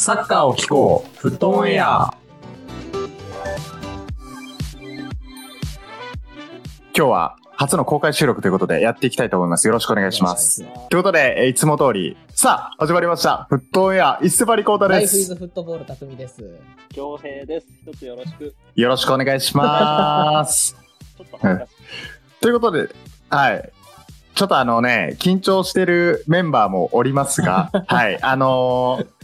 サッカーを聞こう、フットオンエア。今日は初の公開収録ということでやっていきたいと思います。よろしくお願いします。ということで、えーいつも通り、さあ、始まりました。フットオンエア、一世張りコータライフイです。ズフットボール匠です。恭平です。一つよろしく。よろしくお願いします。ちょっと恥ずかしい。ということで、はい。ちょっとあのね、緊張してるメンバーもおりますが、はい。あのー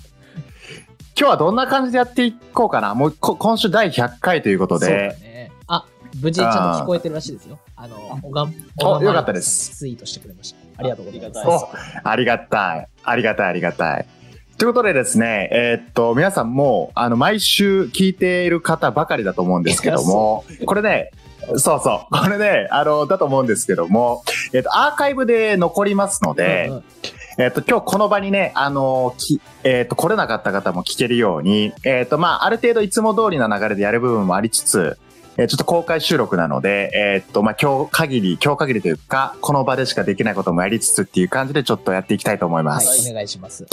今日はどんな感じでやっていこうかな。もうこ今週第100回ということそうだで、ね。あ、無事ちゃんと聞こえてるらしいですよ。あの、おがん、おおがんよかったですツイートしてくれました。ありがとうございます。ありがたいおありがたい。ありがたい、ありがたい。ということでですね、えーっと、皆さんもう、あの、毎週聞いている方ばかりだと思うんですけども、これね、そうそう、これね、あの、だと思うんですけども、えーっと、アーカイブで残りますので、うんうんえっ、と、今日この場にね、あのき、えっ、と、来れなかった方も聞けるように、えっ、と、まあ、ある程度いつも通りな流れでやる部分もありつつ、えーちょっと公開収録なので、えっ、と、まあ、今日限り、今日限りというか、この場でしかできないこともやりつつっていう感じでちょっとやっていきたいと思いまはい、す。お願いします。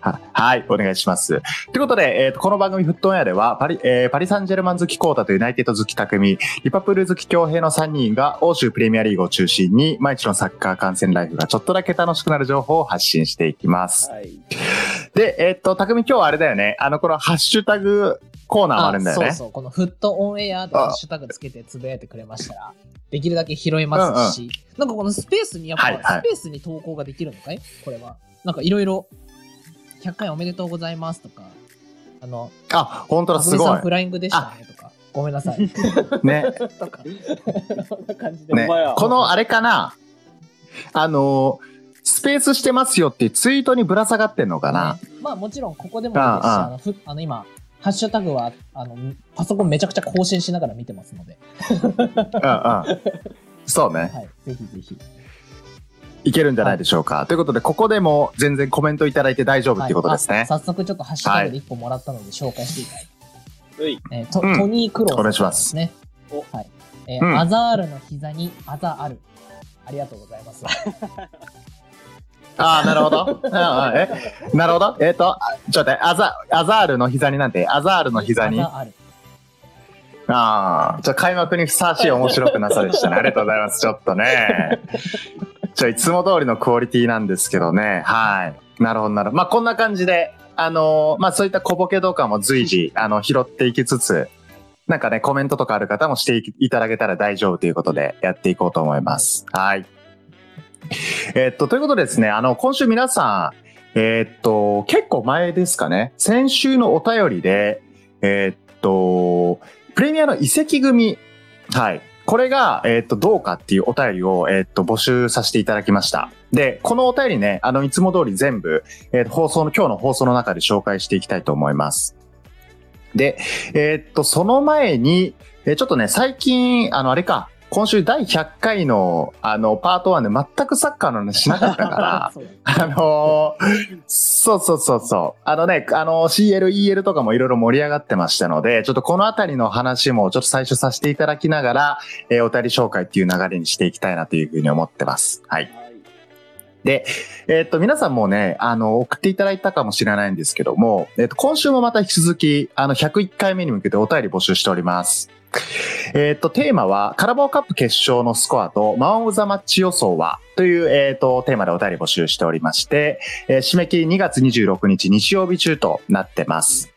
ははい、お願いします。ということで、えっ、と、この番組フットオンエアでは、パリ、えーパリサンジェルマン好きコータとユナイテッド好き匠、リパプール好き強兵の3人が欧州プレミアリーグを中心に、毎日のサッカー観戦ライフがちょっとだけ楽しくなる情報を発信していきます。はい。で、えっと、匠今日はあれだよね。あの、このハッシュタグコーナーもあるんだよね。そうそう、このフットオンエアでハッシュタグつけてつぶやいてくれましたら、できるだけ拾えますし、なんかこのスペースにやっぱ、はいはいスペースに投稿ができるのかい？これは。なんかいろいろ、100回おめでとうございますとか、あの、あ、本当だ、すごいフ。ライングでしたねとか、ごめんなさい。ね。とか、そんな感じで。ね。この、あれかな？あの、スペースしてますよってツイートにぶら下がってんのかな？ねまあもちろんここでもいいですし、あのふあの今、ハッシュタグはあのパソコンめちゃくちゃ更新しながら見てますので、うんうん。そうね。はい、ぜひぜひ。いけるんじゃないでしょうか。ということで、ここでも全然コメントいただいて大丈夫っていうことですね。はいあ早速ちょっとハッシュタグで1個もらったので紹介していきたい。うい。えートうんトニー・クローさんお願いしますですね。おはい。えーうんアザールの膝にあざある。ありがとうございます。ああ、なるほど。えなるほど。えっ、と、あちょっと待って、アザ、アザールの膝になんて、アザールの膝に。ああじゃ開幕にふさわしい面白くなさでしたね。ありがとうございます。ちょっとね。ちょ、いつも通りのクオリティなんですけどね。はい。なるほど、なるほど。まあ、こんな感じで、あのーまあ、そういった小ボケ動画も随時、あの、拾っていきつつ、なんかね、コメントとかある方もしていいただけたら大丈夫ということで、やっていこうと思います。はい。えっと、ということでですね、あの、今週皆さん、えーっと、結構前ですかね、先週のお便りで、えーっと、プレミアの移籍組、はい。これが、えーっと、どうかっていうお便りを、えーっと、募集させていただきました。で、このお便りね、あの、いつも通り全部、えーっと放送の、今日の放送の中で紹介していきたいと思います。で、えーっと、その前に、えーちょっとね、最近、あの、あれか、今週第100回の、あの、パート1で全くサッカーの話しなかったから、あのーそうそうそうそう。あのね、あの、CL、EL とかもいろいろ盛り上がってましたので、ちょっとこのあたりの話もちょっと最初させていただきながら、えーお便り紹介っていう流れにしていきたいなというふうに思ってます。はい。はい。で、えーっと、皆さんもね、あの、送っていただいたかもしれないんですけども、えーっと、今週もまた引き続き、あの、101回目に向けてお便り募集しております。えーっと、テーマは、カラバオカップ決勝のスコアと、マン・オブ・ザ・マッチ予想は、という、えーっと、テーマでお便り募集しておりまして、えー締め切り2月26日日曜日中となってます。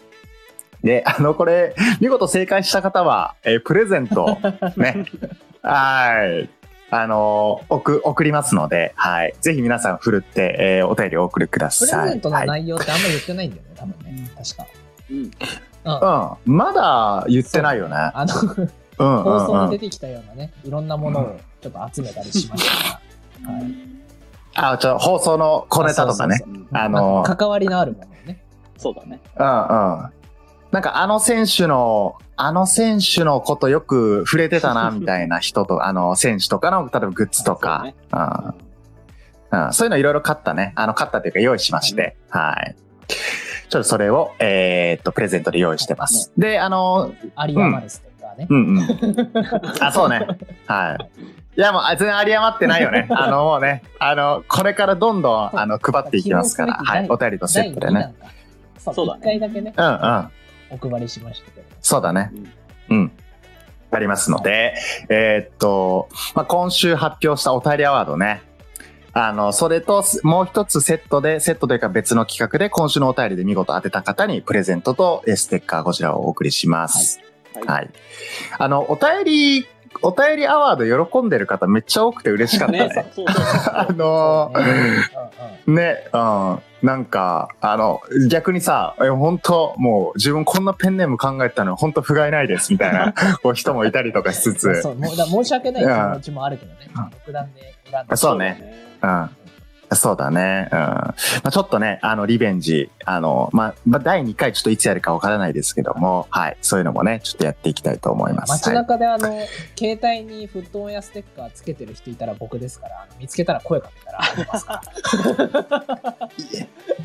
で、あの、これ、見事正解した方は、えープレゼント、ね。はい。あの、送、送りますので、はい。ぜひ皆さん、ふるって、えーお便りをお送りくだプレさい。ゼントのはい。内容ってあんま言ってないんだよね、多分ね。確か。うん。うん。うん。まだ言ってないよね。あの、うんうん放送うん。に出てきたようなね、いろんなものをちょっと集めたりしましたから。はい。あ、ちょ、放送の小ネタとかね。あのま関わりのあるものをね。そうだね。うんうん。なんかあの選手の、あの選手のことよく触れてたな、みたいな人と、あの選手とかの、例えばグッズとか、うんうん、そういうのいろいろ買ったね。あの、買ったというか用意しまして、はい。ちょっとそれを、えーっと、プレゼントで用意してます。で、あの、アリアマルステッカーね。うんうん。あ、そうね。はい。いや、もう、あ全然有り余ってないよね。あの、もうね、あの、これからどんどん、あの、配っていきますから、はい。お便りとセットでね。。そうだね一回だけね、うんうん。お配りしました。そうだね。うんうん。ありますので、えーっと、まあ、今週発表したお便りアワードね。あの、それと、もう一つセットで、セットというか別の企画で、今週のお便りで見事当てた方にプレゼントとえーステッカーこちらをお送りします。はい。はい。あの、お便り、お便りアワード喜んでる方めっちゃ多くて嬉しかったね。あのそうねうんうんね、うん。なんか、あの、逆にさ、え本当もう自分こんなペンネーム考えたの本当不甲斐ないです、みたいな こう人もいたりとかしつつ。そうもうだ申し訳ない気持ちもあるけどね。独断で選んで。そうね。うん。そうだね。うん。まあ、ちょっとね、あの、リベンジ、あの、まあ、まあ、第2回ちょっといつやるかわからないですけども、はい。そういうのもね、ちょっとやっていきたいと思います。街はい中であの、携帯にフットオンやステッカーつけてる人いたら僕ですから、見つけたら声かけたらあげますから。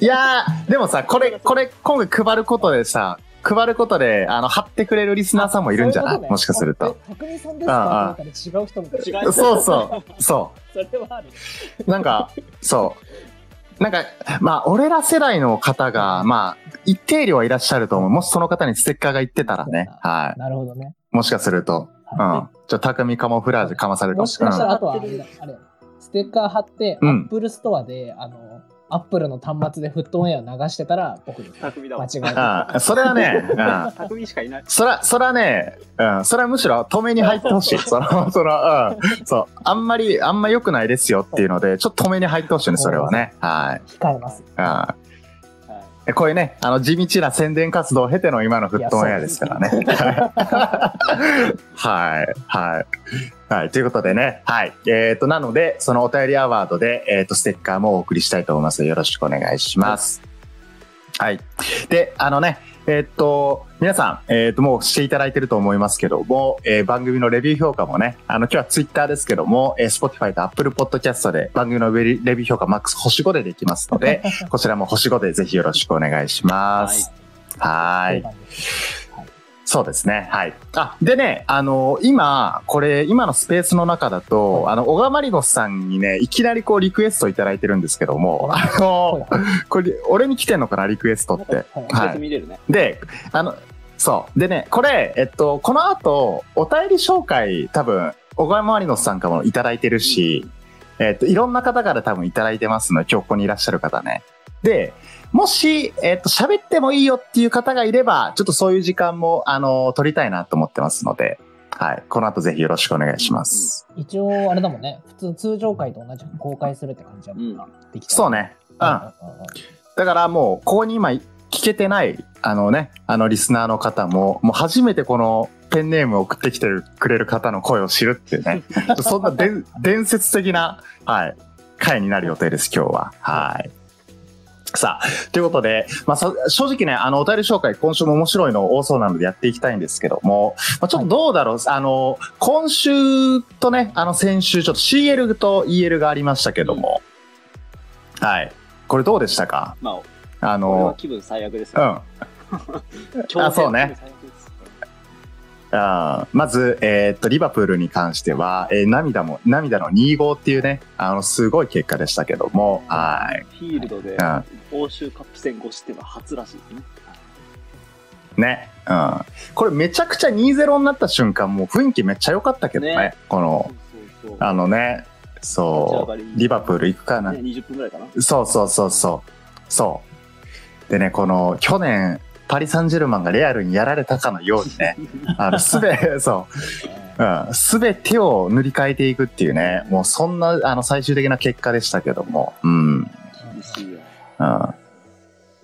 いやー、でもさ、これ、これ、今回配ることでさ、配ることで、あの、貼ってくれるリスナーさんもいるんじゃない？もしかすると。。え匠さんです違う人もいる。違うそうそう、そそれはある。う。なんか、そう。なんか、まあ、俺ら世代の方が、まあ、一定量はいらっしゃると思う。もしその方にステッカーが言ってたらね。はなるほどね。い。もしかすると。うん。ちょ、匠カモフラージュかまされるかももしれない。しかしたら、あとはあれステッカー貼って、アうんップルストアで、あの、アップルの端末でフットオンエアを流してたら、僕です。匠だわ。間違えた。うん。それはね、うん。匠しかいない。そら、そらね、うん、それはむしろ止めに入ってほしい。その、その、うん、そう、あんまり、あんま良くないですよっていうので、ちょっと止めに入ってほしいね、それはね。はい。控えます。うん。はいえこういうね、あの、地道な宣伝活動を経ての今のフットオンエアですからね。はい。はい。はい。ということでね。はい。えっ、と、なので、そのお便りアワードで、えっ、と、ステッカーもお送りしたいと思います。よろしくお願いします。はい。で、あのね、えっ、と、皆さん、えっ、と、もうしていただいてると思いますけども、えー番組のレビュー評価もね、あの、今日はツイッターですけども、えー、Spotify と Apple Podcast で番組のレビューレビュー評価マックス星5でできますので、こちらも星5でぜひよろしくお願いします。はーいはいそうですね。はい。あ、でね、あの今、これ、今のスペースの中だと、あの、小川マリノスさんにね、いきなりこう、リクエストいただいてるんですけども、あのこれ、俺に来てんのかな、リクエストって。はい。で、あの、そう。でね、これ、えっと、この後、お便り紹介、多分、小川マリノスさんからもいただいてるし、えっと、いろんな方から多分いただいてますので、今日ここにいらっしゃる方ね。で、もし、えっと、喋ってもいいよっていう方がいれば、ちょっとそういう時間も、あの、取りたいなと思ってますので、はい。この後ぜひよろしくお願いします。一応、あれだもんね。普通、通常回と同じく公開するって感じだもんな。できたそう。ね。うん。だからもう、ここに今聞けてない、あのね、あのリスナーの方も、もう初めてこのペンネームを送ってきてくれる方の声を知るっていうね、そんな伝伝説的な、はい、回になる予定です、今日は。はい。さあ、ということで、まあ、さ正直ね、あの、お便り紹介、今週も面白いの多そうなのでやっていきたいんですけども、まあ、ちょっとどうだろう、あの、今週とね、あの、先週、ちょっと CL と EL がありましたけども、はい。これどうでしたか？まあ、あの、気分最悪ですよ。うん。強制そうねあーまず、えーっと、リバプールに関しては、えー涙も、涙の2-5っていうね、あの、すごい結果でしたけども、はい。フィールドでうん欧州カップ戦5失点は初らしいですね。ね。うん。これめちゃくちゃ2-0になった瞬間、もう雰囲気めっちゃ良かったけどね。ねこの、そうそうあのね、そう、リバプール行くかな。ね、20分ぐらいかな。そうそうそうそう。そう。でね、この、去年、パリ・サンジェルマンがレアルにやられたかのようにね、あの、すべ、そう、うん、すべてを塗り替えていくっていうね、もうそんな、あの、最終的な結果でしたけども、うん。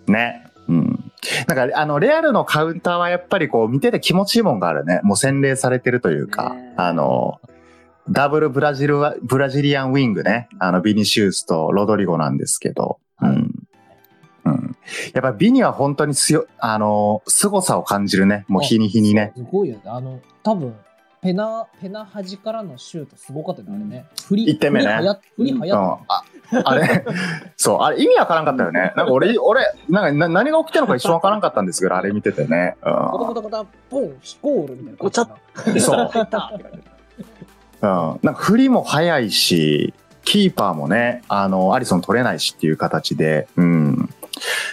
うん。ね。うん。なんか、あの、レアルのカウンターはやっぱりこう、見てて気持ちいいもんがあるね。もう洗練されてるというか、ねあの、ダブルブラジルは、ブラジリアンウィングね。あの、ビニシウスとロドリゴなんですけど、うん。うん。やっぱビニは本当に強い、あの、凄さを感じるね。もう日に日にね。すごいよね。あの、多分ペナ、ペナ端からのシュートすごかったよね、あれね。振り、一点目ね振り。早かっああれ、そう、あれ意味わからんかったよね。なんか俺、俺、なんかな何が起きてるのか一瞬わからんかったんですけど、あれ見ててね。た。コタコタコタ、ポン、ヒコールみたいな。ごちゃ。そう。入ったうん。なんか振りも早いし、キーパーもね、あの、アリソン取れないしっていう形で、うん。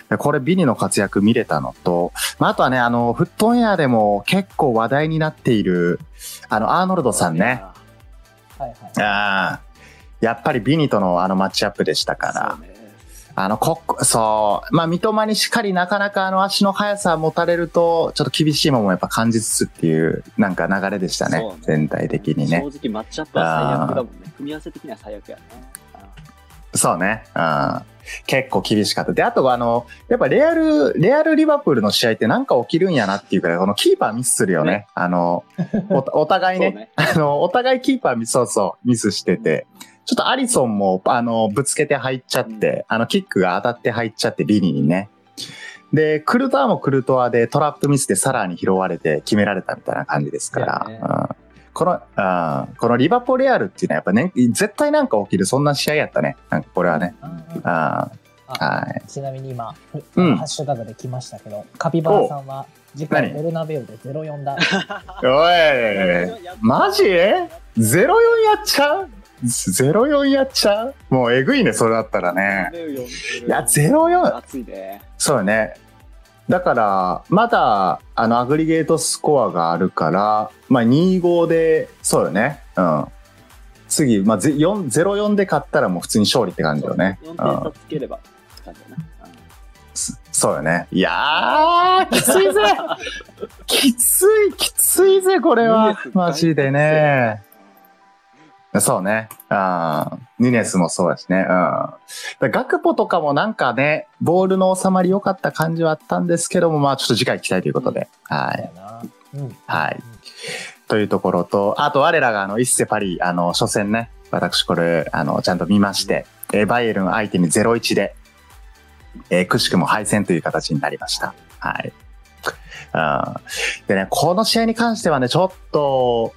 で これビニの活躍見れたのと、まあ、あとはね、あの、フットオンエアでも結構話題になっている、あの、アーノルドさんね。はいはい。ああ。やっぱりビニとのあのマッチアップでしたからあの、こ、そう。まあ、三笘にしっかりなかなかあの足の速さ持たれると、ちょっと厳しいものもやっぱ感じつつっていう、なんか流れでしたね。ね全体的にね。正直マッチアップは最悪だもんね。組み合わせ的には最悪やね。そうね。うん。結構厳しかった。で、あとはあの、やっぱレアル、レアルリバプールの試合ってなんか起きるんやなっていうから、このキーパーミスするよね。ねあの、お お互いねねあの、お互いキーパーミス、そうそう、ミスしてて。ちょっとアリソンも、あの、ぶつけて入っちゃって、あの、キックが当たって入っちゃって、ビニにね。で、クルトワもクルトワでトラップミスでさらに拾われて決められたみたいな感じですから。ねうんこの、うんこのリバポレアルっていうのはやっぱね、絶対なんか起きる、そんな試合やったね。なんかこれはね。ああはい。ちなみに今、うんハッシュタグで来ましたけど、カピバラさんは次回何？ベルナベウで04だ。おい、マジ ?04 やっちゃう ?04 やっちゃう？もうえぐいね、それだったらね。いや、04、熱いね。そうよね。だから、まだ、あの、アグリゲートスコアがあるから、まあ、2-5で、そうよね。うん。次、まあ、ぜ4 0-4で勝ったらもう普通に勝利って感じよね。4うん点差つければって感じだな。そそうよね。いやー、きついぜ きつい、きついぜ、これは。マジでね。そうね。うん。ニネスもそうだしね。うん。だガクポとかもなんかね、ボールの収まり良かった感じはあったんですけども、まあちょっと次回期待ということで。はい。だよな。うん。はい。というところと、あと我らがあの、イッセパリ、あの、初戦ね、私これ、あの、ちゃんと見まして、えーバイエルン相手に0-1で、えーくしくも敗戦という形になりました。はい。うん。でね、この試合に関してはね、ちょっと、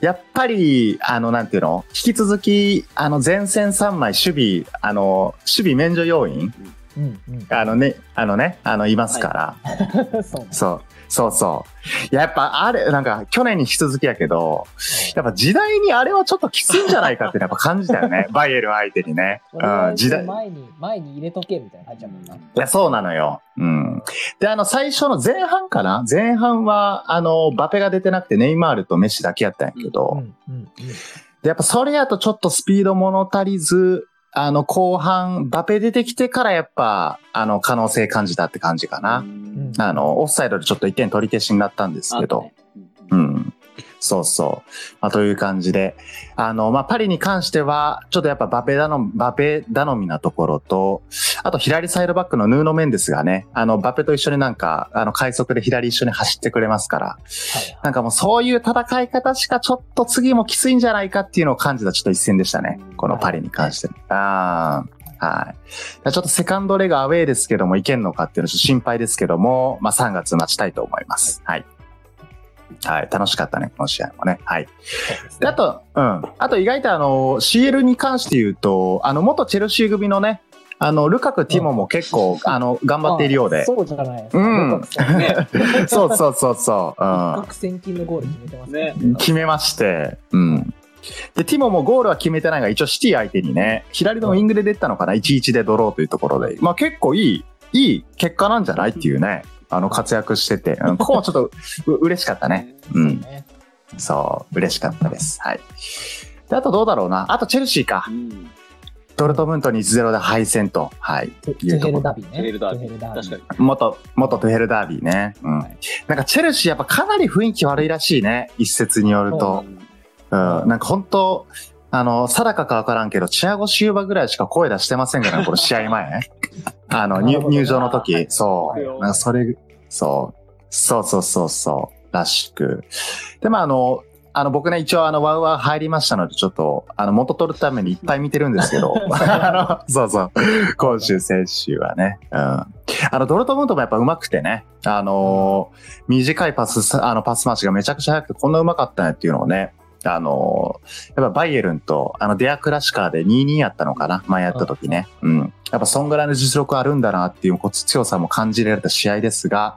やっぱり、あの、なんていうの？引き続き、あの、前線3枚、守備、あの、守備免除要員、うん。うん。あのね、あのね、あの、いますから、そうね。そう。そうそう。やっぱあれ、なんか去年に引き続きやけど、やっぱ時代にあれはちょっときついんじゃないかってやっぱ感じたよね。バイエルン相手にね。うん、時代。い前に、前に入れとけみたいな感じだもんな。や、そうなのよ。うん。で、あの、最初の前半かな？前半は、あの、バペが出てなくてネイマールとメッシだけやったんやけど、うんうんで、やっぱそれやとちょっとスピード物足りず、あの、後半、バペ出てきてからやっぱ、あの、可能性感じたって感じかな。うん。あの、オフサイドでちょっと1点取り消しになったんですけど、う。うんん。そうそう。まあ、という感じで。あの、まあ、パリに関しては、ちょっとやっぱバペ頼み、バペ頼みなところと、あと左サイドバックのヌーノ・メンデスがね、あの、バペと一緒になんか、あの、快速で左一緒に走ってくれますから、はいなんかもうそういう戦い方しかちょっと次もきついんじゃないかっていうのを感じたちょっと一戦でしたね。このパリに関して。ああ。はい。ちょっとセカンドレグアウェーですけども、いけんのかっていうのはちょっと心配ですけども、まあ3月待ちたいと思います。はい。はい。楽しかったね、この試合もね。はい。あと、うん。あと意外とあの、CL に関して言うと、あの、元チェルシー組のね、あの、ルカク、ティモも結構、あの、頑張っているようであ。そうじゃないですか。うん。そうそうそうそう。うん一。攫千金のゴール決めてますね決めまして、うん。で、ティモもゴールは決めてないが、一応シティ相手にね、左のウィングで出たのかな、1-1でドローというところで、まあ結構いい、いい結果なんじゃないっていうね、あの、活躍してて、うん、ここもちょっとう嬉しかったね。うん。ねそう、嬉しかったです。はい。で、あとどうだろうな。あとチェルシーかう。ん。ドルトムントに1-0で敗戦と。はい。トゥヘルダビーね。トゥヘルダービー確かに。元、元トゥヘルダービーね。うん。はいなんかチェルシーやっぱかなり雰囲気悪いらしいね。一説によると。うん、なんか本当あの、定かかわからんけど、チアゴシューバぐらいしか声出してませんからね、これ試合前。あの、入入場の時。そう。はいなんかそれ、そう。そうそうそうそう。らしく。で、まああの、あの、僕ね、一応あの、ワウワウ入りましたので、ちょっと、あの、元取るためにいっぱい見てるんですけど、あの、そうそう。今週、先週はね。うん。あの、ドルトムントもやっぱ上手くてね、あのー短いパス、あの、パス回しがめちゃくちゃ速くて、こんな上手かったねっていうのをね、あのーやっぱバイエルンと、あの、デアクラシカーで2-2やったのかな前やった時ね。うん。やっぱそんぐらいの実力あるんだなっていうこう強さも感じられた試合ですが、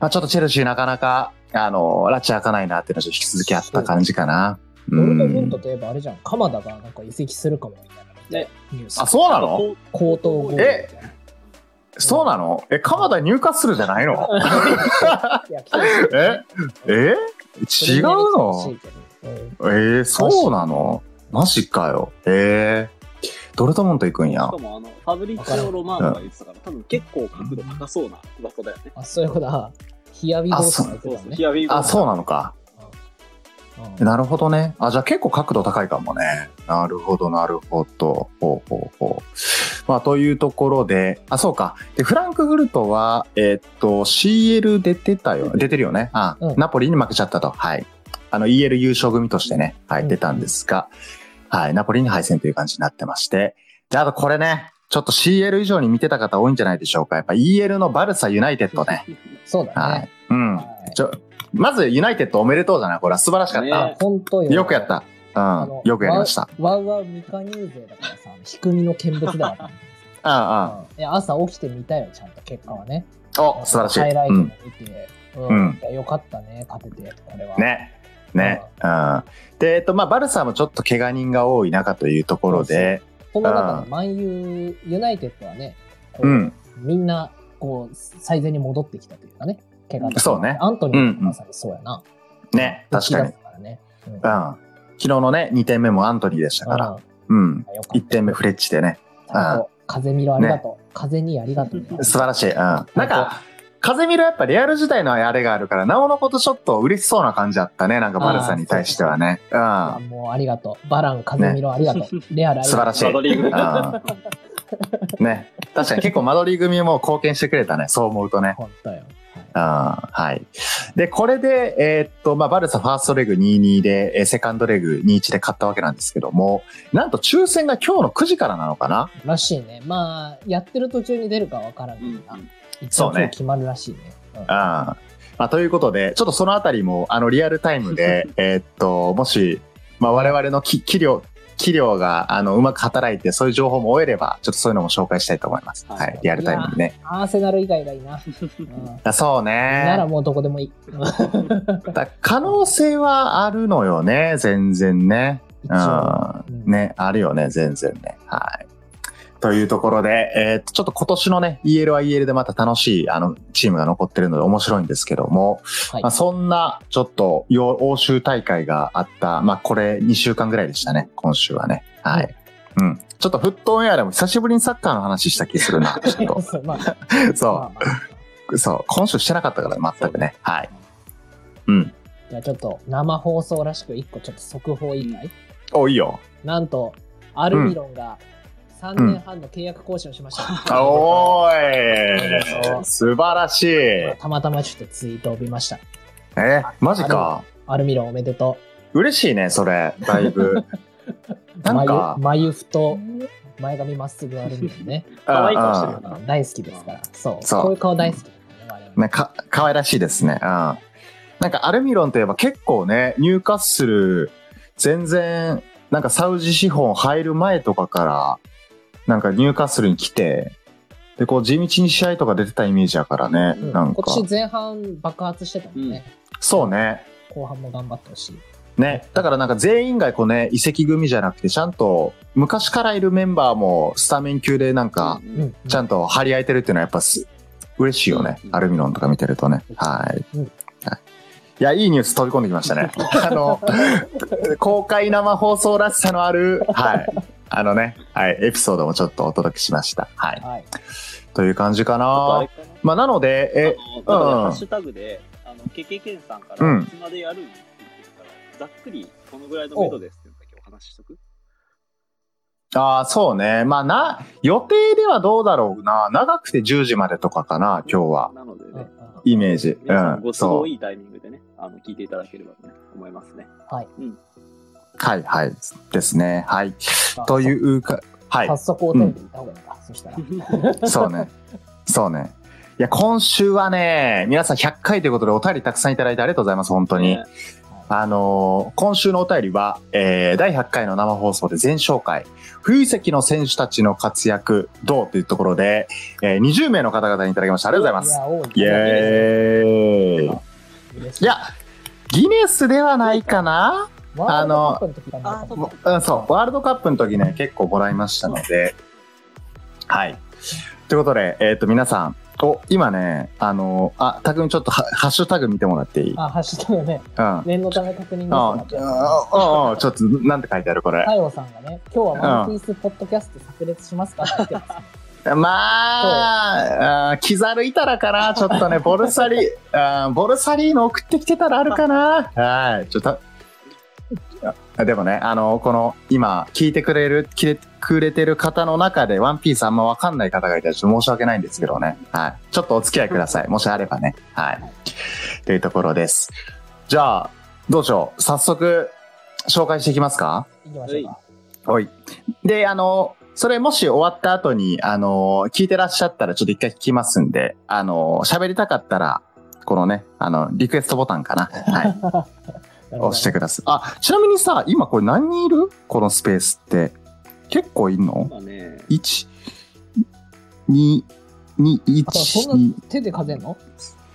まあちょっとチェルシーなかなか、あのー拉致開かないなっていうのは引き続きあった感じかな。うドルトムンんト。といえばあれじゃん、鎌田がなんか移籍するかもみたいなね。あ、そうなの？高等ゴールみたいな。そうなの？え、鎌田入荷するじゃないの？え？え？違うの？えー、そうなの？マジかよ。えー、ドルトモント行くんや？しか。も、あの、ファブリッチオ・ロマーノが言ってたから、多分結構角度高そうな噂だよね。あ、そういうこと？だ。ヒアビ動作が言っね。ヒアウィーあ、そうなのか。うんなるほどね。あ、じゃあ結構角度高いかもね。なるほど、なるほど。ほうほうほう。まあ、というところで、あ、そうか。で、フランクフルトは、えーっと、CL 出てたよ。出てるよね。あ、うんナポリに負けちゃったと。はい。あの、EL 優勝組としてね、はい、うん出たんですが、はい、ナポリに敗戦という感じになってまして。で、あとこれね、ちょっと CL 以上に見てた方多いんじゃないでしょうか。やっぱ EL のバルサユナイテッドね。そうだはいね。。うん。はいちょ、まずユナイテッドおめでとうじゃないこれは素晴らしかった。ねあ、本当よ。よくやった。うん。よくやりました。。ワウワウミカニュー勢だからさ、低みの見物だから。あうんいや朝起きてみたよ、ちゃんと結果はね。あ、お、素晴らしい。ハイライトもうん。見て、ううんよかったね、勝てて、これは。ね。ね。うん。で、えっと、まあ、バルサもちょっと怪我人が多い中というところで、その中うんで、マンユー、ユナイテッドはね、こうん。みんな、こう、最善に戻ってきたというかね、怪我とかそうねアントニーもまさにそうやな。ね。確かにからね。うんうん。昨日のね、2点目もアントニーでしたから。うん。うんよかった1点目フレッチでね。ちゃんと風見ろありがとう。風にありがとうね。素晴らしい。うん。なんか、風見るやっぱリアル時代のあれがあるから、なおのことちょっと嬉しそうな感じだったね。なんかバルサに対してはね。うん。あもうありがとう。バラン、風見ろありがとう。レアルありがとう。素晴らしい。マドリーグうんね。確かに結構マドリー組も貢献してくれたね。そう思うとね。本当よ。あーはい。で、これで、えーっと、まあ、バルサファーストレグ2-2で、えーセカンドレグ2-1で勝ったわけなんですけども、なんと抽選が今日の9時からなのかな？らしいね。まあ、やってる途中に出るかわからんけうんそうね決まるらしいね。うんあーまあ、ということで、ちょっとそのあたりも、あの、リアルタイムで、えーっと、もし、まあ、我々のき器量、器量が、あの、うまく働いて、そういう情報も終えれば、ちょっとそういうのも紹介したいと思います。はいはい。リアルタイムにね。アーセナル以外がいいな。うんあそうならね。もうどこでもいい。だ可能性はあるのよね、全然ね。うんね、あるよね、全然ね。はい。というところで、えーとちょっと今年のね、EL は EL でまた楽しい、あの、チームが残ってるので面白いんですけども、はいまあ、そんな、ちょっと、よ欧州大会があった、まあ、これ2週間ぐらいでしたね、今週はね。はい。うん。ちょっとフットオンエアでも久しぶりにサッカーの話した気するな、ちょっそうまあ、と。まそあまあう。そう。今週してなかったから、全くね。はい。うん。じゃあちょっと生放送らしく一個ちょっと速報言いたい、お、いいよ。なんと、アルミロンが3年半の契約更新をしました。おーい 素晴らしい。えたまたまちょっとツイートを見ました。ー、マジか。アルミロンおめでと嬉しいね、それ。だいぶ。う。なんか、眉眉太、前髪まっすぐアルミロンね。可愛い顔してるうんうんうん大好きですから。そう。そうこういう顔大好きね、か、可愛らしいですね。うん。なんかアルミロンといえば結構ね、入荷する、全然、なんかサウジ資本入る前とかから、なんか入荷するに来て、で、こう地道に試合とか出てたイメージやからね。うんなんか今、年前半爆発してたもんね。そうね。後半も頑張ってほしい。ね。だからなんか全員がこうね、移籍組じゃなくて、ちゃんと昔からいるメンバーもスタメン級でなんか、うんうん。ちゃんと張り合えてるっていうのはやっぱす嬉しいよね。うんアルミノンとか見てるとね。はい。うんはいいや、いいニュース飛び込んできましたね。あの、公開生放送らしさのある、はい。あのね、はい、エピソードもちょっとお届けしました。はい。はい。という感じかなれ。かなまあ、なので、え、あの、うんハッシュタグで、あの、ケケケンさんかうんら、いつまでやるんって言ってるから、ざっくりこのぐらいの目処ですってだけお話ししとく？ああ、そうね。まあ、な、予定ではどうだろうな。長くて10時までとかかな、今日は。なのでうんね、イメージ。うん。ご都。合いいタイミングでね、あの、聞いていただければとね、思いますね。はい。はい、はい。ですね。はい。というか、はい早。速お便り言った方がいいか。そしたら。そうね。そうね。いや、今週はね、皆さん100回ということでお便りたくさんいただいてありがとうございます、本当に。ねあのー今週のお便りは、えー、第100回の生放送で全紹介、冬移籍の選手たちの活躍、どうというところで、えー、20名の方々にいただきました。ありがとうございます。い。イエーイ。いや、ギネスではないかなワールドカップの時かなあのうん、そう、ワールドカップの時ね、結構もらいましたので、はい。ということで、えっ、と、皆さん、お、今ね、あのーあ、たくみちょっとハハッシュタグ見てもらっていい？あ、ハッシュタグね、うん。あ念のため確認ですあが、ああちょっと、なんて書いてあるこれ？太陽さんがね、今日はワンピースポッドキャスト炸裂しますかって言ってます。まあ、あーキザルいたらかな、ちょっとね、ボルサリー、あ ーボルサリーの送ってきてたらあるかな。はい、ちょっと。あでもね、あの、この、今、聞いてくれる、聞いてくれてる方の中で、ワンピースあんまわかんない方がいたら、ちょっと申し訳ないんですけどね。はい。ちょっとお付き合いください。もしあればね。はい。というところです。じゃあ、どうしよう。早速、紹介していきますか？行きましょうか。はい。で、あの、それもし終わった後に、あの、聞いてらっしゃったらちょっと一回聞きますんで、あの、喋りたかったら、このね、あの、リクエストボタンかな。はい。押してください。あ、ちなみにさ、今これ何人いる？このスペースって。結構いんの？まあね、?1、2、2、1、あそん2な、手で数えんの？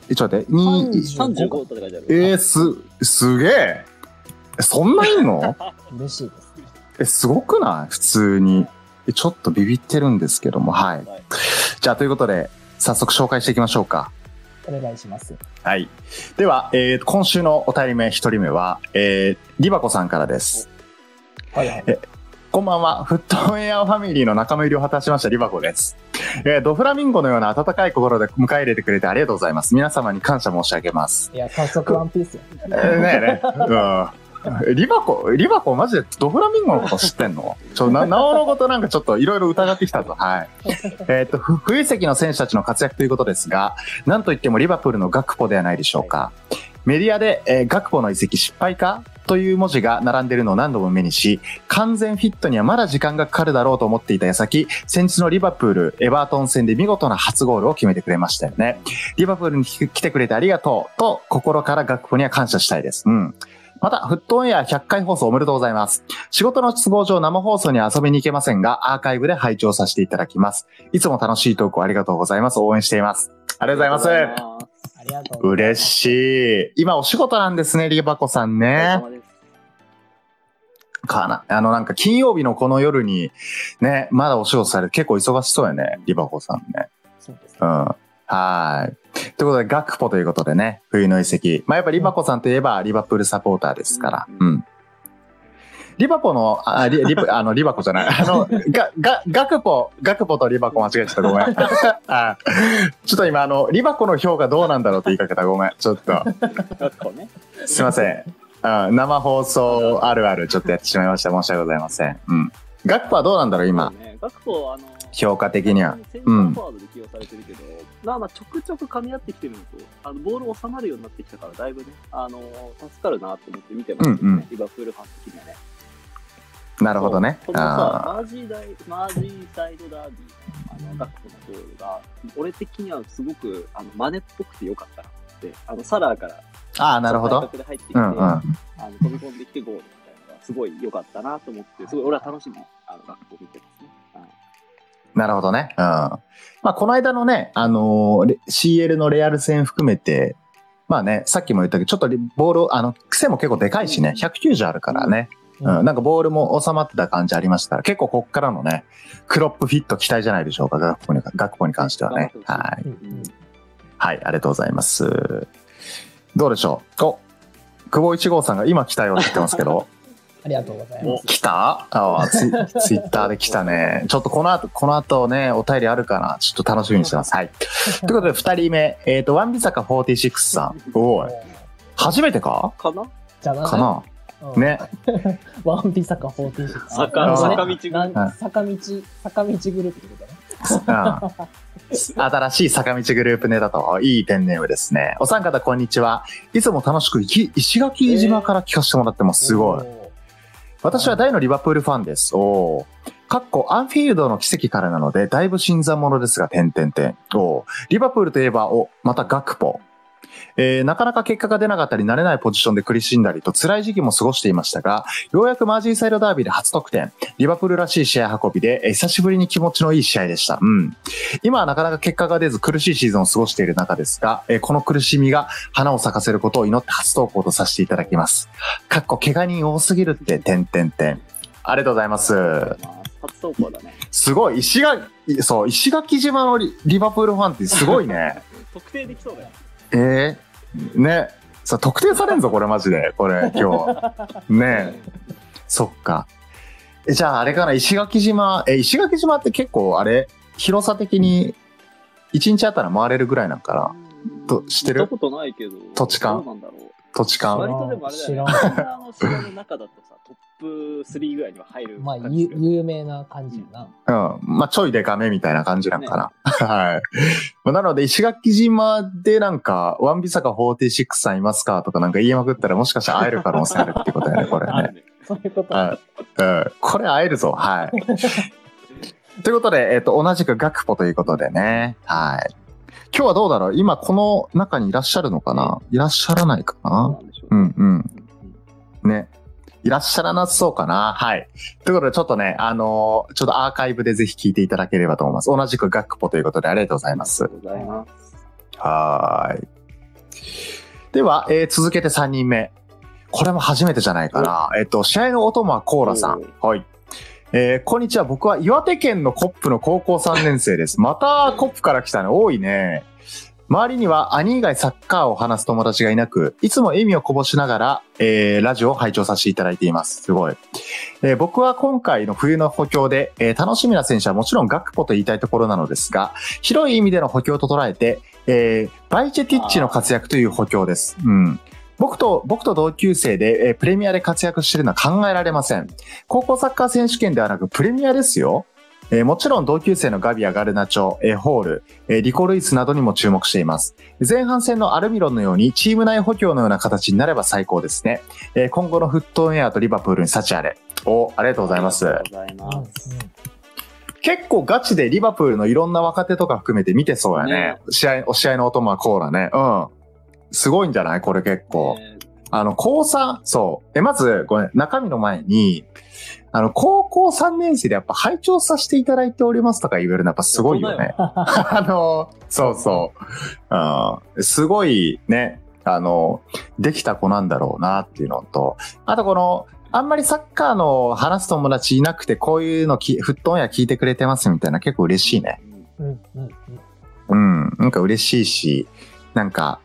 え、ちょっと待って、2、35 35って書いてある。えー、す、すげえ。えそんないんの？嬉しいですね。え、すごくない？普通に。えちょっとビビってるんですけども、はい。はいじゃあ、ということで、早速紹介していきましょうか。お願いします。はい。では、えー今週のお便り目一人目は、えー、リバコさんからです。はいはい。こんばんは。フットウェアファミリーの仲間入りを果たしましたリバコです。えードフラミンゴのような温かい心で迎え入れてくれてありがとうございます。皆様に感謝申し上げます。いや、早速ワンピースよ。えーねえね。うん。リバコ、リバコマジでドフラミンゴのこと知ってんの？ちょ、な、なおのことなんかちょっといろいろ疑ってきたぞ。はい。えっと、ふ冬席の選手たちの活躍ということですが、なんといってもリバプールのガクポではないでしょうか。メディアで、えーガクポの移籍失敗かという文字が並んでいるのを何度も目にし、完全フィットにはまだ時間がかかるだろうと思っていた矢先、先日のリバプール、エバートン戦で見事な初ゴールを決めてくれましたよね。リバプールに来てくれてありがとうと、心からガクポには感謝したいです。うん。また、フットオンエア100回放送おめでとうございます。仕事の都合上生放送には遊びに行けませんが、アーカイブで拝聴させていただきます。いつも楽しいトークをありがとうございます。応援しています。ありがとうございます。ありがとうございます。嬉しい。今お仕事なんですね、リバコさんねかな。あの、なんか金曜日のこの夜に、ね、まだお仕事される結構忙しそうやね、リバコさんね。そうですね。うん。はい。ということで、ガクポということでね、冬の移籍。まあ、やっぱリバコさんといえば、リバプールサポーターですから。うん。リバポの、あ、リ、リあの、リバコじゃない。あの、ガ、ガ、ガクポ、ガクポとリバコ間違えちゃった。ごめん。あちょっと今、あの、リバコの評価どうなんだろうって言いかけた。ごめん。ちょっと。すいません。うん、生放送あるあるちょっとやってしまいました。申し訳ございません。うん。ガクポはどうなんだろう、今？学校あの、評価的には。センまあまあちょくちょく噛み合ってきてるのと、あのボール収まるようになってきたから、だいぶね、あの助かるなと思って見てますけどね、うんうんリバプールファン的にはね。なるほどね。マージーダイマージーサイドダービーのあのガクポのゴールが、俺的にはすごくあのマネっぽくてよかったなって、あのサラーからーあー、なるほど。で入ってきて、うんうん。あの飛び込んできてゴールみたいなのがすごい良かったなと思って、すごい俺は楽しみにあのガクポ見てますなるほどね。うん。まあ、この間のね、あのーレ CL のレアル戦含めて、まあね、さっきも言ったけど、ちょっとリボール、あの、癖も結構でかいしね、190あるからね。うん、なんかボールも収まってた感じありましたから、結構こっからのね、クロップフィット期待じゃないでしょうか、学校に、学校に関してはね。はい。うんうんはい、ありがとうございます。どうでしょう？お、久保一号さんが今来たよって言ってますけど、ありがとうございます。来た？あツイツイッターで来たね。ちょっとこの後、この後ね、お便りあるかなちょっと楽しみにしてます。はい。ということで、二人目、えっ、と、ワンビサカ46さん。おい、初めてか？かな？じゃあかな？うんね。ワンピ坂46。坂あ坂道坂道、坂道グループってことね。うん。新しい坂道グループネタと、いいペンネームですね。お三方、こんにちは。いつも楽しく石垣島から聞かせてもらってます。すごい。お私は大のリバプールファンです。おーかっこアンフィールドの奇跡からなので、だいぶ新参者ですが、点々点。おーリバプールといえば、お、またガクポ。えーなかなか結果が出なかったり、慣れないポジションで苦しんだりと辛い時期も過ごしていましたが、ようやくマージーサイドダービーで初得点。リバプールらしい試合運びで、えー久しぶりに気持ちのいい試合でした。うん。今はなかなか結果が出ず苦しいシーズンを過ごしている中ですが、えーこの苦しみが花を咲かせることを祈って初投稿とさせていただきます。かっこ怪我人多すぎるって、点々点。ありがとうございます。まあ初投稿だね。すごい、石垣、いそう、石垣島のリリバプールファンってすごいね。特定できそうだよ。えー、ね。さ、特定されんぞ、これマジで。これ、今日。ねそっか。え、じゃああれかな、石垣島、え、石垣島って結構あれ、広さ的に1日あったら回れるぐらいなんかな。と知ってる？行ったことないけど。土地勘どうなんだろう。土地勘。割とでもあれだよね。知らん沖縄 の島の中だとさ、プ3ぐらいには入るまあ。ゆ有名な感じやな。うん。まあ、ちょいデカめみたいな感じなんかな。はい。まあなので、石垣島でなんか、ワンビサカ46さんいますかとかなんか言いまくったらもしかしたら会える可能性あるってことだよね、これね。あるね。そういうこと。はい。うん。これ会えるぞ。はい。ということで、えっ、と、同じくガクポということでね。はい。今日はどうだろう？今この中にいらっしゃるのかな？いらっしゃらないかそうななんでしょうね。うんうん。うんね。いらっしゃらなそうかなはい。ということで、ちょっとね、あのーちょっとアーカイブでぜひ聞いていただければと思います。同じくガクポということでありがとうございますあ。りがとうございます。はーい。では、えー続けて3人目。これも初めてじゃないかな。えっと、試合のお供はコーラさん。はい。えーこんにちは。僕は岩手県のコップの高校3年生です。またコップから来たね。多いね。周りには兄以外サッカーを話す友達がいなく、いつも笑みをこぼしながら、えーラジオを拝聴させていただいています。すごい。えー僕は今回の冬の補強で、えー楽しみな選手はもちろんガクポと言いたいところなのですが、広い意味での補強と捉えて、えーバイチェティッチの活躍という補強です。うん。僕と、僕と同級生で、えープレミアで活躍してるのは考えられません。高校サッカー選手権ではなくプレミアですよ。えーもちろん同級生のガビア、ガルナチョ、えーホール、えーリコルイスなどにも注目しています。前半戦のアルミロンのようにチーム内補強のような形になれば最高ですね。えー今後のフットンエアとリバプールに幸あれ。お、ありがとうございます。ありがとうございます。結構ガチでリバプールのいろんな若手とか含めて見てそうやね。ね試合、お試合のお供はコーラね。うん。すごいんじゃないこれ結構。ねあの、高3、そう。え、まず、ごめん、中身の前に、あの、高校3年生でやっぱ拝聴させていただいておりますとか言えるのやっぱすごいよね。あの、そうそう。うん、すごいね、あの、できた子なんだろうなっていうのと、あとこの、あんまりサッカーの話す友達いなくて、こういうのき、フットオンや聞いてくれてますみたいな結構嬉しいね。うんうんうんうんうん、なんか嬉しいし、なんか、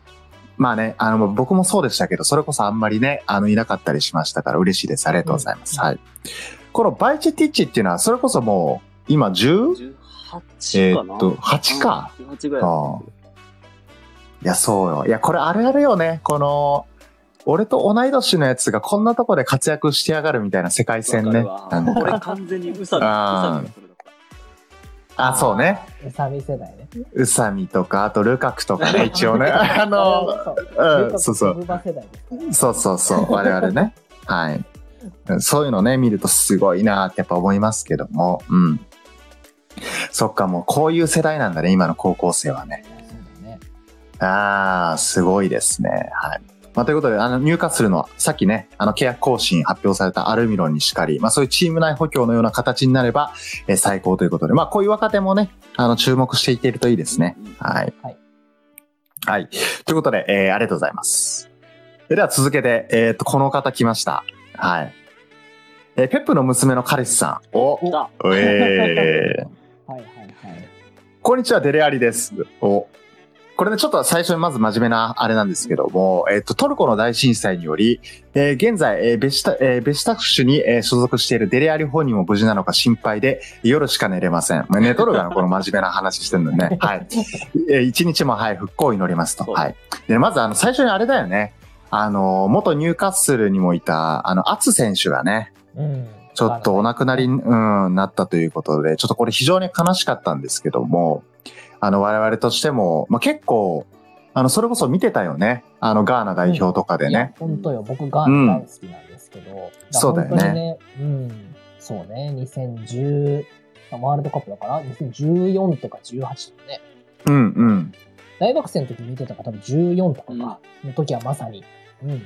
まあね、あの、僕もそうでしたけど、それこそあんまりね、あの、いなかったりしましたから嬉しいです。ありがとうございます。うんはい。このバイチェティッチっていうのは、それこそもう、今 10? 18かなえーっと8か。うん18ぐらい。いや、そうよ。いや、これあるあるよね。この、俺と同い年のやつがこんなとこで活躍してやがるみたいな世界線ね。わかるわなんかこれ完全にあそうね。宇佐美世代ね。宇佐美とか、あとルカクとかね、一応ね。あの、うん、そうそう。そうそうそう、我々ね。はい。そういうのね、見るとすごいなってやっぱ思いますけども、うん。そっか、もうこういう世代なんだね、今の高校生はね。ね。あー、すごいですね。はい。まあ、ということで、あの、入荷するのは、さっきね、あの、契約更新発表されたアルミロンにしかり、まあ、そういうチーム内補強のような形になれば、えー最高ということで、まあ、こういう若手もね、あの、注目していけるといいですね。はい。はい。はい。ということで、えーありがとうございます。では続けて、えっ、と、この方来ました。はい。えーペップの娘の彼氏さん。お、だえー、はいはいはい。こんにちは、デレアリです。お。これね、ちょっと最初にまず真面目なあれなんですけども、えっ、と、トルコの大震災により、えー現在、えーベシタ、えーベシタクシュに、えー所属しているデレアリ本人も無事なのか心配で、夜しか寝れません。まあ、寝とるがな、この真面目な話してるのね。はい。えー一日も、はい、復興を祈りますと。はい。で、まず、あの、最初にあれだよね。あの、元ニューカッスルにもいた、あの、アツ選手がね、うん。ちょっとお亡くなりに、うん、なったということで、ちょっとこれ非常に悲しかったんですけども、あの、我々としても、まあ、結構、あの、それこそ見てたよね。あの、ガーナ代表とかでいやね。本当よ。僕、ガーナ大好きなんですけど。そうだよね。うん。そうね。2010、ワールドカップだから、2014とか18とかね。うん、うん。大学生の時見てたから多分14とかか。の時はまさに。うん。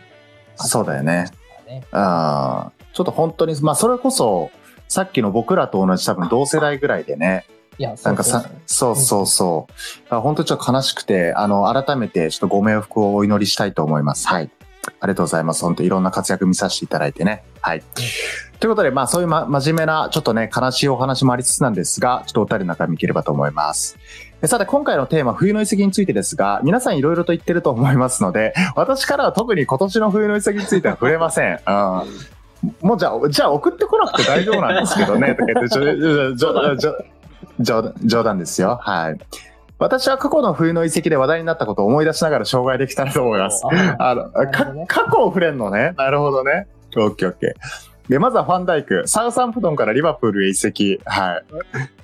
そうだよね。ね。あーちょっと本当に、まあ、それこそ、さっきの僕らと同じ多分同世代ぐらいでね、いや、なそうんかさ、そうそうそう。だから本当にちょっと悲しくて、あの、改めてちょっとご冥福をお祈りしたいと思います。はい。ありがとうございます。本当いろんな活躍見させていただいてね。はい。というということで、まあそういう、ま、真面目な、ちょっとね、悲しいお話もありつつなんですが、ちょっとお二人の中身いければと思います。でさて、今回のテーマ、冬の遺跡についてですが、皆さんいろいろと言ってると思いますので、私からは特に今年の冬の遺跡については触れません。うん。もうじゃあ、じゃあ送ってこなくて大丈夫なんですけどね、とか言って、冗談冗談ですよ。はい。私は過去の冬の遺跡で話題になったことを思い出しながら紹介できたらと思います。あの、ね 過去を触れんのね。なるほどね。オッケーオッケー。で、まずはファンダイク。サウサンプトンからリバプールへ移籍。は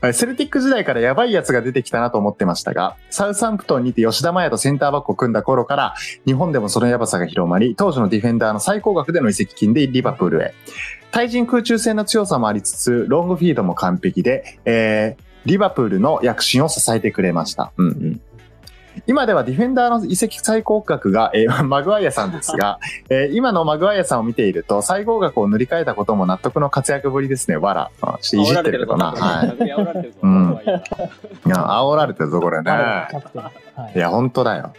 い。セルティック時代からやばいやつが出てきたなと思ってましたが、サウサンプトンにて吉田麻也とセンターバックを組んだ頃から、日本でもそのやばさが広まり、当時のディフェンダーの最高額での移籍金でリバプールへ。対人空中戦の強さもありつつ、ロングフィードも完璧で、えー、リバプールの躍進を支えてくれました。うんうん。今ではディフェンダーの移籍最高額が、えー マグワイアさんですが、えー今のマグワイアさんを見ていると、最高額を塗り替えたことも納得の活躍ぶりですね。わら。あちょっといじってるけどな。はい。煽られてるぞ。や、煽られてるぞ、これね。いや、本当だよ。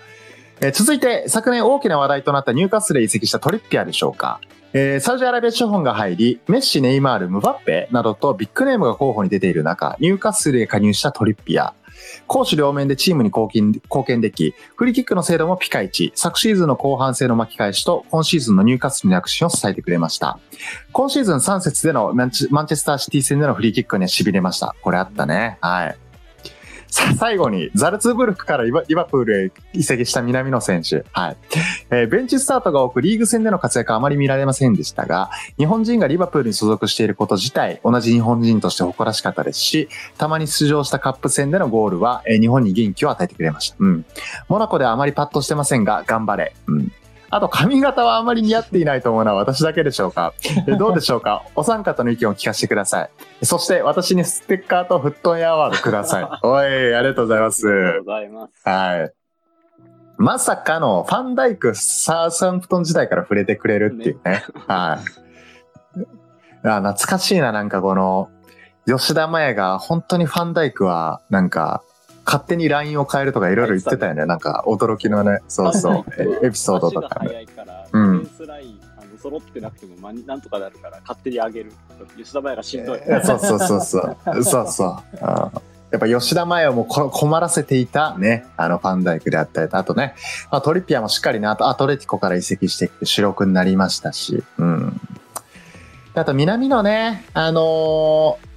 えー続いて、昨年大きな話題となったニューカッスルへ移籍したトリッピアでしょうか。えーサウジアラビア資本が入り、メッシ、ネイマール、ムバッペなどとビッグネームが候補に出ている中、ニューカッスルへ加入したトリッピア。攻守両面でチームに貢献貢献でき、フリーキックの精度もピカイチ、昨シーズンの後半戦の巻き返しと、今シーズンのニューカッスルの躍進を支えてくれました。今シーズン3節でのマンマンチェスターシティ戦でのフリーキックには痺れました。これあったね。はい。さあ最後に、ザルツブルクからリバプールへ移籍した南野選手。はい。えーベンチスタートが多くリーグ戦での活躍はあまり見られませんでしたが、日本人がリバプールに所属していること自体、同じ日本人として誇らしかったですし、たまに出場したカップ戦でのゴールは、えー日本に元気を与えてくれました。うん。モナコではあまりパッとしてませんが、頑張れ。うん。あと、髪型はあまり似合っていないと思うのは私だけでしょうか？えどうでしょうか？お三方の意見を聞かせてください。そして、私にステッカーとフットンエアワードください。おい、ありがとうございます。ありがとうございます。はい。まさかのファンダイク、サーサンプトン時代から触れてくれるっていうね。はい。あ懐かしいな、なんかこの、吉田麻也が本当にファンダイクは、なんか、勝手に LINE を変えるとかいろいろ言ってたよね。なんか驚きのね、そうそう、えエピソードとかね。うん揃ってなくても、まあ、なんとかなるから、勝手に上げる。吉田麻也がしんどい。えそうそうそうそう。そうそう。うんやっぱ吉田麻也もこ困らせていたね、あのファンダイクであったりと、あとね、まあ、トリッピアもしっかりね、あとアトレティコから移籍してきて主力になりましたし、うん。あと南のね、あのー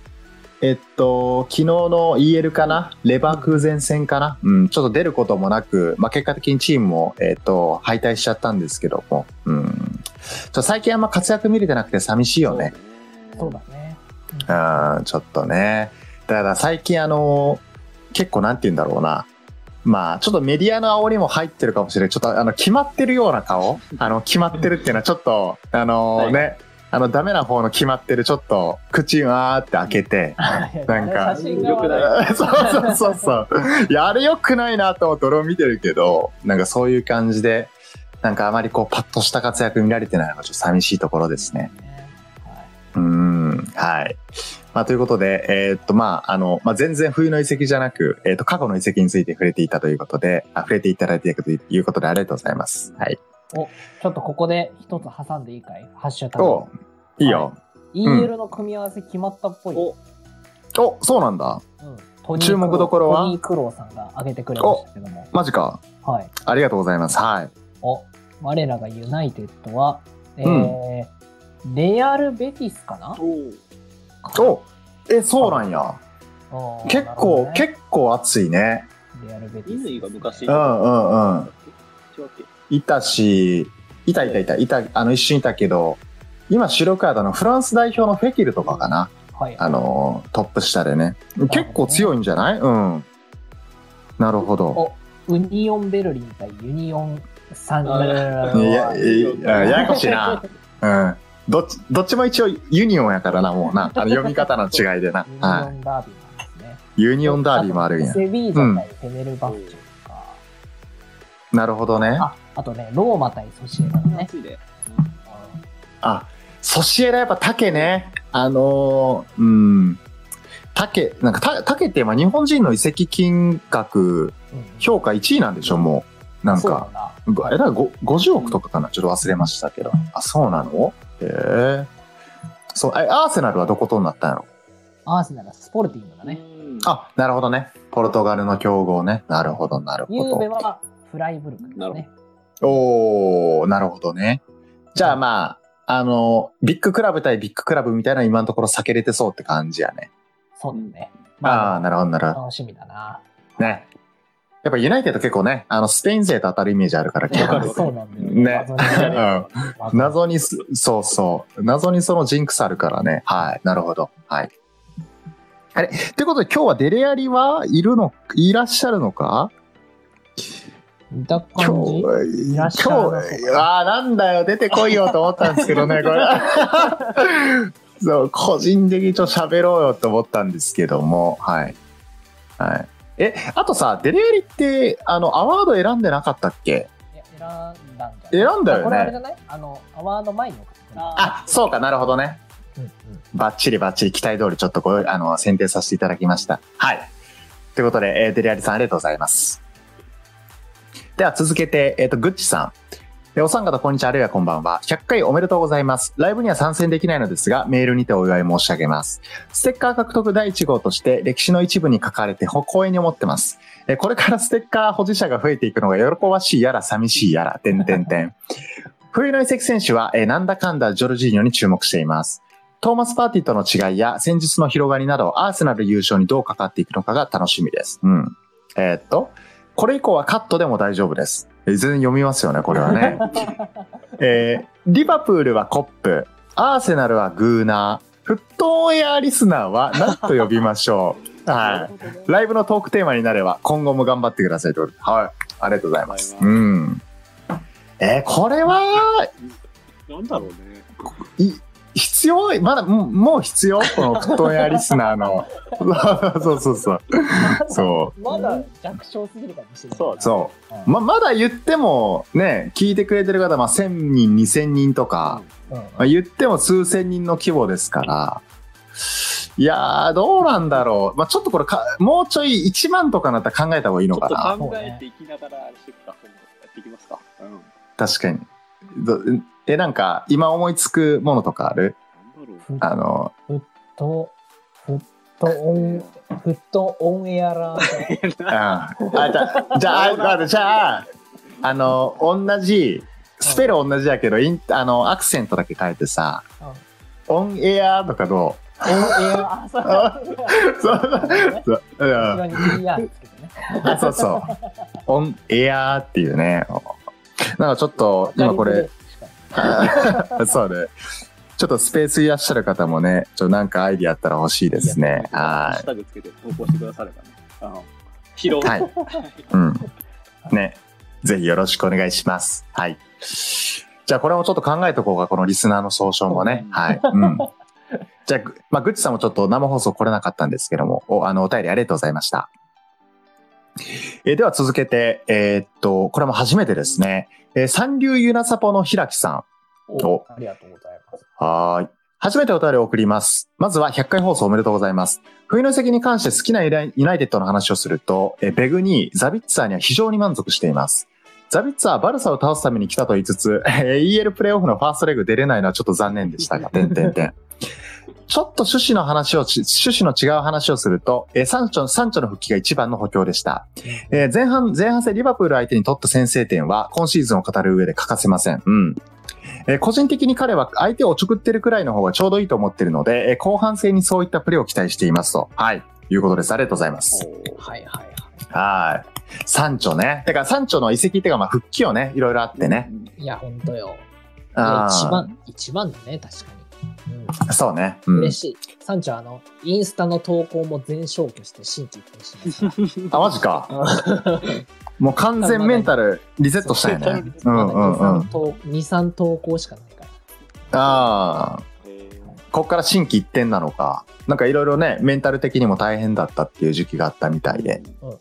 えっと、昨日の EL かな？レバークーゼン戦かな？うん、ちょっと出ることもなく、まあ、結果的にチームも、えっと、敗退しちゃったんですけども、うん。ちょ最近あんま活躍見れてなくて寂しいよね。そうだね。うん、ちょっとね。だから最近あの、結構なんて言うんだろうな。まあ、ちょっとメディアの煽りも入ってるかもしれない。ちょっとあの、決まってるような顔？あの、決まってるっていうのはちょっと、あのはいね、あの、ダメな方の決まってる、ちょっと、口わーって開けて、なんか そうそうそうそう。いや、あれ良くないなと思って俺も見てるけど、なんかそういう感じで、なんかあまりこう、パッとした活躍見られてないのがちょっと寂しいところですね。はい。うーん、はい。まあ、ということで、えーっと、まあ、あの、まあ、全然冬の遺跡じゃなく、えーっと、過去の遺跡について触れていたということで、あ触れていただいているということでありがとうございます。はい。お、ちょっとここで一つ挟んでいいかい？ハッシュタグ。おいいよ。EL の組み合わせ決まったっぽい。おお、そうなんだ。うん注目どころは？トニー・クローさんが挙げてくれましたけども。マジか。はい。ありがとうございます。はい。お、我らがユナイテッドは、えーレアル・ベティスかな？おお、え、そうなんや。結構、ね結構熱いね。レアル・ベティス。乾が昔、うんうんうん。違うっけいたし、いたいたいた、いた、あの、一瞬いたけど、今、白カードのフランス代表のフェキルとかかな。はい。あのー、トップ下でね。結構強いんじゃない？うん。なるほど。お、ウニオン・ベルリン対ユニオン・サンや、いやややこしいな。うん。どっち、どっちも一応ユニオンやからな、もうな。あの読み方の違いでな ユ。ニオは。い。ユニオンダービーもあるんや。セビージャ対フェネルバフチェとか、なるほどね。あ、あとね、ローマ対ソシエダのね。あ、ソシエダやっぱ竹ね。あのー、うん。竹、なんかた竹ってまあ日本人の移籍金額うん評価1位なんでしょ、もう。なんそうか。だごえ、だからご50億とかかなちょっと忘れましたけど。あ、そうなの？へえ。そう、えアーセナルはどことになったんやろ？アーセナルはスポルティングだね。うんあ、なるほどね。ポルトガルの強豪ね。なるほど、なるほど。べはフライブルクですなるね。おー、なるほどね。じゃあまあ、あの、ビッグクラブ対ビッグクラブみたいな今のところ避けれてそうって感じやね。そうだね。ああー、なるほど、なるほ楽しみだな。ど。ね。やっぱユナイテッド結構ね、あの、スペイン勢と当たるイメージあるから、結構わかるそうなんだよね謎にうん謎にす、そうそう。謎にそのジンクスあるからね。はい。なるほど。はい。あれ？ということで今日はデレアリはいるの、いらっしゃるのか？見た今感じ？日、いらっしゃるああ、なんだよ、出てこいよと思ったんですけどね、これ。そう、個人的にちょっと喋ろうよと思ったんですけども、はい。はい。え、あとさ、デレアリって、あの、アワード選んでなかったっけ？選んだんじゃ選んだよねこれあれじゃない？あの、アワード前にあ、そうかなるほどね。うんうんバッチリバッチリ期待通りちょっとご、あの、選定させていただきました。はい。ということで、えーデレアリさんありがとうございます。では続けて、えっ、と、グッチさん。お三方こんにちは、あるいはこんばんは。100回おめでとうございます。ライブには参戦できないのですが、メールにてお祝い申し上げます。ステッカー獲得第1号として、歴史の一部に書かれてほ光栄に思ってます。えこれからステッカー保持者が増えていくのが喜ばしいやら寂しいやら、てんてんてん。冬の移籍選手は、えなんだかんだジョルジーニョに注目しています。トーマス・パーティーとの違いや戦術の広がりなど、アーセナル優勝にどうかかっていくのかが楽しみです。うん。えーっと、これ以降はカットでも大丈夫です。えー全然読みますよね、これはね。えーリバプールはコップ、アーセナルはグーナー、フットオンエアリスナーは何と呼びましょう。はい。ライブのトークテーマになれば、今後も頑張ってくださいと。はい。ありがとうございます。うん。えーこれは、なんだろうね。い必要？まだ、もう必要？この布団屋リスナーの。そうそうそう。そまだ弱小すぎるかもしれない。そうう。そう。うんま、まだ言っても、ね、聞いてくれてる方、まあ、1000人、2000人とか、うんまあ、言っても数千人の規模ですから、いやー、どうなんだろう。まあ、ちょっとこれか、もうちょい1万とかなったら考えた方がいいのちょっとかな。考えていきながらあれしていやっていきますか。うん。確かに。どえ、なんか、今思いつくものとかある？なんだろう。フッあの、ト、フットオン、フットオンエアラー。うんあ、じゃあ、じゃあ、じゃあ、あの、同じ、スペル同じやけど、インあの、アクセントだけ変えてさ、オンエアとかどオンエア、あ、そう。あそうそう。そうそう。オンエアっていうね。なんかちょっと、今これ、そうね。ちょっとスペースいらっしゃる方もね、ちょっとなんかアイディアあったら欲しいですね。ハッはシュタグつけて投稿してくださればね。あの、拾う。はいい。うん。ね。ぜひよろしくお願いします。はい。じゃあこれもちょっと考えとこうか、このリスナーの総称もね。はい。うん。じゃあ、ぐまあ、グッチさんもちょっと生放送来れなかったんですけども、お、あの、お便りありがとうございました。えーでは続けて、えーっと、これも初めてですね。えー三流ユナサポの平木さん。おありがとうございます。はーい。初めてお便りを送ります。まずは100回放送おめでとうございます。冬の席に関して好きなユナイユナイテッドの話をすると、えベグにザビッツァーには非常に満足しています。ザビッツァーはバルサを倒すために来たと言いつつ、えー EL プレイオフのファーストレグ出れないのはちょっと残念でしたが、てんてんてん。ちょっと趣旨の話をし、趣旨の違う話をすると、えーサンチョ、サンチョの復帰が一番の補強でした。えー前半、前半戦リバプール相手に取った先制点は、今シーズンを語る上で欠かせません。うん。えー個人的に彼は相手をおちょくってるくらいの方がちょうどいいと思ってるので、えー後半戦にそういったプレーを期待していますと。はい。いうことです。ありがとうございます。はいはいはい。はい。サンチョね。てか、サンチョの移籍っていうか、まあ、復帰をね、いろいろあってね。いや、ほんとよ。一番、一番だね、確かに。そうね。う。嬉しい。サンチョあの、インスタの投稿も全消去して新規一転します あ、マジか。もう完全メンタルリセットしたよね。うんうんうん。2、3 2、3投稿しかないから。ああ。こっから新規一点なのか。なんかいろいろね、メンタル的にも大変だったっていう時期があったみたいで。うん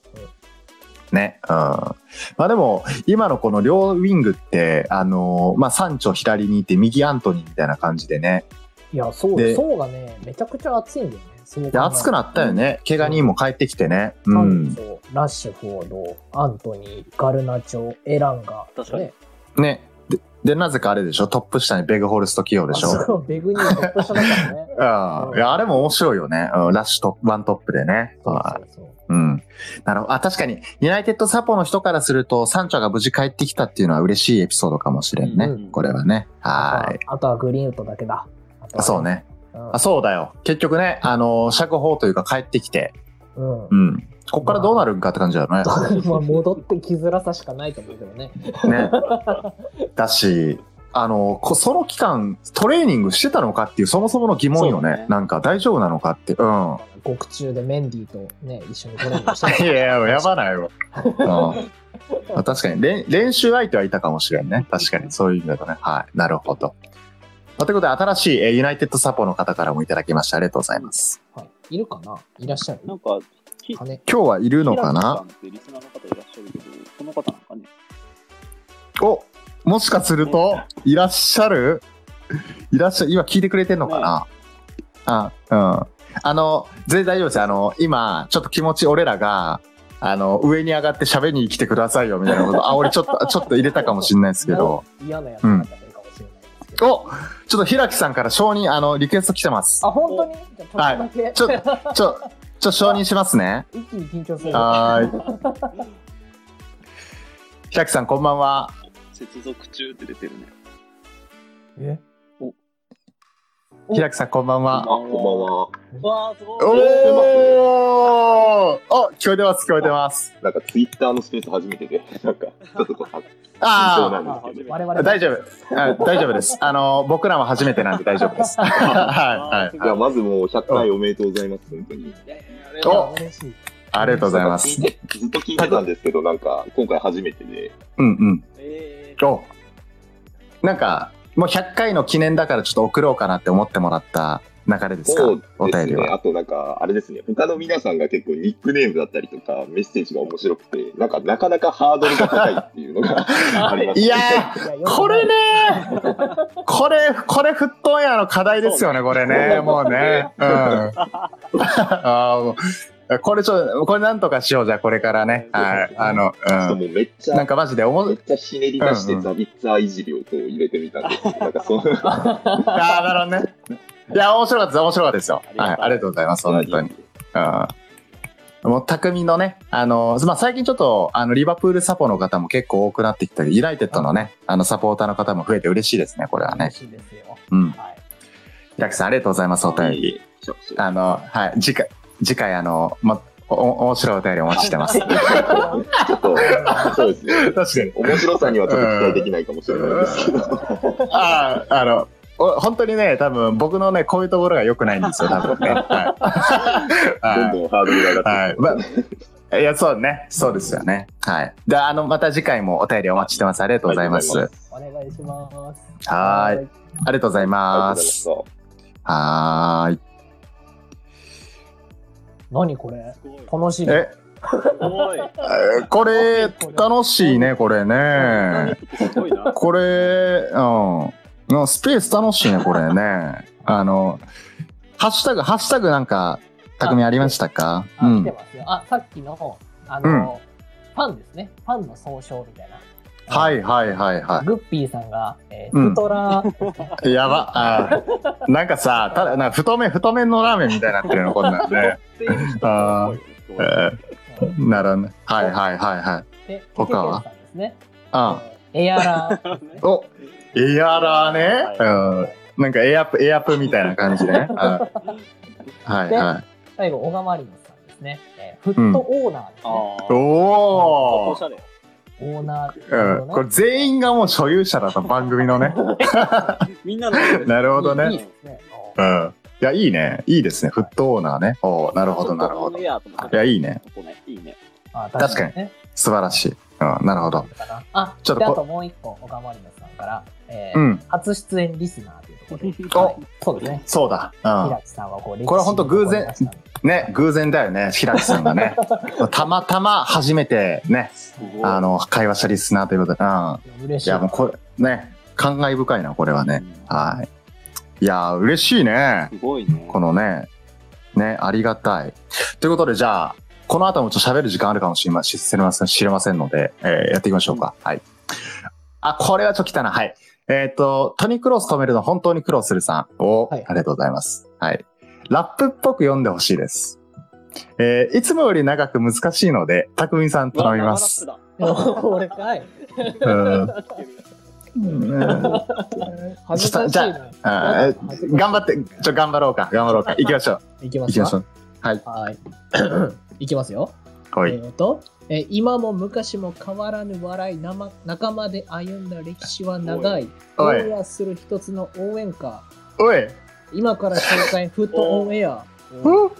うん。ね。うん。まあでも、今のこの両ウィングって、あのーまあ、サンチョ左にいて、右アントニーみたいな感じでね。いや、そう、でそうがね、めちゃくちゃ熱いんだよね。そうで熱くなったよね。怪我人も帰ってきてね。うんラッシュフォード、アントニー、ガルナチョ、エランガ。確かにね。ね。でで、なぜかあれでしょ？トップ下にベグホルスト企業でしょ？そう、ベグにトップ下だからね。うん。いや、あれも面白いよね。うん、ラッシュトップ、ワントップでね。そうはいそうそう。うん。なるほど。あ、確かに、ユナイテッドサポの人からすると、サンチョが無事帰ってきたっていうのは嬉しいエピソードかもしれんね。うんこれはね。はい。あとはグリーンウッドだけだ。あそう。ね。うんあ、そうだよ。結局ね、あの、釈放というか帰ってきて、うん。うん。こっからどうなるんかって感じだよね。まあ 戻ってきづらさしかないと思うけどね。ね。だし、あの、こその期間、トレーニングしてたのかっていう、そもそもの疑問よね。ねなんか大丈夫なのかって。うん。獄中でメンディーとね、一緒にトレーニングして いやいや、やばないよ。うん、確かに練、練習相手はいたかもしれんね。確かに、そういう意味だとね。はい。なるほど。まあということで、新しい、えーユナイテッドサポの方からもいただきました。ありがとうございます。はい。いるかな？いらっしゃる？なんか。今日はいるのかな？リスナーの方いらっしゃるけど、この方なんかね？おもしかすると、いらっしゃる？いらっしゃる今聞いてくれてんのかな、あ、うん。あの、全然大丈夫ですよ。あの、今、ちょっと気持ち俺らが、あの、上に上がって喋りに来てくださいよ、みたいなこと、あ、俺ちょっと、ちょっと入れたかもしれないですけど。嫌なやつかもしれないですけど。おちょっと平木さんから承認、あの、リクエスト来てます。あ、本当に？じゃあちょちょ、ちょ、承認しますね。一気に緊張する。はーい。平木さん、こんばんは。接続中って出てるね。え？平木さん、こんばんは。あ、こんばんは。わー、すごい。おーお聞こえてます、聞こえてます。なんかツイッターのスペース初めてで、なんか、ちょっとこう、緊張あなんですけど。我々あ、大丈夫。あ大丈夫です。あの、僕らも初めてなんで大丈夫です。はい、はい。いや、まずもう100回おめでとうございます、本当に。お。ありがとうございます。ずっと聞いてたんですけど、なんか、今回初めてで、うんうん。えーおなんか、もう100回の記念だからちょっと送ろうかなって思ってもらった流れですか？そうですね。お便りは。あとなんか、あれですね、他の皆さんが結構ニックネームだったりとか、メッセージが面白くて、なんか、なかなかハードルが高いっていうのが ありますいやいやー、これねこれ、これ、フットンヤの課題ですよね、これね。もうね。うん。あーもうこれちょ、これなんとかしよう、じゃあこれからね。はい。あの、うもうめっちん。なんゃ、かマジでおもめっ、ちゃひねり出してうんうんザビッツァーいじりをこう入れてみたんですけど、なんかその、ああ、なるほどね。いや、面白かったです、面白かったですよ。はい、ありがとうございます、本当に。うん。もう、匠のね、あの、まあ、最近ちょっと、あの、リバプールサポの方も結構多くなってきたり、ユナイテッドのね、あの、サポーターの方も増えて嬉しいですね、これはね嬉。しいですよ。うん。はい。平木さん、ありがとうございます、お便り。あの、はい、次回、次回、あの、ま、お、お面白いお便りお待ちしてます。ちょっと、そうですね。確かに。面白さにはちょっと期待できないかもしれないですけど。ああ、あの、お本当にね、多分僕のね、こういうところが良くないんですよ、多分ね。はい。どんどんハードルが上がはい。ってまあ、いや、そうね。そうですよね。はい。で、あの、また次回もお便りお待ちしてます。ありがとうございます。はいお願いします。ーい。ありがとうございま。ますす。はーい。何これ？楽しい。これ、楽しいね、これね。これ、うん。のスペース楽しいね、これね。あの、ハッシュタグ、ハッシュタグなんか、匠ありましたか？うあ、来ん。あ、さっきの、あの、ファンですね。ファンの総称みたいな。はいはいはいはグッピーさんが、えー、うんフトラー、い。やば。あーなんかさ、ただ、なんか太麺、太麺のラーメンみたいになってるの、こんなんね。っていう人が多いよねすごいえーなるほどね。はいはいはいはい。で、他はさんですね。あえーエアラー。お、エアラーね。うん。なんかエアプ、エアプみたいな感じね。あ はいはい。最後、小川マリノスさんですね。えーフットオーナーですね。あーおーおしゃれ。オーナー。うん。これ全員がもう所有者だと番組のね。みんなの。なるほどねいいですね。うん。いや、いいね。いいですね。フットオーナーね。おーなるほどなるほど。いいや、や、いいね。ここね。いいね。あ確かにね。素晴らしい。うん。なるほど。あ、ちょっとあともう一個、小川マリノスさんから、えーうん。初出演リスナーこ おはいそうですね。そうだ。う平木さんはこう、これは本当偶然。ね、偶然だよね。平木さんがね。たまたま初めてね。あの、会話したリスナーということで。うん。ね嬉しい。いや、もうこれ、ね、感慨深いな、これはね。はい。いやー、嬉しいね。すごいね。このね、ね、ありがたい。ということで、じゃあ、この後もちょっと喋る時間あるかもしれまし知れません知れませんので、えーやっていきましょうか。はい。あ、これはちょっと来たな。はい。えっ、と、トニクロス止めるの本当に苦労するさん。お、はいありがとうございます。はい。ラップっぽく読んでほしいです。えーいつもより長く難しいので、たくみさん頼みます。俺かい。うん。恥ずかしいじゃな。あー頑張って、ちょ、頑張ろうか、頑張ろうか。行きましょう。いきますか行きましょう。はい。はい。いきますよ。ほい。えっ、と、えー今も昔も変わらぬ笑い、なま仲間で歩んだ歴史は長い。オンエアする一つの応援歌。おい。今から紹介、フットオンエア。うん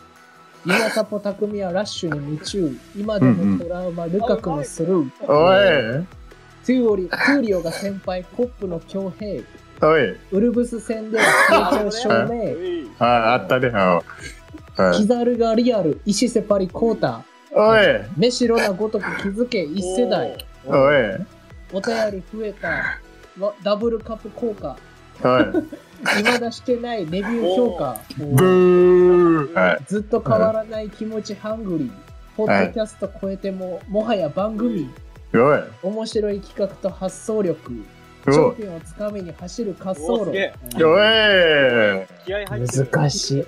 今サポ匠はラッシュに夢中。今でもトラウマ、ルカクのスルー。おい。トゥーリトゥーリオが先輩、コップの強兵。おい。ウルブス戦では成長証明。あー、あったね。うんキザルがリアル、石瀬パリコータ。おい。メシロなごとく気づけ、一世代。おい。お便り増えた。わダブルカップ効果。おい。未だしてないレビュー評価。ブー。はい。ずっと変わらない気持ちハングリー。ポッドキャスト超えても、もはや番組。おい。面白い企画と発想力。おい頂点をつかみに走る滑走路おい。難しい。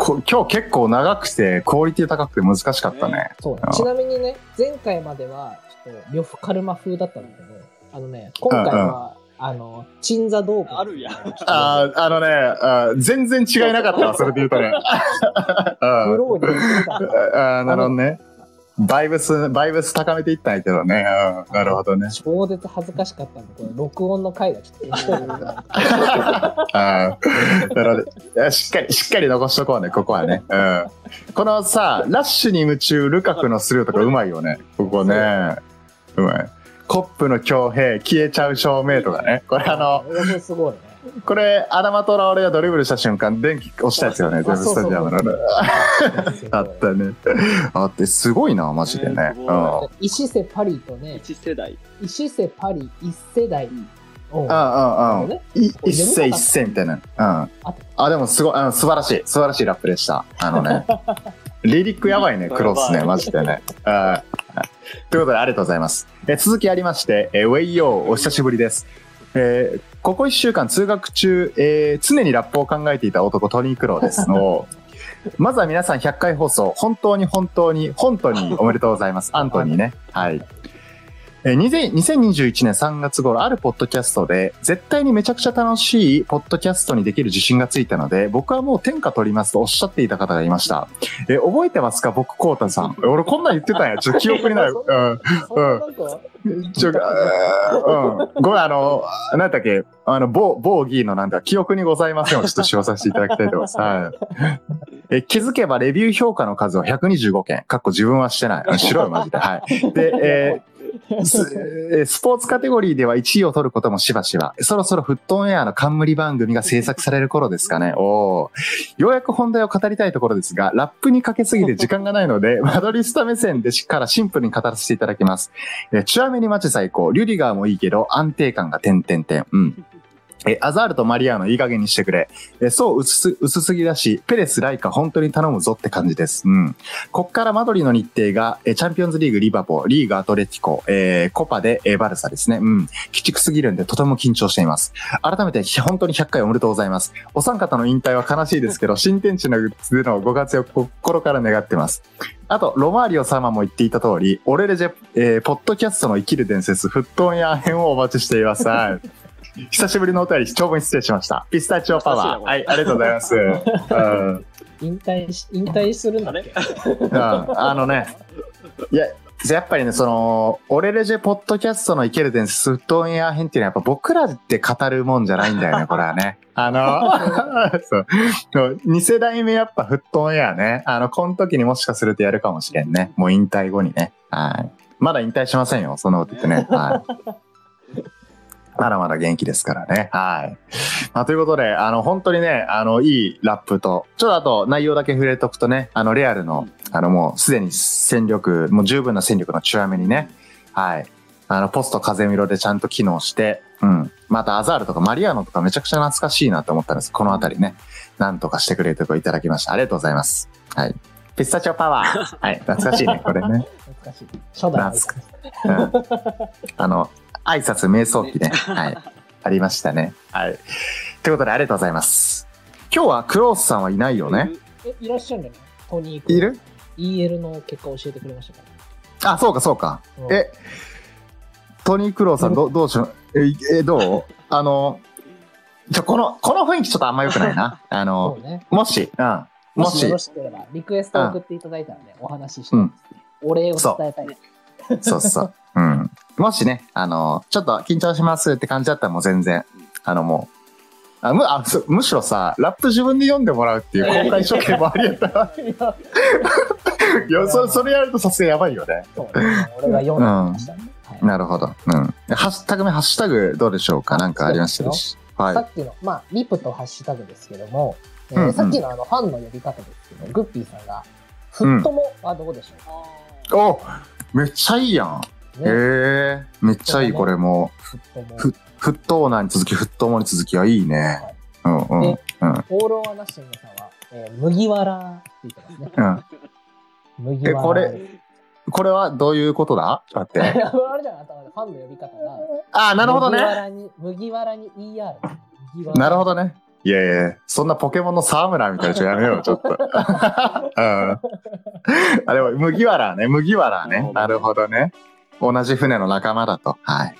こ今日結構長くて、クオリティ高くて難しかったね。そうあちなみにね、前回までは、ちょっと、呂布カルマ風だったんだけど、あのね、今回は、あの、鎮座道具。あるやん。あーあのねあー、全然違いなかったわ、それで言うとね。あ フローにあーなるほどね。バイブス、バイブス高めていったんやけどね。うんなるほどね。超絶恥ずかしかったんで、これ、録音の回がちょっと なるほど。しっかり、しっかり残しとこうね、ここはね。うん。このさ、ラッシュに夢中、ルカクのスルーとかうまいよね。ここね。うまい。コップの強兵、消えちゃう照明とかね。これあの、すごいね。これ、アダマトラ俺がドリブルした瞬間、電気押したやつよね、全部スタジアムのね。あったね。あって、すごいな、マジでね。ねすごうん。石瀬パリとね、一世代。石瀬パリ一世代。うんうんうん一世一世みたいな。うん。あ、でもすごい、うん、素晴らしい。素晴らしいラップでした。あのね。リリックやばいね、クロスね、マジでね。ということで、ありがとうございます。え続きありまして、えウェイヨー、お久しぶりです。えーここ一週間通学中、えー常にラップを考えていた男、トニー・クローですの。まずは皆さん100回放送、本当に本当に、本当におめでとうございます。アントニーね。はい。えー2000 2021年3月頃、あるポッドキャストで、絶対にめちゃくちゃ楽しいポッドキャストにできる自信がついたので、僕はもう天下取りますとおっしゃっていた方がいました。えー覚えてますか？僕、コウタさん。俺こんなん言ってたんや。ちょっと 記憶にない。うん。そんちょ、うん。ごめん、あの、なんだっけ、あの、某、某議員のなんだ、記憶にございませんをちょっと使用させていただきたいと思います。はい。え、気づけばレビュー評価の数は125件。かっこ自分はしてない。あ白いマジで。はい。で、えー スポーツカテゴリーでは1位を取ることもしばしば。そろそろフットオンエアの冠番組が制作される頃ですかね。おーようやく本題を語りたいところですが、ラップにかけすぎて時間がないので、マドリスタ目線でしからシンプルに語らせていただきます。えー、チュアメにマチ最高。リュリガーもいいけど、安定感が点々点。うん。えーアザールとマリアーノいい加減にしてくれ。えーそう薄す、薄すぎだし、ペレス、ライカ本当に頼むぞって感じです。うん。こっからマドリの日程が、えーチャンピオンズリーグリバポー、リーグアトレティコ、えーコパで、えーバルサですね。うん。鬼畜すぎるんでとても緊張しています。改めて本当に100回おめでとうございます。お三方の引退は悲しいですけど、新天地のでのご活躍を心から願ってます。あと、ロマーリオ様も言っていた通り、オレレジェ、えーポッドキャストの生きる伝説、フットオンヤー編をお待ちしています。はい。久しぶりのお便り、長文失礼しました。ピスタチオパワー。はい、ありがとうございます。うん引退し、引退するんだあれ？っけうんあのね、いや、やっぱりね、その、オレレジェポッドキャストの生ける伝説、フットオンエア編っていうのはやっぱ僕らで語るもんじゃないんだよね、これはね。あの、そう。2世代目やっぱフットオンエアね。あの、この時にもしかするとやるかもしれんね。もう引退後にね。はい。まだ引退しませんよ、そんなこと言ってね。はい。まだまだ元気ですからね。はい。まあ、ということで、あの、本当にね、あの、いいラップと、ちょっとあと内容だけ触れとくとね、あの、レアルの、あの、もうすでに戦力、もう十分な戦力のチュアメにね、はい。あの、ポスト風見ろでちゃんと機能して、うん。またアザールとかマリアーノとかめちゃくちゃ懐かしいなと思ったんです。このあたりね。なんとかしてくれるとこいただきました。ありがとうございます。はい。ピスタチオパワー。はい。懐かしいね、これね。懐かしい。初代懐かうんあの、挨拶瞑想機 ね。はい。ありましたね。はい。ということで、ありがとうございます。今日はクロースさんはいないよね？え、いらっしゃるんじゃないトニー君。いる ?EL の結果を教えてくれましたかあ、そうか、そうか。ら。うんえ、トニー・クローさん、どどうしよう？え、いえどう？あの、ちょ、この、この雰囲気ちょっとあんま良くないな。あそのう、ね。もし、うん。もしもしよろ、しければ、リクエストを送っていただいたらね、お話ししてます、お礼を伝えたい。そうそう。うん。もしね、あの、ちょっと緊張しますって感じだったらもう全然、あのもう、あむあむしろさ、ラップ自分で読んでもらうっていう公開処刑もありやったら、そそれやるとさすがやばいよね。そう俺が読んでみましたね。はいなるほど。うん。ハッシュタグ目、ハッシュタグどうでしょうか？なんかありましたでし？はいさ。っきの、まあ、リプとハッシュタグですけども、えーうんうんさっきのあのファンの呼び方ですけど、グッピーさんが、フットモはどうでしょおめっちゃいいやん。う、へね、え、めっちゃいい、これも。ふフットオーナーに続き、フットモに続きはいいね。うんうん。うん。で All or Nothing さんは、えー麦わらって言ってますね。うん。麦わら。えこれこれはどういうことだ？ちょっと待って。あれじゃないファンの呼び方が。ああ、なるほどね。麦わらに、麦わらに ER。なるほどね。いやいやそんなポケモンの沢村みたいな人やめよう、ちょっと。うん。あ、でも、麦わらね、麦わらね。なるほどね。同じ船の仲間だと。はい。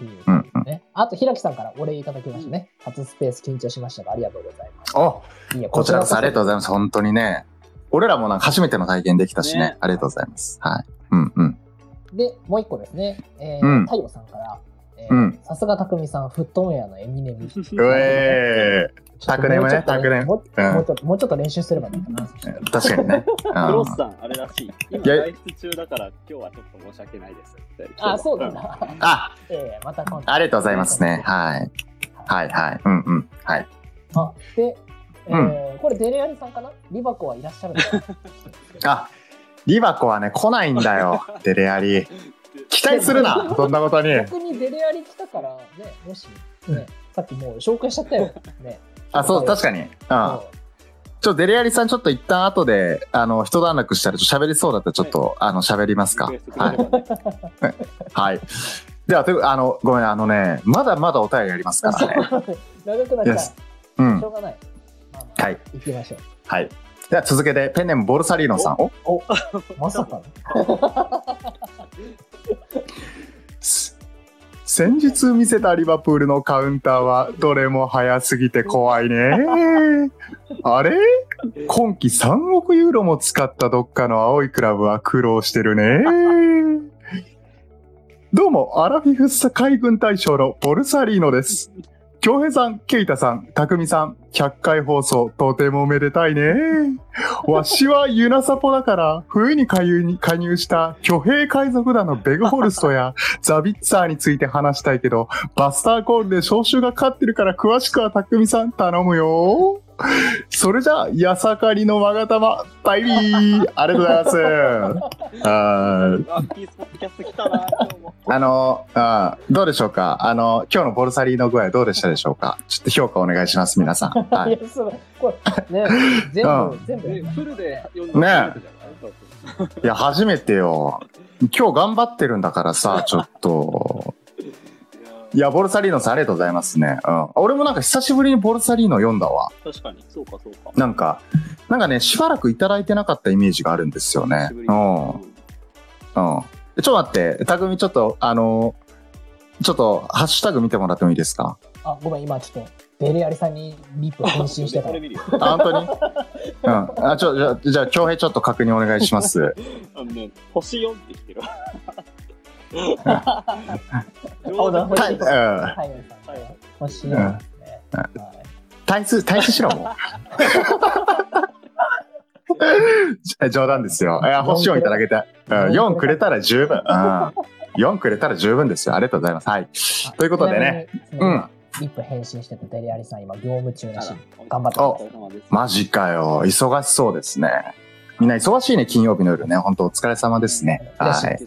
ううんう。あと、平木さんからお礼いただきましたね。初スペース緊張しましたが、ありがとうございます。おいいよこちらこそありがとうございまます。本当にね。俺らもなんか初めての体験できたしね。ねありがとうございます。はい。うんうん。す。で、もう一個ですね。えー、うん太陽さんから、さすが匠さん、フットオンエアのエミネム。うえー。タクネムね、タクネム。もうちょっともうちょっと練習すればいいかな。確かにね。クロスさん、あれらしい。今、いや外出中だから、今日はちょっと申し訳ないです。あ、そうなんだ。あ、えー、また今度。ありがとうございますね。はい。はいはい。うんうん。はい。あ、で、えーこれデレアリさんかな？リバコはいらっしゃるあ、リバコはね、来ないんだよ。デレアリ。期待するな、そんなことに。逆にデレアリ来たからね、もし、ね、さっきもう紹介しちゃったよ。ね。あ、そう、確かに。うん。ちょっとデレアリさん、ちょっと一旦後で、あの、一段落したら、喋りそうだったら、ちょっと、あの、喋りますか。はい。はい。では、という、あの、ごめん、あのね、まだまだお便りありますからね。長くなっちゃう。うんしょ。うがない。まあまあはい。行きましょう。はい。では続けて、ペンネームボルサリーノさん。おお、まさか 先日見せたリバプールのカウンターはどれも早すぎて怖いね。あれ？今季3億ユーロも使ったどっかの青いクラブは苦労してるね。どうも、アラフィフス海軍大将のボルサリーノです。京平さん、ケイタさん、たくみさん、100回放送、とてもおめでたいね。わしはユナサポだから、冬に加入に加入した巨兵海賊団のベグホルストやザビッツァーについて話したいけど、バスターコールで招集が勝ってるから詳しくはたくみさん頼むよ。それじゃあ、やさかりのまがたま、バイビーありがとうございます。あ ーワンピースポッドキャスト来たな、今日も。あのあーどうでしょうか？あの、今日のボルサリーの具合どうでしたでしょうか？ちょっと評価お願いします、皆さん。はいい。や、そう、これ、ね、全う部、全部フルで読んで初めてじゃない？そうそういや、初めてよ。今日頑張ってるんだからさ、ちょっと。いや、ボルサリーノさんありがとうございますね。うん。俺もなんか久しぶりにボルサリーノ読んだわ。確かに、そうか、そうか。なんか、なんかね、しばらくいただいてなかったイメージがあるんですよねうん。うん。ちょっと待って、たくみちょっと、あの、ちょっと、ハッシュタグ見てもらってもいいですか？あ、ごめん、今ちょっと、デレアリさんにリップ返信してた。あ、本当に？うん。あ、ちょ、じゃあ、じゃあ、京平ちょっと確認お願いします。あのね、星4って来てる。あなるほどはい、うん。太陽さん。ね。星4ですね。はい対数、対数しろ、もう。冗談ですよ。いや、星4いただけて。うん、4くれたら十分。うん。4くれたら十分ですよ。ありがとうございます。はい。ということでね。うん。リップ返信してたデレアリさん、今、業務中らしい。頑張っておマジかよ。忙しそうですね。みん。な忙しいね、金曜日の夜ね。本当お疲れ様ですね。はい。嬉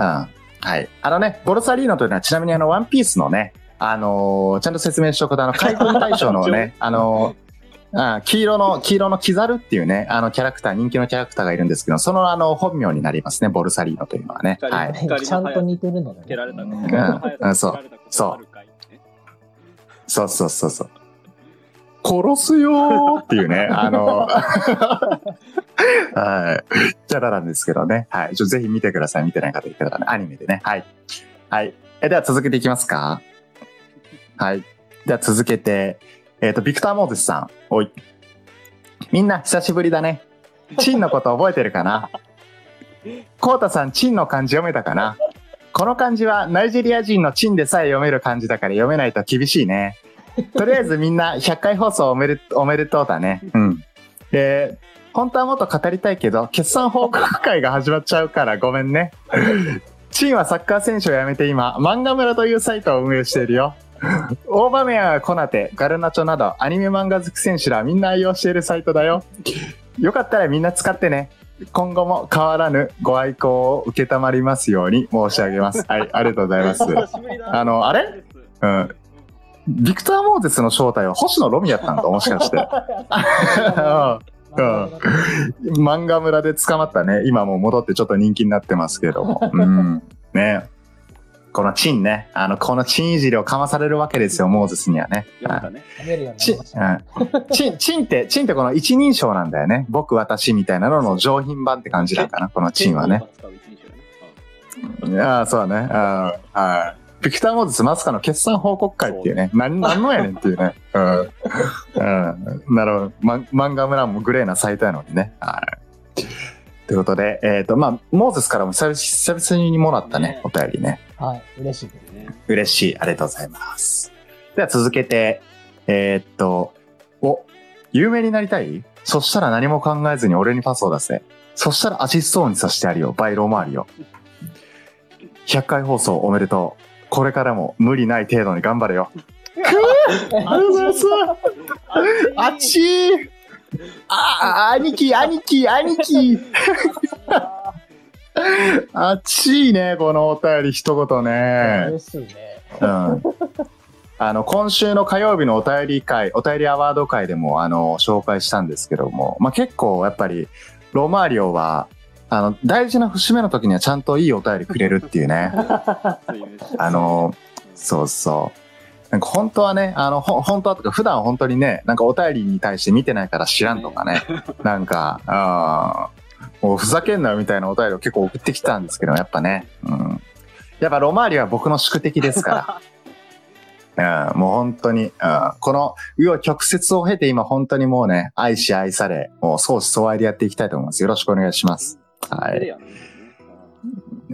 うん。はい。あのね、ボルサリーノというのはちなみにあの、ワンピースのね、あのーちゃんと説明しておくと、あの、海軍大将のね、あのーあ黄色の、黄色のキザルっていうね、あのキャラクター、人気のキャラクターがいるんですけど、そのあの本名になりますね、ボルサリーノというのはね。光はい。ちゃんと似てるので、蹴らうんそうそうそうそうそうそう。殺すよーっていうね、あの、はい。キャラなんですけどね。はい。ちょぜひ見てください。見てない方いたらね、アニメでね。はい。はい。え、では続けていきますか？はい。では続けて、えっ、と、ビクター・モーゼスさん。おい。みんな久しぶりだね。チンのこと覚えてるかな？コウタさん、チンの漢字読めたかな？この漢字はナイジェリア人のチンでさえ読める漢字だから読めないと厳しいね。とりあえずみんな100回放送おめでおめでとうだね。うん。で、本当はもっと語りたいけど、決算報告会が始まっちゃうからごめんね。チンはサッカー選手を辞めて今、漫画村というサイトを運営しているよ。大場面やコナテ、ガルナチョなどアニメ漫画好き選手らみんな愛用しているサイトだよ。よかったらみんな使ってね。今後も変わらぬご愛好を受けたまりますように申し上げます。はい、ありがとうございます。あのあれ？うん。ビクター・モーゼスの正体は星野ロミやったんかもしかして。漫画村で捕まったね。今もう戻ってちょっと人気になってますけども。うん。ねこのチンね。あの、このチンいじりをかまされるわけですよ、モーゼスにはね。チンチン、チンって、チンってこの一人称なんだよね。僕、私みたいなのの上品版って感じなんかな、このチンはね。ああ、そうだね。ああはい。ビクター・モーゼスまさかの決算報告会っていうね。何、何のやねんっていうね。うん。うん。なるほど。ま、漫画村もグレーなサイトやのにね。はい。ということで、えっ、と、まあ、モーゼスからも久々にもらったね、お便りね。はい、嬉しいです。うんね嬉しい。ありがとうございます。では続けて、えーっと、お、有名になりたい？そしたら何も考えずに俺にパスを出せ。そしたらアシスト王にさせてやるよ。バイローマーリよ。100回放送おめでとう。これからも無理ない程度に頑張れよ。あっちーあ、兄貴、兄貴、兄貴。あっちいね、このお便り一言ね。あの、今週の火曜日のお便り会、お便りアワード会でも、あの、紹介したんですけども、まあ、結構、やっぱり、ロマーリオは、あの、大事な節目の時にはちゃんといいお便りくれるっていうね。あの、そうそう。なんか本当はね、あの、ほ本当はとか、普段本当にね、なんかお便りに対して見てないから知らんとかね、なんか、あーもうふざけんなよみたいなお便りを結構送ってきたんですけど、やっぱね、うん。やっぱロマーリは僕の宿敵ですから。うん、もう本当に、うん、この紆余曲折を経て今本当にもうね、愛し愛され、もう相思相愛でやっていきたいと思います。よろしくお願いします。はい。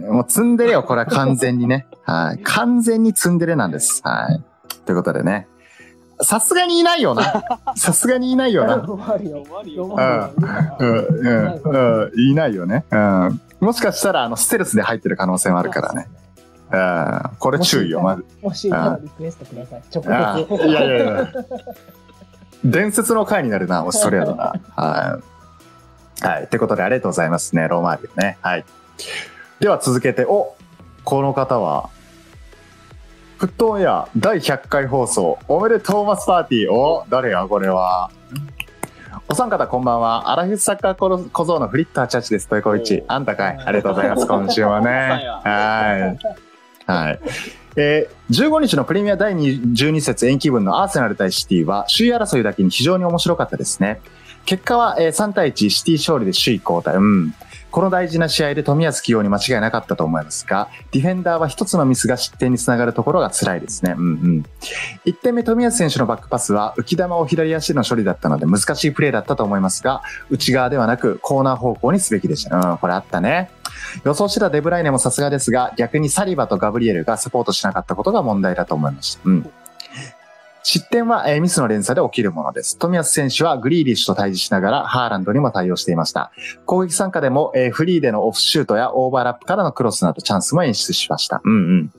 もうツンデレよ、これは完全にね。はい。完全にツンデレなんです。はい。ということでね。さすがにいないよな。さすがにいないよな。いないよね。うん。もしかしたら、あの、ステルスで入ってる可能性もあるからね。うん。これ注意よ、まず。もしいたらリクエストください。あ直接。いやいやいや。伝説の回になるな、オーストリアだな。はい。はい。ってことで、ありがとうございますね、ローマーリオね。はい。では続けて、おこの方は、フットオンエア第100回放送、おめでとうマスパーティー。お誰や、これは。お三方こんばんは。アラフィフサッカー小小僧のフリッターチャチです。トイコイチ。あんたかい。ありがとうございます。今週はね。はい。はい。えー15日のプレミア第12節延期分のアーセナル対シティは首位争いだけに非常に面白かったですね。結果は、えー3対1シティ勝利で首位交代。うん。この大事な試合で冨安起用に間違いなかったと思いますが、ディフェンダーは一つのミスが失点につながるところが辛いですね。うんうん。1点目冨安選手のバックパスは浮き球を左足での処理だったので難しいプレーだったと思いますが、内側ではなくコーナー方向にすべきでした。うん、これあったね。予想してたデブライネもさすがですが、逆にサリバとガブリエルがサポートしなかったことが問題だと思いました。うん。失点は、えミスの連鎖で起きるものです。富安選手はグリーリッシュと対峙しながらハーランドにも対応していました。攻撃参加でも、えフリーでのオフシュートやオーバーラップからのクロスなどチャンスも演出しました。うんうん。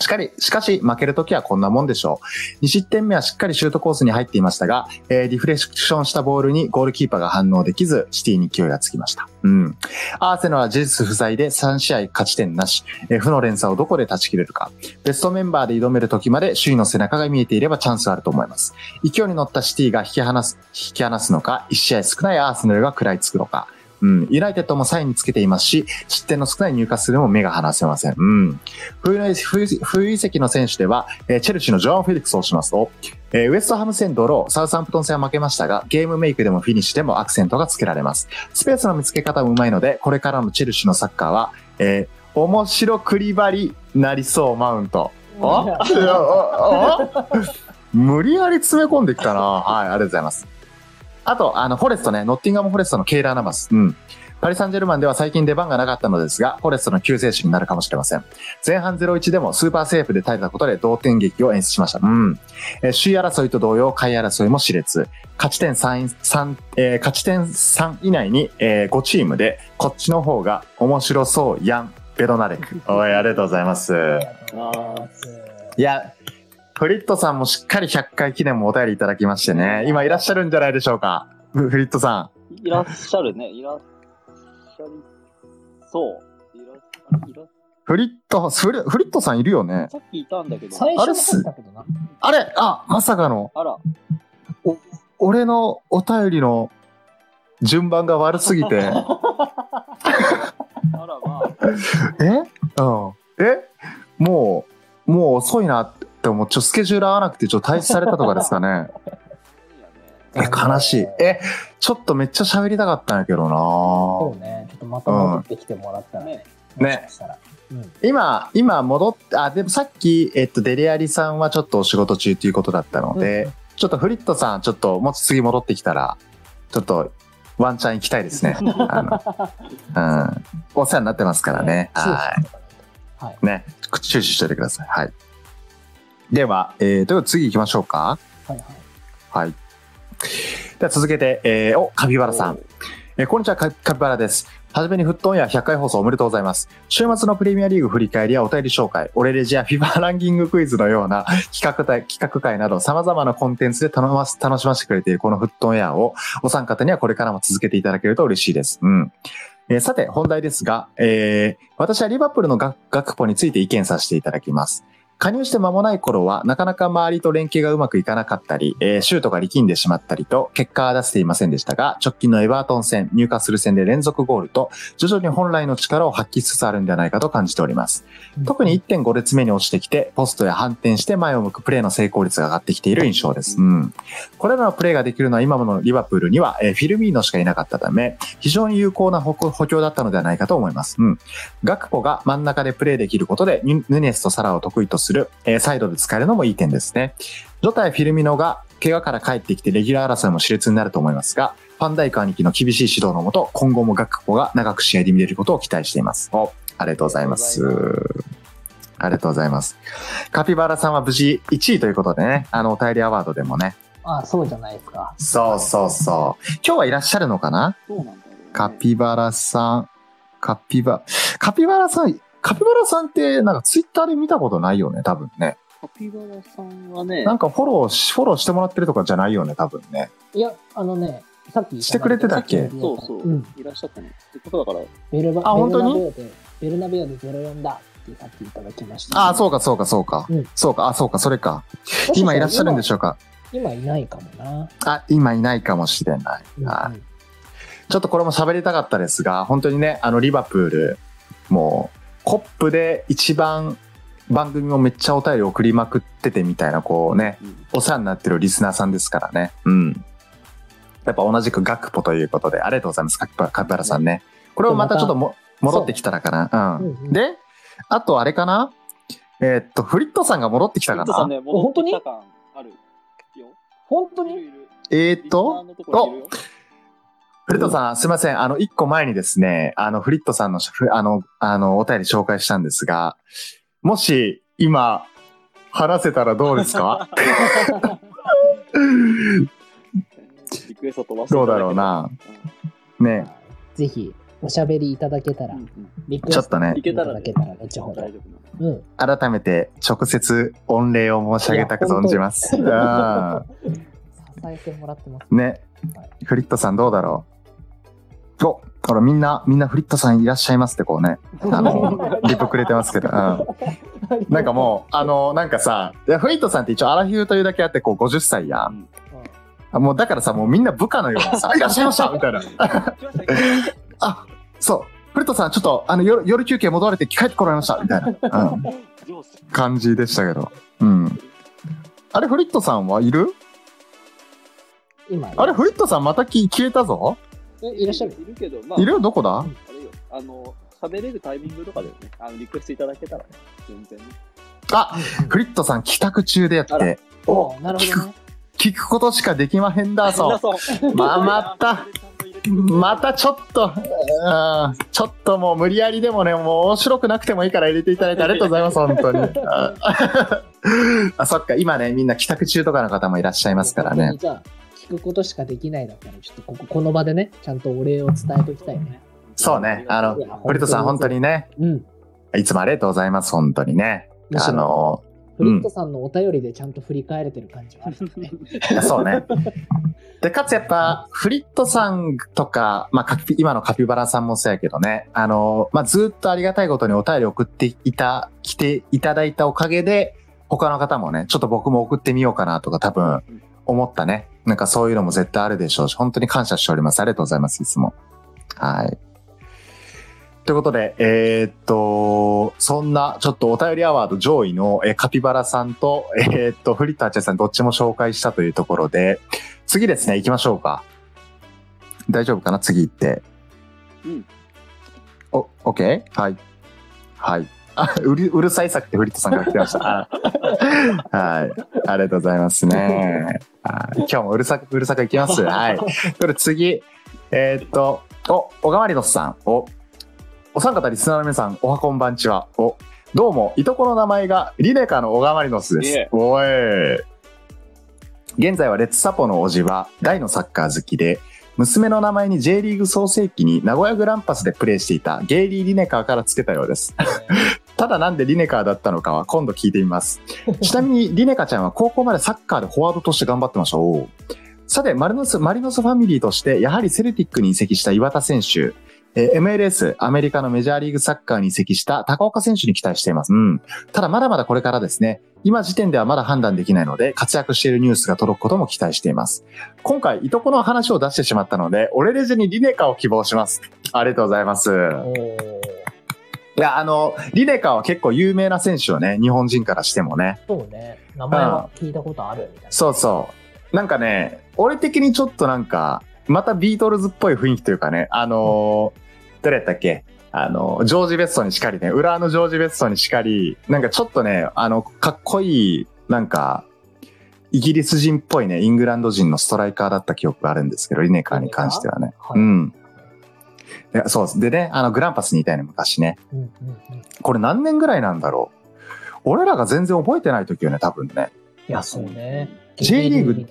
しかり、しかし、負けるときはこんなもんでしょう。2失点目はしっかりシュートコースに入っていましたが、えーリフレクションしたボールにゴールキーパーが反応できず、シティに勢いがつきました。うん。アーセナルは事実不在で3試合勝ち点なし、えー負の連鎖をどこで断ち切れるか。ベストメンバーで挑める時まで首位の背中が見えていればチャンスはあると思います。勢いに乗ったシティが引き離す、引き離すのか、1試合少ないアーセナルが食らいつくのか。うん。ユナイテッドも3位につけていますし、失点の少ないニューカッスルでも目が離せません。うん。冬の冬冬移籍の選手では、えーチェルシーのジョアン・フェリックスをしますと、えーウエストハム戦ドロー、サウサンプトン戦は負けましたが、ゲームメイクでもフィニッシュでもアクセントがつけられます。スペースの見つけ方もうまいので、これからのチェルシーのサッカーは、えー面白クリバリなりそうマウント。無理やり詰め込んできたな。はい、ありがとうございます。あと、あの、フォレストね、ノッティンガム・フォレストのケイラー・ナバス。うん。パリ・サンジェルマンでは最近出番がなかったのですが、フォレストの救世主になるかもしれません。前半0-1でもスーパーセーフで耐えたことで同点劇を演出しました。うん。えー首位争いと同様、下位争いも熾烈。勝ち点3、3えー勝ち点3以内に、え5チームで、こっちの方が面白そうやん。ベロナレク。おい、ありがとうございます。ありがとうございますいや、フリットさんもしっかり100回記念もお便りいただきましてね、今いらっしゃるんじゃないでしょうか。フフリットさん。いらっしゃるね。いらっしゃりそう。いらっいらフリット、フリフリットさんいるよね。さっきいたんだけど。最初もそうだけどな。あれあ、まさかの、あら、俺のお便りの順番が悪すぎて。あらまあ。え？うん。え？もう、もう遅いなって思う。ちょ、スケジュール合わなくて、ちょ、退出されたとかですかね。え、悲しい。え、ちょっとめっちゃ喋りたかったんやけどなそうね。ちょっとまた戻ってきてもらったらね。うんもしかしたら。うん。今、今戻って、あ、でもさっき、えっと、デレアリさんはちょっとお仕事中ということだったので、ちょっとフリットさん、ちょっと、もし次戻ってきたら、ちょっと、ワンチャン行きたいですね。あの、うん。お世話になってますからね。はいとはい。い。ね。注視しておいてください。はい。では、えー、と次行きましょうか。はいはい。はい。では続けて、えー、お、カピバラさん。えーこんにちは、カカピバラです。はじめにフットオンや100回放送おめでとうございます。週末のプレミアリーグ振り返りやお便り紹介、オレレジやフィバーランキングクイズのような企画会企画会など様々なコンテンツで楽ま楽しませてくれているこのフットオンエアをお三方にはこれからも続けていただけると嬉しいです。うん。えーさて、本題ですが、えー私はリバプールの学学ポについて意見させていただきます。加入して間もない頃は、なかなか周りと連携がうまくいかなかったり、えーシュートが力んでしまったりと、結果は出せていませんでしたが、直近のエバートン戦、入荷する戦で連続ゴールと、徐々に本来の力を発揮しつつあるんじゃないかと感じております。特に1.5列目に落ちてきて、ポストや反転して前を向くプレーの成功率が上がってきている印象です。うん。これらのプレーができるのは今のリバプールには、えーフィルミーノしかいなかったため、非常に有効な補補強だったのではないかと思います。うん。ガクポが真ん中でプレーできることで、ヌヌネスとサラを得意とする、えーサイドで使えるのもいい点ですね。ジョタやフィルミノが怪我から帰ってきてレギュラー争いも熾烈になると思いますが、ファンダイク兄貴の厳しい指導のもと、今後もガクポが長く試合で見れることを期待しています。お、ありがとうございます。ありがとうございます。カピバラさんは無事1位ということでね、あの、お便りアワードでもね。あ、そうじゃないですか。そうそうそう。今日はいらっしゃるのかな？そうなんだねカピバラさん、カピバ、カピバラさん、カピバラさんってなんかツイッターで見たことないよね、多分ね。カピバラさんはね、なんかフォローし、フォローしてもらってるとかじゃないよね、多分ね。いや、あのね、さっきしてくれてたっけ？そうそう、うん。いらっしゃったね。ってことだから、ベルバあ本当に？ベルナベオで、ベルナベオで04だってさっきいただきました。ああ、そうか、そうか、そうか。うんそうか、あ、そうか、それか。今いらっしゃるんでしょうか？今今いないかもな。あ、今いないかもしれない。うんはいちょっとこれも喋りたかったですが、本当にね、あの、リバプール、もう、コップで一番番組もめっちゃお便り送りまくっててみたいな、こうね、うんお世話になってるリスナーさんですからね。うん。やっぱ同じくガクポということで、ありがとうございます、カピバラさんね。これをまたちょっとも戻ってきたらかな。うん。うんうんで、あとあれかな？えーっと、フリットさんが戻ってきたかな？ヒットさんね、戻ってきた感あるよ。本当に？えーっと、のところいるよフリットさん、すいません。あの、一個前にですね、あの、フリットさんの、ふあの、あの、お便り紹介したんですが、もし、今、話せたらどうですか？リクエスト飛ばどうだろうな。ね。ぜひ、おしゃべりいただけたらうん、うんうんリクエストちょっとねいただけたら後ほどうん。改めて直接御礼を申し上げたく存じます。うん支えてもらってます。ね。フリットさんどうだろうおほらみんな、みんなフリットさんいらっしゃいますってこうね、あの、リプくれてますけど、うん。なんかもう、あの、なんかさ、いやフリットさんって一応アラフィフというだけあって、こう50歳やん。あもうだからさ、もうみんな部下のようにさ、いらっしゃいましたみたいな。あ、そう。フリットさん、ちょっと、あの、夜夜休憩戻られて帰ってこられましたみたいな、うん、感じでしたけど。うん。あれ、フリットさんはいる？今、あれ、フリットさんまたき消えたぞ？えいらっしゃる？いるけど、まあ、いるどこだ？あれよ、あの、喋れるタイミングとかでね、あの、リクエストいただけたらね、全然ね。あ、フリットさん帰宅中でやって、おなるほどね。聞くことしかできまへんだぞ。そう。まあ、また、またちょっと、うんちょっともう無理やりでもね、もう面白くなくてもいいから入れていただいてありがとうございます、本当に。あ あ、そっか、今ね、みんな帰宅中とかの方もいらっしゃいますからね。じゃあ、聞くことしかできないだったら、ちょっとここ、この場でね、ちゃんとお礼を伝えときたいね。そうね、あのい、やフリットさん本当にね、うん。いつもありがとうございます、本当にね。あの、フリットさんのお便りでちゃんと振り返れてる感じはあるよね。そうね。で、かつやっぱ、フリットさんとか、まあ、今のカピバラさんもそうやけどね、あの、まあ、ずっとありがたいことにお便り送っていた、来ていただいたおかげで、他の方もね、ちょっと僕も送ってみようかなとか多分思ったね。なんかそういうのも絶対あるでしょうし、本当に感謝しております。ありがとうございます、いつも。はい。ということで、えーっと、そんな、ちょっとお便りアワード上位の、えーカピバラさんと、えーっと、フリットアチェさんどっちも紹介したというところで、次ですね、行きましょうか。大丈夫かな？次行って。うん。お、OK? はい。はい。あ、うる、うるさいさくってフリットさんから来てました。あ はい。ありがとうございますね。はい今日もうるさく、うるさくいきます。はい。これ次、えーっと、お、小川マリノスさん。お、お三方リスナーの皆さん、おはこんばんちは。お、どうも、いとこの名前がリネカの小川マリノスです。おい。現在はレッツサポのおじは大のサッカー好きで、娘の名前に J リーグ創世期に名古屋グランパスでプレーしていたゲイリー・リネカーから付けたようです。ただなんでリネカーだったのかは今度聞いてみます。ちなみにリネカちゃんは高校までサッカーでフォワードとして頑張ってました。おうさて、マリノス、マリノスファミリーとして、やはりセルティックに移籍した岩田選手、えー MLS、アメリカのメジャーリーグサッカーに移籍した高岡選手に期待しています。うん。ただまだまだこれからですね。今時点ではまだ判断できないので、活躍しているニュースが届くことも期待しています。今回、いとこの話を出してしまったので、俺レジにリネカを希望します。ありがとうございます。いや、あの、リネカは結構有名な選手よね。日本人からしてもね。そうね。名前は聞いたことあるみたいな。そうそう。なんかね、俺的にちょっとなんか、またビートルズっぽい雰囲気というかね、あのーどれやったっけ？あの、ジョージ・ベストにしかりね、裏のジョージ・ベストにしかり、なんかちょっとね、あの、かっこいい、なんか、イギリス人っぽいね、イングランド人のストライカーだった記憶があるんですけど、リネカーに関してはね。はいうん。いやそうです。でね、あの、グランパスにいたよね、昔ね。うんうんうんこれ何年ぐらいなんだろう俺らが全然覚えてない時よね、多分ね。いや、そうね。J リーグ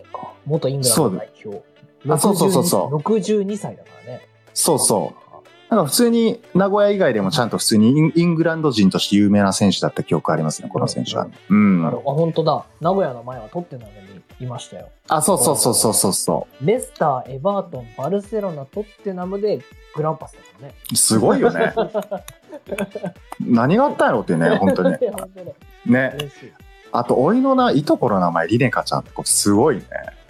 元イングランド代表。あそうそうそうそう62歳だからね。そうそう。なんか普通に名古屋以外でもちゃんと普通にイングランド人として有名な選手だった記憶ありますね、この選手は。うん。あ、本当だ。名古屋の前はトッテナムにいましたよ。あ、そうそうそうそうそうそレスター、エバートン、バルセロナ、トッテナムでグランパスだからね。う。すごいよね。何があったんやろっていうね、本当に。ね。あと、おいのな、いとこの名前、リネカちゃんってすごいね。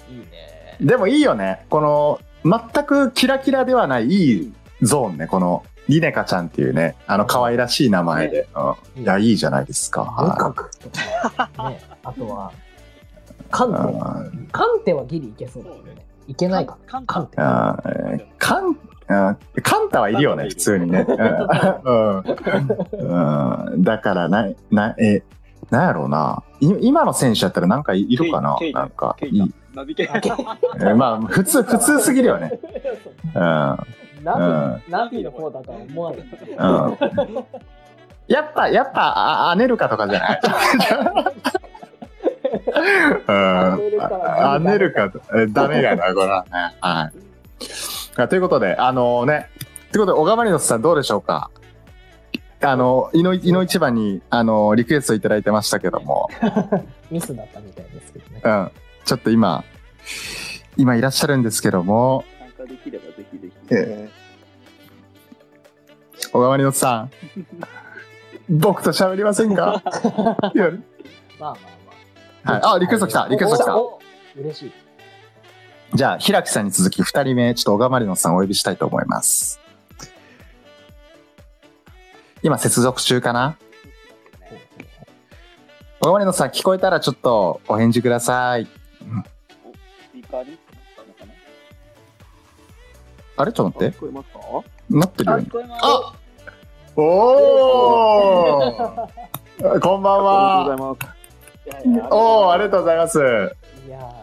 いいね。でもいいよね。この、全くキラキラではないいいゾーンね、この、リネカちゃんっていうね、あの、可愛らしい名前で。うん。いや、いいじゃないですか。無は角とか、ね。あとは、カンテ。い。カンテはギリいけそうだけどね。いけないか。カンカンテ。あーカン、タはいるよね、普通にね。うんうんうんだからな、な、え、なんやろうな。い今の選手やったらなんかいいるかな？なんか、いい。まあ、普通、普通すぎるよね。うん。ナビ、の方だとは思わない。うん。やっぱ、やっぱ、あアネルカとかじゃない？うん。アネルカと、えダメやな、これはね。はい。あということで、あのね、ということで、小川マリノスさんどうでしょうか？あの、いの、いの一番に、あの、リクエストいただいてましたけども、ミスだったみたいですけどね。うん。ちょっと今、今いらっしゃるんですけども、参加できればぜひぜひ。えー、小川りのさん、僕と喋りませんか？まあまあ。はい。あ、リクエスト来た、リクエスト来た。おお嬉しい。じゃあ、平木さんに続き二人目、ちょっと小川まりのさんをお呼びしたいと思います。今、接続中かな？小川まりのさん、聞こえたらちょっとお返事ください。あれ？ちょっと待ってなってるよね。あおー こんばんありがとうは。ございます。おーありがとうございます。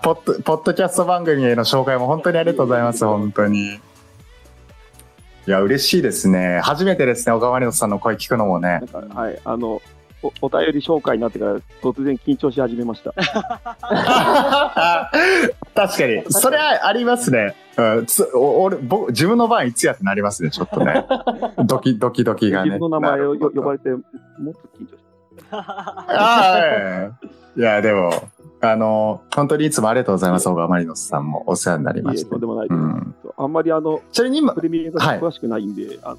ポッド、ポッドキャスト番組への紹介も本当にありがとうございます。本当に。いや、嬉しいですね。初めてですね、小川まりのさんの声聞くのもねはい、あの、おお便り紹介になってから突然緊張し始めました。確かに。それはありますね。うん、つお俺僕自分の番いつやってなりますね、ちょっとね。ドキドキドキがね。自分の名前をよ呼ばれれて、もっと緊張しああ、いや、でも、あの、本当にいつもありがとうございます、小川マリノスさんもお世話になりた。いえ、ましたとん。でもないです。あんまりあの、ちなみに今、プレミアがはい詳しくないんで、あの、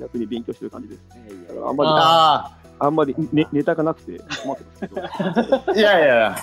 逆に勉強してる感じです。あんまり、ああんまりネネタがなくて困ってますけど。あ、いやいやいや、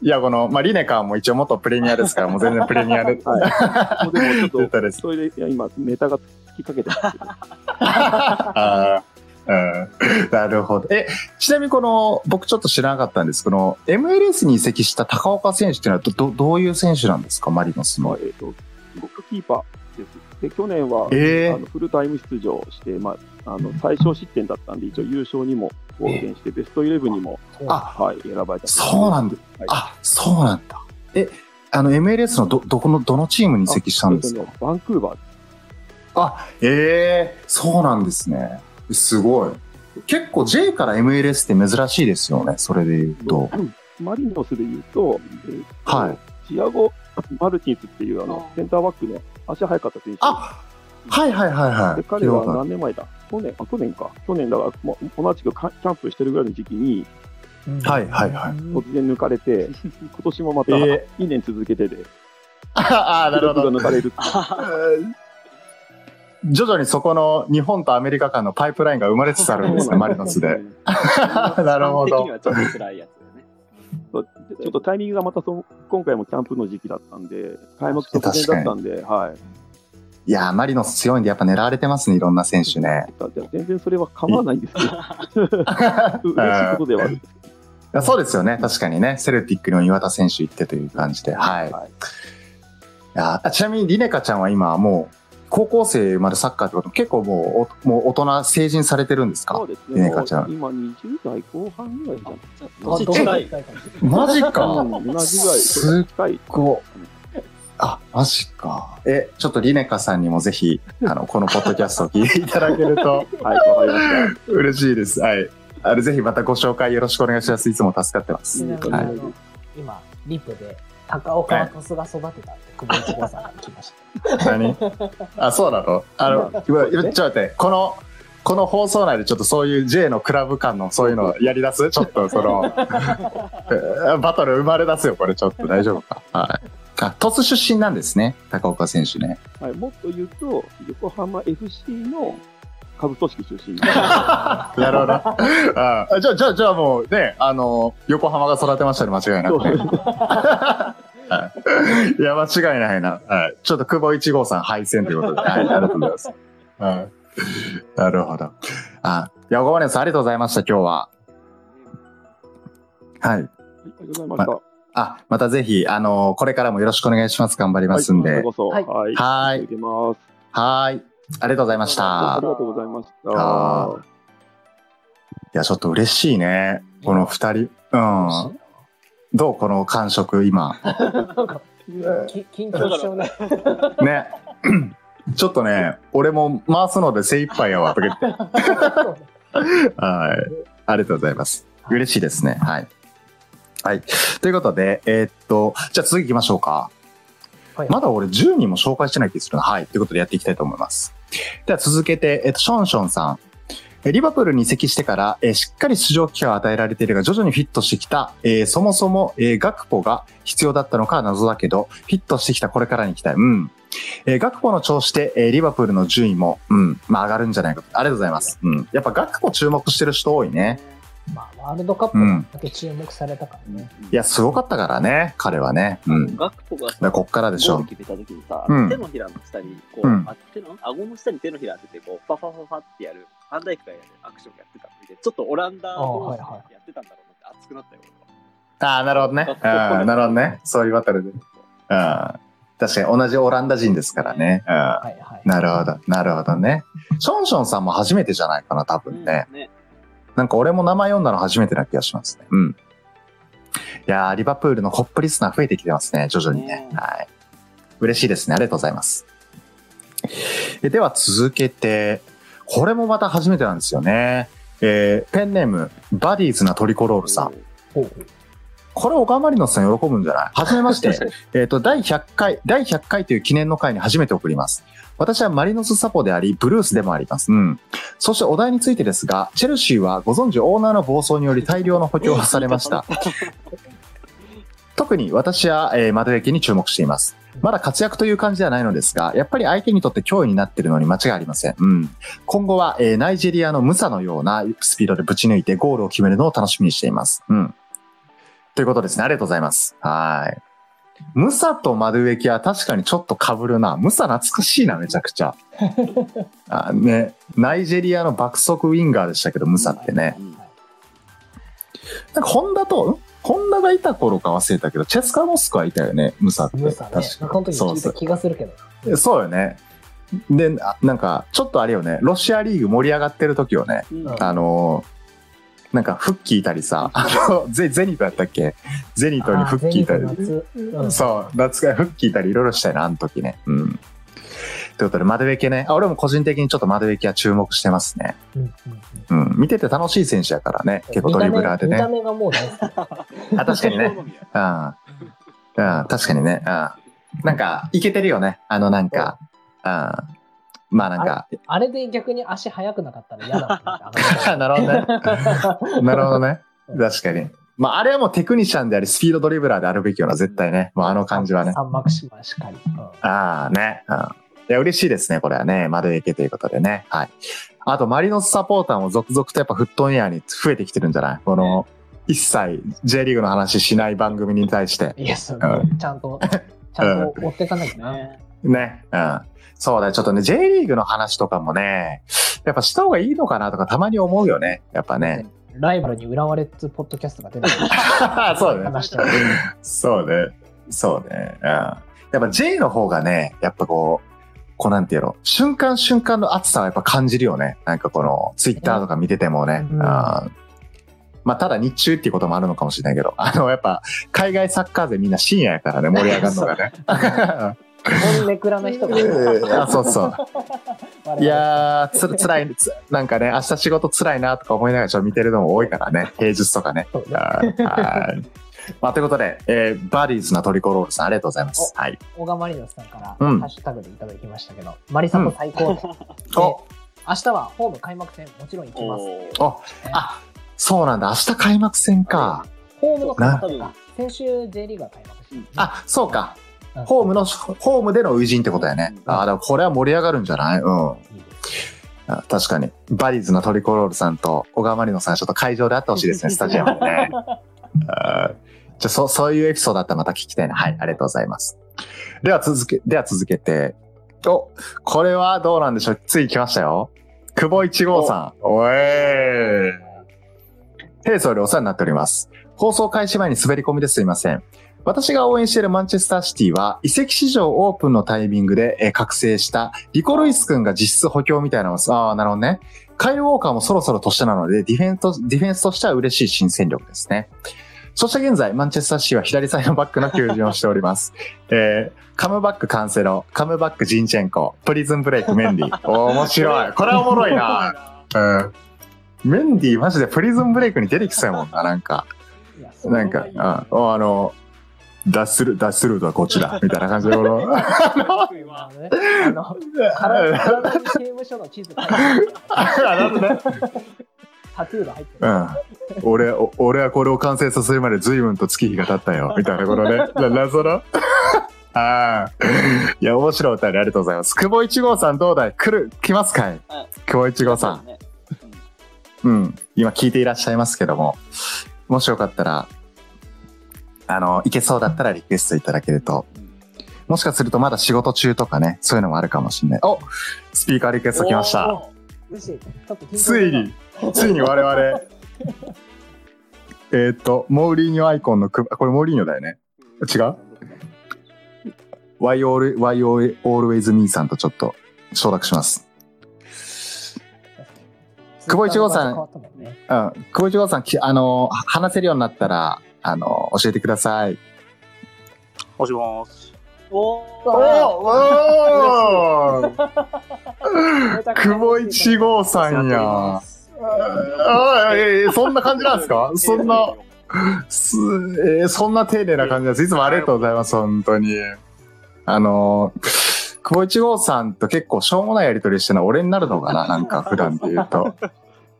いや、この、まあ、リネカーも一応元プレミアですから、もう全然プレミアで。はい。もうでもちょっと。それで、いや、今、ネタがつきかけてますけど。あーうん、なるほど。え、ちなみにこの、僕ちょっと知らなかったんですけど、MLS に移籍した高岡選手っていうのはど、どどういう選手なんですか、マリノスの。まあえっ、と、ゴールキーパーです。で、去年は、えあのフルタイム出場して、まあ、あの最小失点だったんで、一応優勝にも貢献して、ベストイレブンにも、あ、はい、選ばれた。そうなんだ。はいあ、そうなんだ。え、あの MLS のど、どこの、どのチームに移籍したんですか？えっとねバンクーバーあ、ええそうなんですね。すごい。結構 J から MLS って珍しいですよね、それで言うと。うんマリノスで言うと、えーとはい。チアゴ・マルティンスっていうあのセンターバックの足速かった選手。あ、はいはいはいはい。で彼は何年前だ？去年、あ、去年か。去年だから、もう同じくキャンプしてるぐらいの時期に、はいはいはい突然抜かれて、今年もまたえ2年続けてで、ああ、なるほど。が抜かれる 徐々にそこの日本とアメリカ間のパイプラインが生まれつつあるんですね、マリノスで。なるほどちょっとタイミングがまたその今回もキャンプの時期だったんで、開幕直前だったんで、はい。いやー、マリノス強いんでやっぱ狙われてますね、いろんな選手ね。全然それは構わないんですけど、しいことではあるんですけいやそうですよね、確かにね。セルティックにも岩田選手行ってという感じで。はい。はいいやあちなみにリネカちゃんは今もう、高校生までサッカーってこと結構もうお、もう大人、成人されてるんですど。そかうですね。今20代後半ぐらいじゃん。あどう近い近いかマジかうん同じぐらい、す近い。こあ、マジか。え、ちょっとリネカさんにもぜひ、あの、このポッドキャストを聞いていただけると はい、わかりました。嬉しいです。はい。あの、ぜひまたご紹介よろしくお願いします。いつも助かってます。はい今、リップで、高岡はトスが育てたってさんが来ました。何？あ、そうなの？あの、ちょっと待って、この、この放送内でちょっとそういう J のクラブ間のそういうのやり出す？ちょっとその、え バトル生まれ出すよ、これちょっと大丈夫か？はい。あ、鳥栖出身なんですね、高岡選手ね。はい、もっと言うと、横浜 FC の下部組織出身。なるほど。あじゃあ、じゃあ、じゃあもうね、あの、横浜が育てましたね、間違いなくね。はいいや、間違いないな。はい。ちょっと久保一号さん敗戦ということで。はい、ありがとうございます。はい。なるほど。あ、いや、小金さん、ありがとうございました、今日は。はい。ありがとうございました。あ、またぜひ、あの、これからもよろしくお願いします。頑張りますんで。はい、はいはい。はい続けます。はい。ありがとうございました。ありがとうございました。いや、ちょっと嬉しいね。この二人。うん。どうこの感触、今？なんか、き緊張しちゃうね。ね。ちょっとね、俺も回すので精一杯やわ、とか言って。はい。ありがとうございます。嬉しいですね。はい。はい。ということで、えーっと、じゃあ次行きましょうか。はいまだ俺10人も紹介してない気がするな。はい。ということでやっていきたいと思います。では続けて、えっと、ションションさん。リバプールに移籍してから、えしっかり出場機会を与えられているが、徐々にフィットしてきた、えそもそも、えー学歩が必要だったのかは謎だけど、フィットしてきたこれからに期待。うん。えー学歩の調子で、えーリバプールの順位も、うん、まあ上がるんじゃないかと。ありがとうございます。うん。やっぱ学歩注目してる人多いね。まあ、ワールドカップだけ注目されたからね。いや、すごかったからね、彼はね。うん。だかガクポがさらこっからでしょゴール。決めた時にさ、うん手のひらの下に、こう、うんあ手の、顎の下に手のひら当てて、こう、ファファファファってやる、ファンダイクがやるアクションやってたの見て、ちょっとオランダあ同士はいはでやってたんだろうなって熱くなったよ、俺は。ああ、なるほどね。うん、なるほどね。そういうバトルで。うん。確かに同じオランダ人ですからね。うん。はいはい。なるほど。なるほどね。ションションさんも初めてじゃないかな、多分ね。ね。なんか俺も名前読んだの初めてな気がしますね。うん。いやー、リバプールのコップリスナー増えてきてますね、徐々にね。ねはい。嬉しいですね。ありがとうございます。えでは続けて、これもまた初めてなんですよね。えーペンネーム、バディーズなトリコロールさん。これ、オカマリノスさん喜ぶんじゃない？はじめまして。えっと、第100回、第100回という記念の回に初めて送ります。私はマリノスサポであり、ブルースでもあります。うん。そしてお題についてですが、チェルシーはご存知オーナーの暴走により大量の補強がされました。特に私は、えー、マドに注目しています。まだ活躍という感じではないのですが、やっぱり相手にとって脅威になっているのに間違いありません。うん。今後は、えーナイジェリアのムサのようなスピードでぶち抜いてゴールを決めるのを楽しみにしています。うん。ということですね。ありがとうございます。はい。ムサとマドゥエキは確かにちょっと被るな。ムサ懐かしいな、めちゃくちゃ。あね、ナイジェリアの爆速ウィンガーでしたけど、ムサってね。うんなんか、ホンダと、んホンダがいた頃か忘れたけど、チェスカモスクはいたよね、ムサって。ムサね。確この時そうそうた気がするけど。そうよね。で、あなんか、ちょっとあれよね、ロシアリーグ盛り上がってる時よね、うんあのーなんか、フッキーいたりさ、あの、ゼゼニトやったっけ？ゼニトにフッキーいたりうんそう、夏がフッキーいたりいろいろしたよな、あの時ね。うん。ということで、マドウェケね。あ俺も個人的にちょっとマドウェケは注目してますね。うんうんうんうん。見てて楽しい選手やからね。結構ドリブラーでね。見た目見た目がもう大好き。あ、確かにね。うん。うん、確かにね。うん。なんか、いけてるよね。あの、なんか、うん。まあなんか、あれで逆に足速くなかったら嫌だ なるほどね。なるほどね。確かに。まあ、あれはもうテクニシャンであり、スピードドリブラーであるべきよな、絶対ね。もうあの感じはね。サンマクシマしかり。うんああ、ね。うん。いや、嬉しいですね、これはね。まだいけということでね。はい。あと、マリノスサポーターも続々とやっぱフットンエアに増えてきてるんじゃない？この、一切 J リーグの話しない番組に対して。いや、そううちゃんと、ちゃんと追っていかなきゃな。ねね。うん。そうだよ、ちょっとね、J リーグの話とかもね、やっぱした方がいいのかなとかたまに思うよね。やっぱね。ライバルに浦和レッズポッドキャストが出てる そうね。話してる。そうね。そうね。うん。やっぱ J の方がね、やっぱこう、こうなんていうの、瞬間瞬間の熱さはやっぱ感じるよね。なんかこの、ツイッターとか見ててもね。うんまあ、ただ日中っていうこともあるのかもしれないけど、あの、やっぱ、海外サッカー勢みんな深夜やからね、盛り上がるのがね。本ネクラな人が。あそうそう。いやー、つ、つらい、つなんかね、明日仕事つらいなとか思いながらちょっと見てるのも多いからね、平日とかね。まあ、ということで、えーバディーズなトリコロールさん、ありがとうございます。はい。小川マリノスさんから、うんハッシュタグでいただきましたけど、マリサポ最高。で お、明日はホーム開幕戦、もちろん行きます。おーお、あ、そうなんだ。明日開幕戦か。ホームの開幕なか。先週 J リーグが開幕して、あ、そうか。うんホームの、ホームでの初陣ってことやね。あ、だからこれは盛り上がるんじゃない？うん。確かに。バディーズのトリコロールさんと小川マリノさん、ちょっと会場で会ってほしいですね、スタジアムでね。じゃあ、そ、そういうエピソードだったらまた聞きたいな。はい、ありがとうございます。では続け、では続けて、お、これはどうなんでしょう？つい来ましたよ。久保一号さん。おえー。平総理お世話になっております。放送開始前に滑り込みですいません。私が応援しているマンチェスターシティは、移籍市場オープンのタイミングで、えー覚醒した、リコ・ルイス君が実質補強みたいなのを、ああ、なるほどね。カイル・ウォーカーもそろそろ年なので、ディフェンスと、ディフェンスとしては嬉しい新戦力ですね。そして現在、マンチェスターシティは左サイドバックの求人をしております。えーカムバックカンセロ、カムバックジンチェンコ、プリズンブレイクメンディ。おー面白い。これはおもろいな。うん。メンディマジでプリズンブレイクに出てきそうやもんな、なんか。なんか、うん、おあの、脱する、脱するとはこっちだ。みたいな感じで、この、あのねあの体体に刑務所の地図あるあなるほどね。タトゥーが入ってる。うん。俺、お俺はこれを完成させるまで随分と月日が経ったよ。みたいなことね。な謎の。ああ。いや、面白いお便りありがとうございます。久保一号さんどうだい来る、来ますかいはい久保一号さん。ねうん。今聞いていらっしゃいますけども、もしよかったら、あの、いけそうだったらリクエストいただけると、もしかするとまだ仕事中とかね、そういうのもあるかもしれない。おスピーカーリクエスト来ました。ついに、ついに我々、えーっと、モーリーニョアイコンのく、これモーリーニョだよね。違う ?Why, all, why always me さんとちょっと承諾します。久保一号さんんねうん。久保一号さん、きあの、話せるようになったら、あの、教えてください。もしもーし。おおーお 久保一号さんや。ああ、えーそんな感じなんですか？そんな、す、えーそんな丁寧な感じです。いつもありがとうございます、本当に。あのー、久保一号さんと結構しょうもないやりとりしてるのは俺になるのかな？なんか普段で言うと。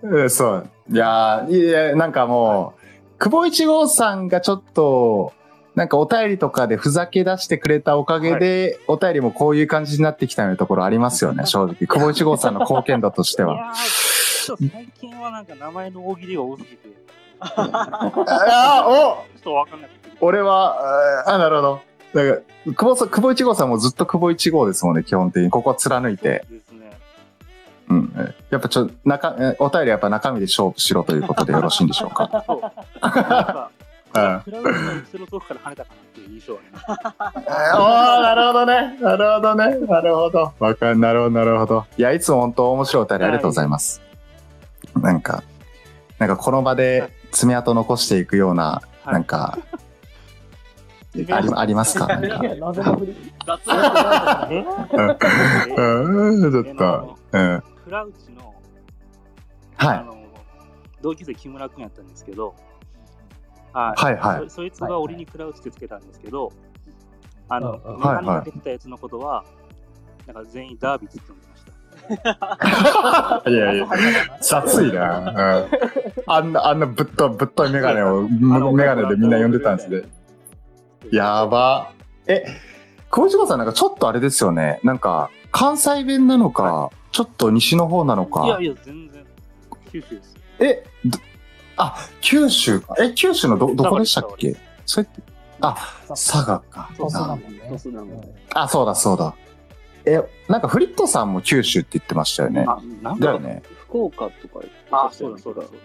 え ーそう。いやーいや、なんかもう、久保一号さんがちょっと、なんかお便りとかでふざけ出してくれたおかげで、お便りもこういう感じになってきたようなところありますよね、正直。久保一号さんの貢献度としては。最近はなんか名前の大喜利が多すぎて、ちょあおっとわかんなくて。俺は、あ、なるほど。だから、久保さん、久保一号さんもずっと久保一号ですもんね、基本的に。ここは貫いて。うん。えやっぱちょ、中、えお便りはやっぱ中身で勝負しろということでよろしいんでしょうか？そう。なんか、うん。クラウドの後ろ遠くから跳ねたかなっていう印象はあります。おー、なるほどね。なるほどね。なるほど。わかん、なるほど、なるほど。いや、いつも本当面白いお便りありがとうございます。なんか、なんかこの場で爪痕残していくような、はいなんか、あり、ありますか？なんか。謎の振り。雑 えうん、ちょっと。うん。クラウチの、はいあ。の、同級生木村くんやったんですけど、はい。はいはいそそいつが俺にクラウチってつけたんですけど、あの、メガネかけてたやつのことは、なんか全員ダービーって言ってました。いやいや、雑いな。うん。あんな、あんなぶっと、ぶっといメガネを、むメガネでみんな呼んでたんですね。やば。え、小一郎さんなんかちょっとあれですよね。なんか、関西弁なのか、ちょっと西の方なのか。いやいや、全然、九州です。え、どあ、九州か。え、九州のど、どこでしたっけ？それって、あ、佐賀か。そうそうだもあんね。そうだもんあ、そうだそうだ。え、なんかフリットさんも九州って言ってましたよね。あ、なんかだよ、ね。福岡とかあ、そうだそうだそうだ。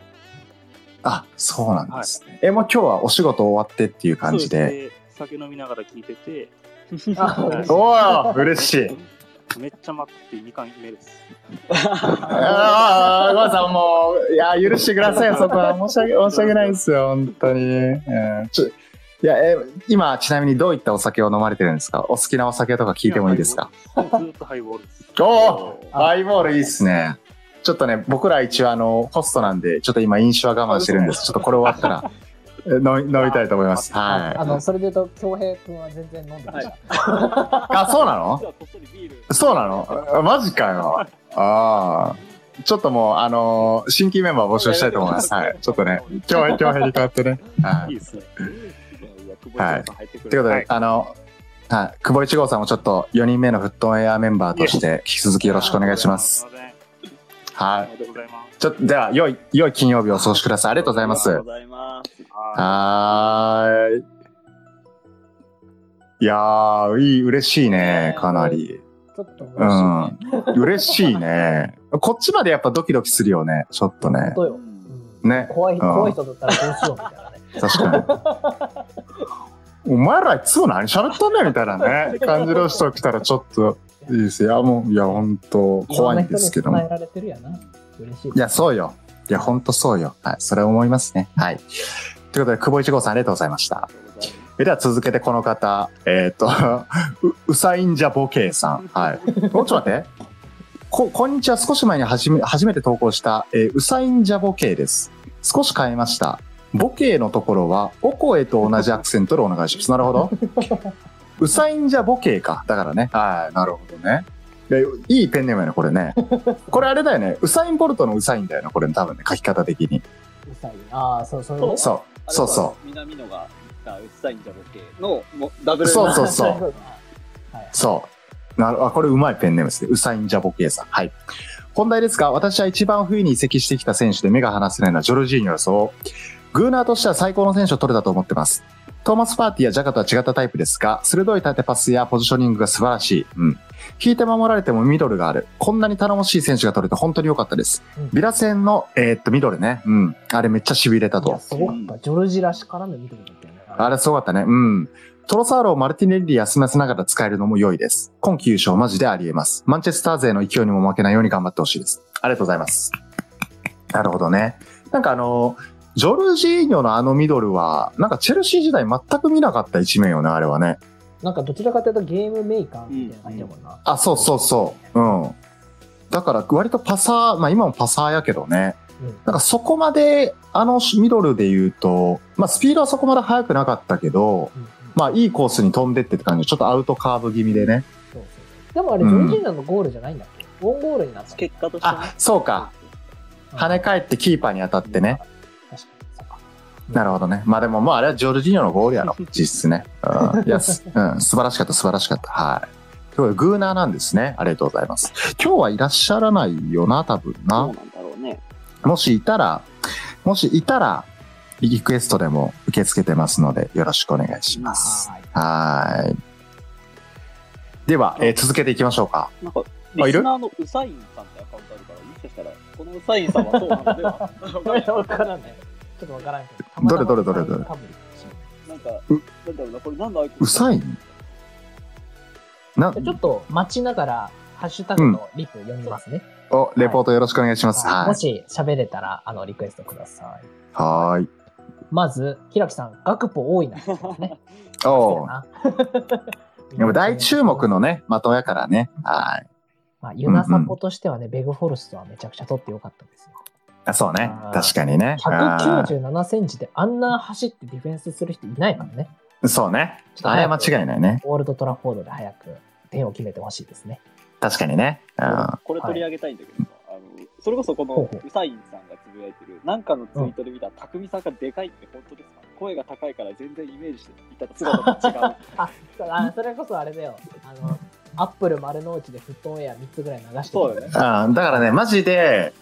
あ、そうなんですね。え、もう今日はお仕事終わってっていう感じそうで。す。酒飲みながら聞いてて、あ おー嬉しい。めっちゃ待って2回目です。ああ、ごめんなさい、もう、いや、許してくださいよ、そこは。申し訳、申し訳ないですよ、本当に。うんちょいや、え、今、ちなみにどういったお酒を飲まれてるんですか？お好きなお酒とか聞いてもいいですか？ずーっとハイボールです。おおハイボールいいっすね。ちょっとね、僕ら一応あの、ホストなんで、ちょっと今飲酒は我慢してるんです。ちょっとこれ終わったら、え飲み飲みたいと思います。はあの、それで言うと、京平君は全然飲んでました。い。あ、そうなの？そうなの？あマジかよ。ああ。ちょっともう、あのー新規メンバー募集したいと思います。はい。ちょっとね、今日、今日に変わってね。はいい。いですね。いや久保井さん入ってくるということで、はいあの、はい。久保一号さんもちょっと4人目のフットエアメンバーとして、引き続きよろしくお願いします。すいありがとうございます。い。ちょっと、では、良い、良い金曜日をお過ごしください。ありがとうございますありがとう。ございますははーい。いやー、いい、嬉しいね、かなり。ちょっと嬉しいうんね。。嬉しいね。こっちまでやっぱドキドキするよね、ちょっとね本。当よ。うんね。怖い、うん怖い人だったらどうしようみたいなね。確かに。お前らいつも何喋っとんねんみたいなね、感じの人来たらちょっといいですよ。いや、もう、いや、本当怖いんですけども。いやな。嬉しい。いや、そうよ。いや、本当そうよ。はい。それ思いますね。はい。ということで、久保一号さんありがとうございました。えでは続けてこの方、えっ、と、う、うさいんじゃボケイさん。はい。おちょっと待って。こ、こんにちは。少し前にはじめ、初めて投稿した、えーうさいんじゃボケイです。少し変えました。ボケのところは、お声と同じアクセントでお願いします。なるほど。ウサインじゃボケか。だからね。はい、なるほどね。いやいいペンネームやね、これね。これあれだよね。ウサインボルトのウサインだよね、これ多分ね、書き方的に。うさい。ああ、そう、そうそう、そうそう。南野が言ったうっさいんじゃボケのもダブルそうそうそうはい。そう。なるあ、これうまいペンネームですね。ウサイン・ジャボケイさん。はい。本題ですが、私は一番冬に移籍してきた選手で目が離せないのはジョルジーニョですを、グーナーとしては最高の選手を取れたと思ってます。トーマス・パーティーやジャカとは違ったタイプですが、鋭い縦パスやポジショニングが素晴らしい。うん。引いて守られてもミドルがある。こんなに頼もしい選手が取れて本当に良かったです。うんビラ戦の、えーっと、ミドルね。うん。あれめっちゃ痺れたと。すごかった。ジョルジらしからぬ見てみたよね。あれすごかったね。うん。トロサーロをマルティネッリ休ませながら使えるのも良いです。今季優勝マジであり得ます。マンチェスター勢の勢いにも負けないように頑張ってほしいです。ありがとうございます。なるほどね。なんかあの、ジョルジーニョのあのミドルは、なんかチェルシー時代全く見なかった一面よね、あれはね。なんかどちらかというとゲームメーカーみたいな感じだもんな。あ、そうそうそう。うん。だから割とパサー、まあ今もパサーやけどね。うんなんかそこまで、あのミドルで言うと、まあスピードはそこまで速くなかったけど、うんうんまあいいコースに飛んでってって感じで、ちょっとアウトカーブ気味でね。そうそうでもあれ、ジョルジーナのゴールじゃないんだっけ？オンゴールになったの結果としてねあ、そうか。跳ね返ってキーパーに当たってね。。うか。なるほどね。まあでももうあれはジョルジーニョのゴールやろ。実質ね。うん。いや、す うん。素晴らしかった、素晴らしかった。はい。ということで、グーナーなんですね。ありがとうございます。今日はいらっしゃらないよな、多分どうなな。んだろうね。もしいたら、もしいたら、リクエストでも受け付けてますので、よろしくお願いします。はい。はーい。では、えー続けていきましょうか。なんか、あいる？リスナーのウサインさんってアカウントあるから、もしかしたら、このウサインさんはそうなのでは？わからんね。ちょっとわからんけど。どれどれどれどれ？なんか、うなんだろうな、これなんだ？アイコンウサインな、ちょっと待ちながら、ハッシュタグとリプ読みますね。お、レポートよろしくお願いします。はい。もし喋れたら、あの、リクエストください。はーい。まず、平木さん、ガクポ多いなね。おうな。でも大注目のね、的やからね。はい。まあ、ユナサポとしてはね、ベグフォルストはめちゃくちゃ取ってよかったですよ。あそうね確かにね。あ197センチであんな走ってディフェンスする人いないからね。ーそうね。あれは間違いないね。オールドトラフォードで早く点を決めてほしいですね。確かにね。うんこれ取り上げたいんだけどさ、あのそれこそこのウサインさんがつぶやいてる、なんかのツイートで見た匠さんがでかいって本当ですか？声が高いから全然イメージしていた姿と違う。あ、あそれこそあれだよ。あの、アップル丸の内でフットウェア3つぐらい流してそうよね。あーだからね、マジで、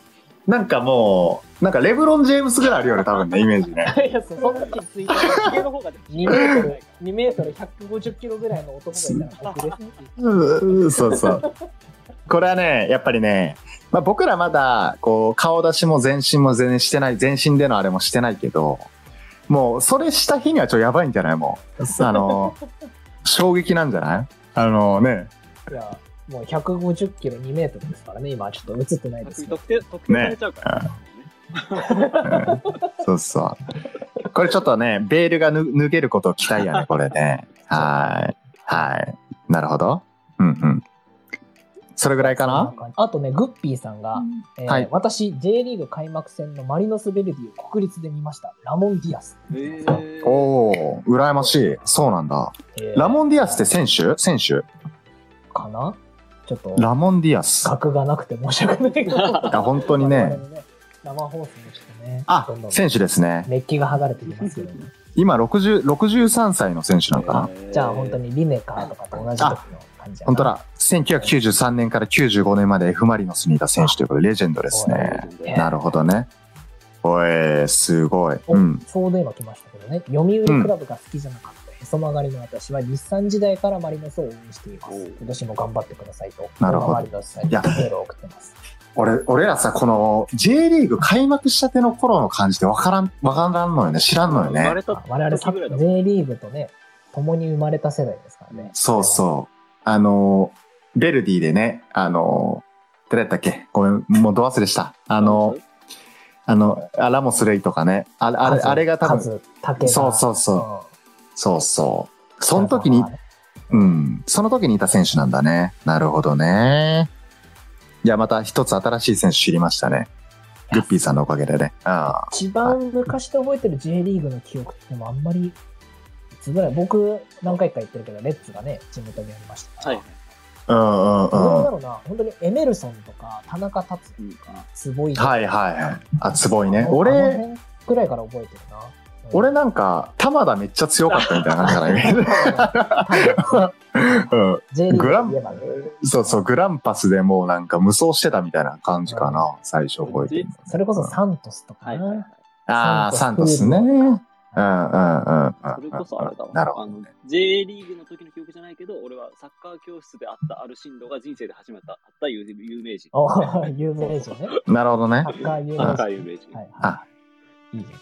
なんかもう、なんかレブロン・ジェームスぐらいあるよね、多分ね、イメージね。いや、そそんなきついとヒゲの方が2メートル、2メートル150キロぐらいの男がいたら僕ですね。うんそうそう。これはね、やっぱりね、まあ、僕らまだ、こう、顔出しも全身も全然してない、全身でのあれもしてないけど、もう、それした日にはちょっとやばいんじゃない？もう。あの、衝撃なんじゃない？あのね、いや、もう150キロ2メートルですからね、今ちょっと映ってないです匠けど。特定、特定されちゃうから、ね。うんそうそう。これちょっとね、ベールがぬ脱げることを期待やね、これね。はい。はい。なるほど。うんうん。それぐらいかな？あとね、グッピーさんが、えーはい私、J リーグ開幕戦のマリノス・ベルディを国立で見ました。ラモン・ディアス。えー、おお羨ましい。そうなんだ。えーラモン・ディアスって選手？選手？かな？ちょっと、ラモン・ディアス。額がなくて申し訳ないけど。あ本当にね生放送でちょっとね、あどんどん、選手ですね。熱気が剥がれてきますけどね。今60、63歳の選手なのかな。じゃあ本当にリネカーとかと同じ時の感じ本当だ。1993年から95年まで F・ マリノスにいた選手ということで、レジェンドですね。えなるほどね。おい、すごい。おうん。ちょうど今来ましたけどね、読売クラブが好きじゃなかった、へそ曲がりの私は日産時代からマリノスを応援しています。今年も頑張ってくださいと、なるほどマリノスさんにメールを送ってます。俺、俺らさ、この J リーグ開幕したての頃の感じでわからん、わからんのよね。知らんのよね。我々サ時ぐらいだもん J リーグとね、共に生まれた世代ですからね。そうそう。あの、ベルディでね、あの、誰やったっけ？ごめん、もうど忘れした。あの、あの、あラモス・レイとかね。あれ、あれ、が多分、そうそうそううんそうそう。その時に、うん、その時にいた選手なんだね。なるほどね。じゃあまた一つ新しい選手知りましたね。グッピーさんのおかげでね。あ一番昔で覚えてる J リーグの記憶ってでもあんまり、いつぐらい僕何回か言ってるけど、レッツがね、地元でやりましたから。はい。うんうんうん。だろうな、本当にエメルソンとか、田中達也とか、坪井とか。はいはいはい。あ、つぼいね。俺、辺くらいから覚えてるな。俺なんか、玉田めっちゃ強かったみたいな感じじゃないググラン。そうそう、グランパスでもうなんか無双してたみたいな感じかな、最初覚えて。それこそサントスとかはいはいはいな。。ああ、ササントスね。うんうんうんうん。それこそあれだわ。なるほど。あの、J リーグの時の記憶じゃないけど、俺はサッカー教室で会ったアルシンドが人生で初めて会った有有名人。お有名人ね。なるほどねサ。ッカー有名人。サッカー有名人。はいあはい。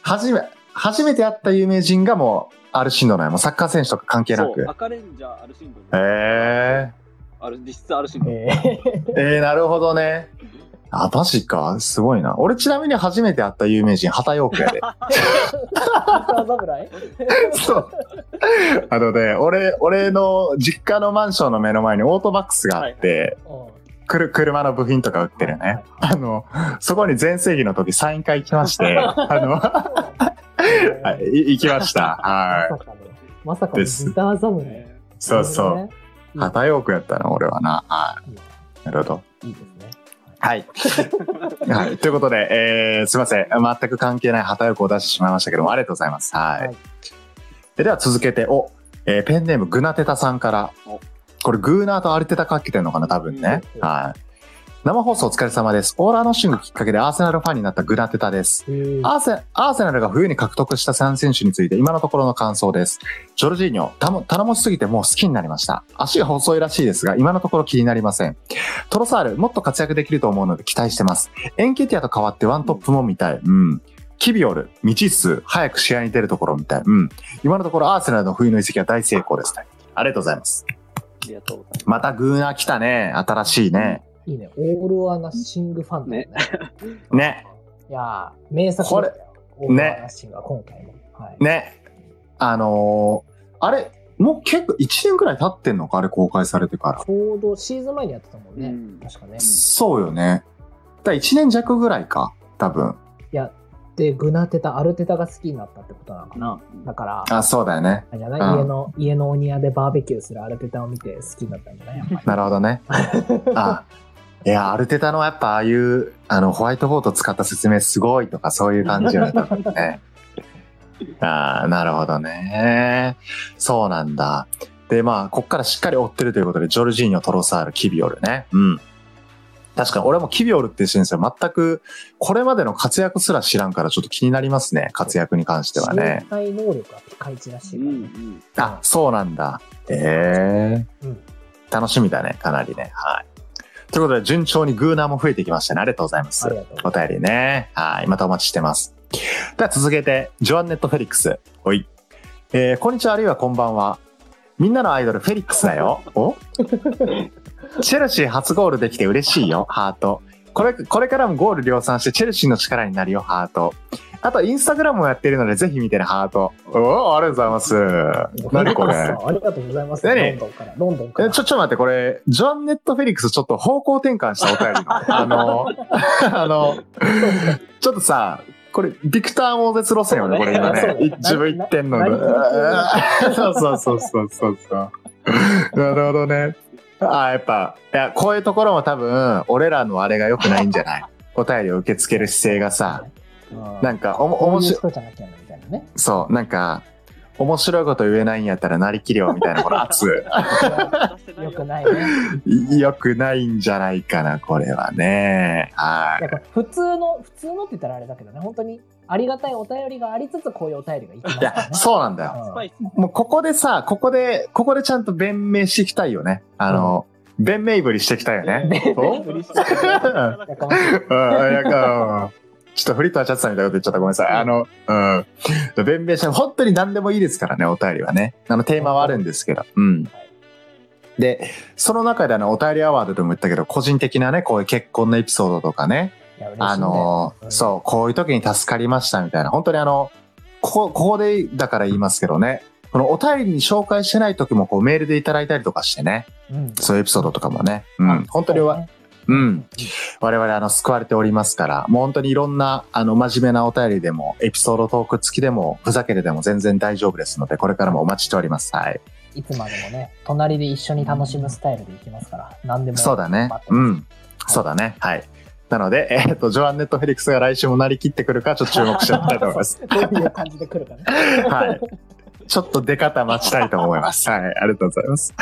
初め、初めて会った有名人がもう、アルシンドなんや。もうサッカー選手とか関係なそう、く。赤レンジャーアルシンドの。へある実質アルシンド。えー、え。えー、なるほどね。あ、マジか。すごいな。俺ちなみに初めて会った有名人、畑陽区やで。そう。あのね、俺、俺の実家のマンションの目の前にオートバックスがあって、くる車の部品とか売ってるね。あの、そこに全盛期の時サイン会行きまして、あの、はいい行きました。はい。まさかの、まさかギター侍。そうそう。ね。畑陽区やったな、俺はな。はいなるほど。いいですね。はい。はい。ということで、えー、すいません。全く関係ない旗よくを出してしまいましたけども、ありがとうございます。はい。はいででは続けて、お、えーペンネームグナテタさんからお、これグーナーとアルテタかけてるのかな、多分ね。うんはい。生放送お疲れ様です。オーラーノッシングきっかけでアーセナルファンになったグナテタです。アーセアーセナルが冬に獲得した3選手について今のところの感想です。ジョルジーニョ、たも頼もしすぎてもう好きになりました。足が細いらしいですが、今のところ気になりません。トロサール、もっと活躍できると思うので期待してます。エンケティアと変わってワントップも見たい。うん。キビオル、未知数、早く試合に出るところみたい。うん。今のところアーセナルの冬の移籍は大成功ですね。ありがとうございます。ありがとうございます。またグーナー来たね。新しいね。いいね。オール・ア・ナッシングファンだね。ね。いやー、名作これだよ。オール・ア・ナッシングは今回も。はい。ね。あのーあれ、もう結構1年くらい経ってんのかあれ公開されてから。ちょうどシーズン前にやってたもんね。うん確かね。そうよね。だ1年弱ぐらいか。多分。いや、で、グナテタ、アルテタが好きになったってことなのかな。うんだから、あ、そうだよね。じゃない、うん家の、家のお庭でバーベキューするアルテタを見て好きになったんじゃないなるほどね。あ、いや、アルテタのやっぱああいう、あの、ホワイトボード使った説明すごいとかそういう感じよね。多分ねああ、なるほどね。そうなんだ。で、まあ、こっからしっかり追ってるということで、ジョルジーニョ、トロサール、キビオルね。うん。確かに、俺もキビオルっていう選手は全く、これまでの活躍すら知らんからちょっと気になりますね。活躍に関してはね。身体能力がピカイチらしいうんからね。うん。あ、そうなんだ。ええうん楽しみだね、かなりね。はい。ということで、順調にグーナーも増えてきましたね。ありがとうございますあり。がとうごお便りね。はい。またお待ちしてます。では続けて、ジョアンネット・フェリックス。おい。えー、こんにちは、あるいはこんばんは。みんなのアイドル、フェリックスだよ。お？チェルシー初ゴールできて嬉しいよ、ハート。これ、これからもゴール量産してチェルシーの力になるよ、ハート。あと、インスタグラムもやってるので、ぜひ見てね、ハート。おおありがとうございます。何これ？ありがとうございます。何？ロンドンから。ロンドンから。えちょ、ちょっと待って、これ、ジョアンネット・フェリックスちょっと方向転換したお便りの。あの、あの、ちょっとさ、これ、ビクター・モーゼス路線よね、これ今ね。自分言ってんの そうそうそうそうそう。なるほどね。あやっぱ、いや、こういうところも多分、俺らのあれが良くないんじゃない？お便りを受け付ける姿勢がさ、なんか、おも、こういう面白い、ね。そう、なんか、面白いこと言えないんやったらなりきりよみたいな、この圧。よくないね。良くないんじゃないかな、これはね。はい普通の、普通のって言ったらあれだけどね、本当にありがたいお便りがありつつ、こういうお便りがいきますい。いや、。そうなんだよ。うん。もうここでさ、ここで、ここでちゃんと弁明していきたいよね。あの、弁明ぶりしていきたいよね。弁お明ぶりしていきたいやかましいうん、いやか、ちょっとフリットはチャッツさんみたいなこと言っちゃった。ごめんなさい。あの、うん。弁明して、本当に何でもいいですからね、お便りはね。あの、テーマはあるんですけど。うん。で、その中であの、お便りアワードでも言ったけど、個人的なね、こういう結婚のエピソードとかね、あの、うんそう、こういう時に助かりましたみたいな、本当にあの、ここ、ここで、だから言いますけどね、このお便りに紹介してない時もこうメールでいただいたりとかしてね、うんそういうエピソードとかもね、うん、本当にわ、そうねうん。我々、あの、救われておりますから、もう本当にいろんな、あの、真面目なお便りでも、エピソードトーク付きでも、ふざけてでも全然大丈夫ですので、これからもお待ちしております。はい。いつまでもね、隣で一緒に楽しむスタイルでいきますから、何でも。そうだねうん。そうだね。はい。なので、えっ、と、ジョアンネット・フェリックスが来週もなりきってくるか、ちょっと注目してみたいと思います。どういう感じで来るかね。はい。ちょっと出方待ちたいと思います。はい。ありがとうございます。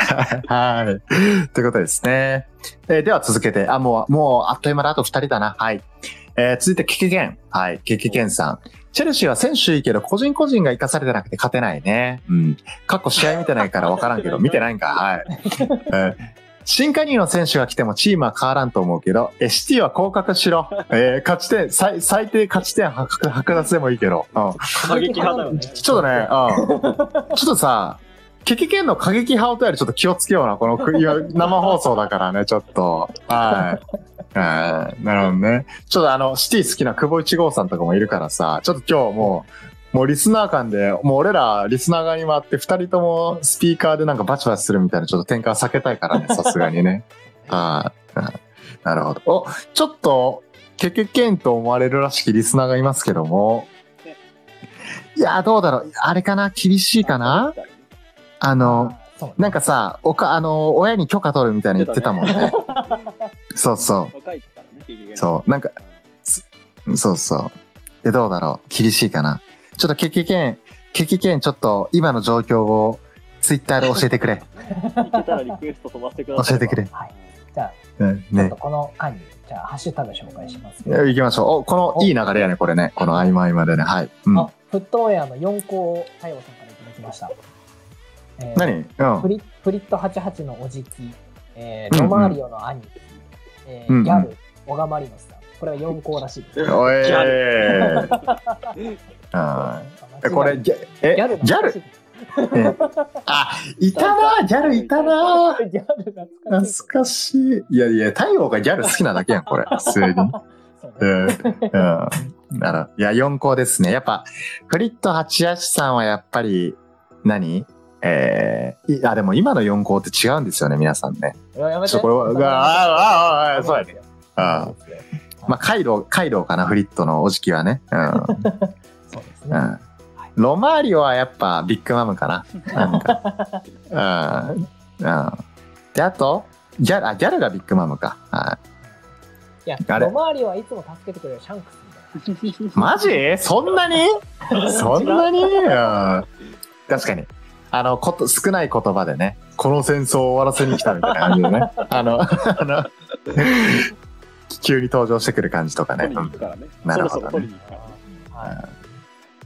はい。ということですね。えーでは続けて、あ、もう、もう、あっという間であと二人だな。はい。えー続いて、ケケケン。はい。ケケケンさん。チェルシーは選手いいけど、個人個人が生かされてなくて勝てないね。うん。過去試合見てないから分からんけど、見てないんか。はい。えー新加入の選手が来てもチームは変わらんと思うけど、ST は降格しろ。えー勝ち点、最最低勝ち点剥剥奪でもいいけど。うん。過激派だよね。ちょっとね、うん。ちょっとさ、ケケケンの過激派お便りちょっと気をつけような。この生放送だからね、ちょっと。はい。はい。なるほどね。ちょっとあの、シティ好きな久保一号さんとかもいるからさ、ちょっと今日もう、もうリスナー間で、もう俺らリスナー側に回って二人ともスピーカーでなんかバチバチするみたいなちょっと展開避けたいからね、さすがにね。はい。うんなるほど。お、ちょっと、ケケケンと思われるらしきリスナーがいますけども、いや、どうだろう。あれかな？厳しいかな？あの、なんかさ、おか、あの、親に許可取るみたいに言ってたもんね。そうそう。そう。なんか、すそうそう。で、どうだろう？厳しいかな？ちょっと、ケケケン、ケケケン、ちょっと、今の状況を、ツイッターで教えてくれ。いけたらリクエスト飛ばしてください。教えてくれ。はい。じゃあ、うんねちょっと。この間に、じゃあ、ハッシュタグ紹介しますけど。行きましょう。お、この、いい流れやね、これね。この合間合間でね。はい。うんあ。、フットウェアの4校太陽さんからいただきました。えー何？うんフ。リフリット88のおじき、えー、ロマーリオの兄貴、えーうんうんギャル、小川マリノスさん。これは4校らしいです。おいギー。これ、ギャ、え、ギャル あ、いたなギ ャルいたなギャル懐かしい。い。いやいや、太陽がギャル好きなだけやん、これ。普通に。そうん。うん。なるいや、4校ですね。やっぱ、フリット88さんはやっぱり、何？えー、いや、でも今の4校って違うんですよね、皆さんね。いややめてちょこれは、ああ、ああ、そうやね。ね。ああまあ、カイロ、カイロかな、フリットのおじきはね。うん。ですね。うん。ロマーリオはやっぱビッグマムかな。なんか。うん。うん。で、あと、ギャル、あ、ギャルがビッグマムか。はいや、あれロマーリオはいつも助けてくれるシャンクスみたいな。い。マジ？そんなに？そんなに？うん。確かに。あの、こと、少ない言葉でね、この戦争を終わらせに来たみたいな感じでね。あの、あの、急に登場してくる感じとかね。なるほどね。は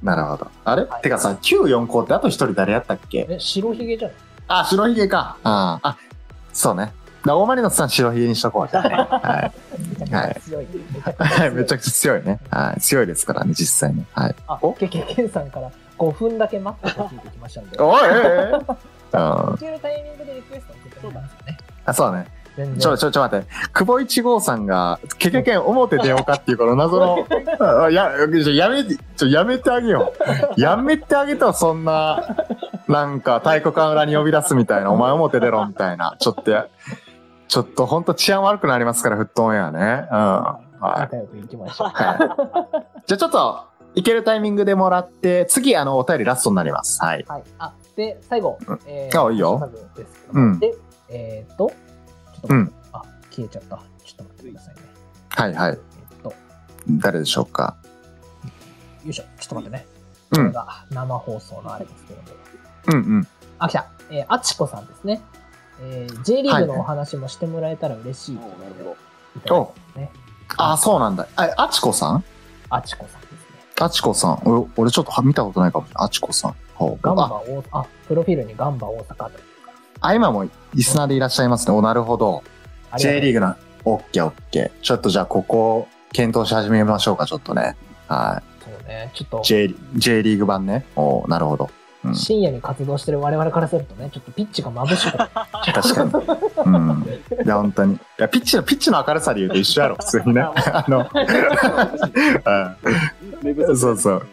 なるほど。あれ、はいてかさ、94校ってあと一人誰やったっけ？い。え、白ひげじゃないあ、白ひげか。ああ、そうね。だ大マリノスさん白ひげにしとこうじゃ。はめちゃくちゃ強い。はい。めちゃくちゃ強いね。はい。強いですからね、実際に。はい。あお、ケケケンさんから5分だけ待ってと聞いてきましたので。おい、ええええうん受けるタイミングでリクエスト送ってもらうんですよね。あ、そうね。ちょ、ちょ、ちょ待って。久保一号さんが、けけけん表出ようかっていうこの謎の、あや、やめて、ちょ、やめてあげよう。やめてあげたらそんな、なんか太鼓館裏に呼び出すみたいな、お前表出ろみたいな。ちょっとや、ちょっとほんと治安悪くなりますから、フットオンエアね。うん。はい。仲良く行きましょう。はい。じゃあちょっと、行けるタイミングでもらって、次、あの、お便りラストになります。はい。はい。あ、で、最後うん。えあいいよでうんで、えーっと、ちょっと、うんあ、消えちゃった。ちょっと待ってくださいね。はいはい。えーっと、よ誰でしょうか？いしょ。ちょっと待ってね。うん。これが生放送のあれですけども。うんうん。あ、来た。えー、あちこさんですね。えー、J リーグのお話もしてもらえたら嬉しいということで、いただいてますね。あ、そうなんだ。あ、あちこさん？あちこさんですね。あちこさん。俺、俺ちょっとは見たことないかもしれない。あちこさん。ガンバあ、大あ、プロフィールにガンバ大阪と。あ、今もリスナーでいらっしゃいますね。お、なるほど。J リーグの、オッケーオッケー。ちょっとじゃあ、ここ、検討し始めましょうか、ちょっとね。はそうね。ちょっとい。、J、J リーグ版ね。おなるほど。うん深夜に活動してる我々からするとね、ちょっとピッチが眩しくて。確かに。うん。いや、本当に。いや、ピッチの、ピッチの明るさで言うと一緒やろ、普通にね。あの、うん。そうそう。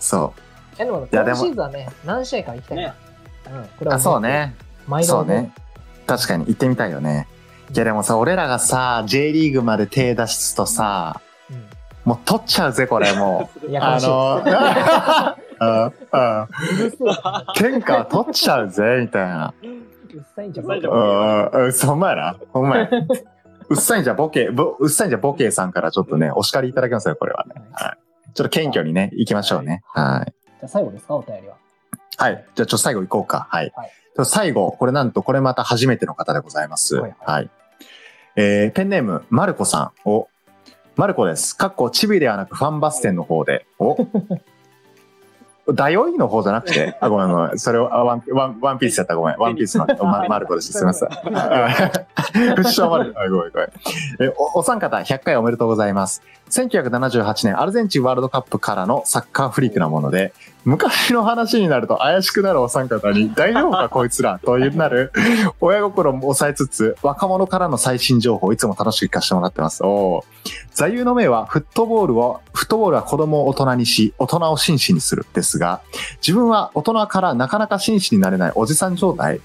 そえ、でも、いやでも今シーズンはね、何試合か行きたいな。ねうん。これう。はあ、そう。ね。毎度そうね。確かに、行ってみたいよね。いやでもさ、俺らがさ、J リーグまで手出すとさ、もう取っちゃうぜ、これもう。うん。やあの、うんうん喧嘩取っちゃうぜ、みたいな。うっさいんじゃうっさいんじゃうんうん、まやな。ほんまや。うっさいんじゃボケ、ぼうっさいんじゃボケさんからちょっとね、お叱りいただきますよ、これはね。はい。ちょっと謙虚にね、行きましょうね。はい。じゃあ最後ですか、お便りは。はい。じゃあちょっと最後行こうか。はい。はいで最後、これなんと、これまた初めての方でございます。ははいい、はい。えー、ペンネーム、マルコさんを、マルコです。かっこ、チビではなくファンバス店の方で。お ダヨイの方じゃなくて、あ、ごめんごめん。それを、あワンワンワンピースやったごめん。ワンピースのママルコです。すみません。不祥マルコ。あごめんごめん。えおお三方、100回おめでとうございます。1978年アルゼンチンワールドカップからのサッカーフリークなもので、昔の話になると怪しくなるお三方に、大丈夫かこいつらというなる、親心も抑えつつ、若者からの最新情報いつも楽しく聞かせてもらってます。お座右の銘は、フットボールを、フットボールは子供を大人にし、大人を紳士にするですが、自分は大人からなかなか紳士になれないおじさん状態。ん？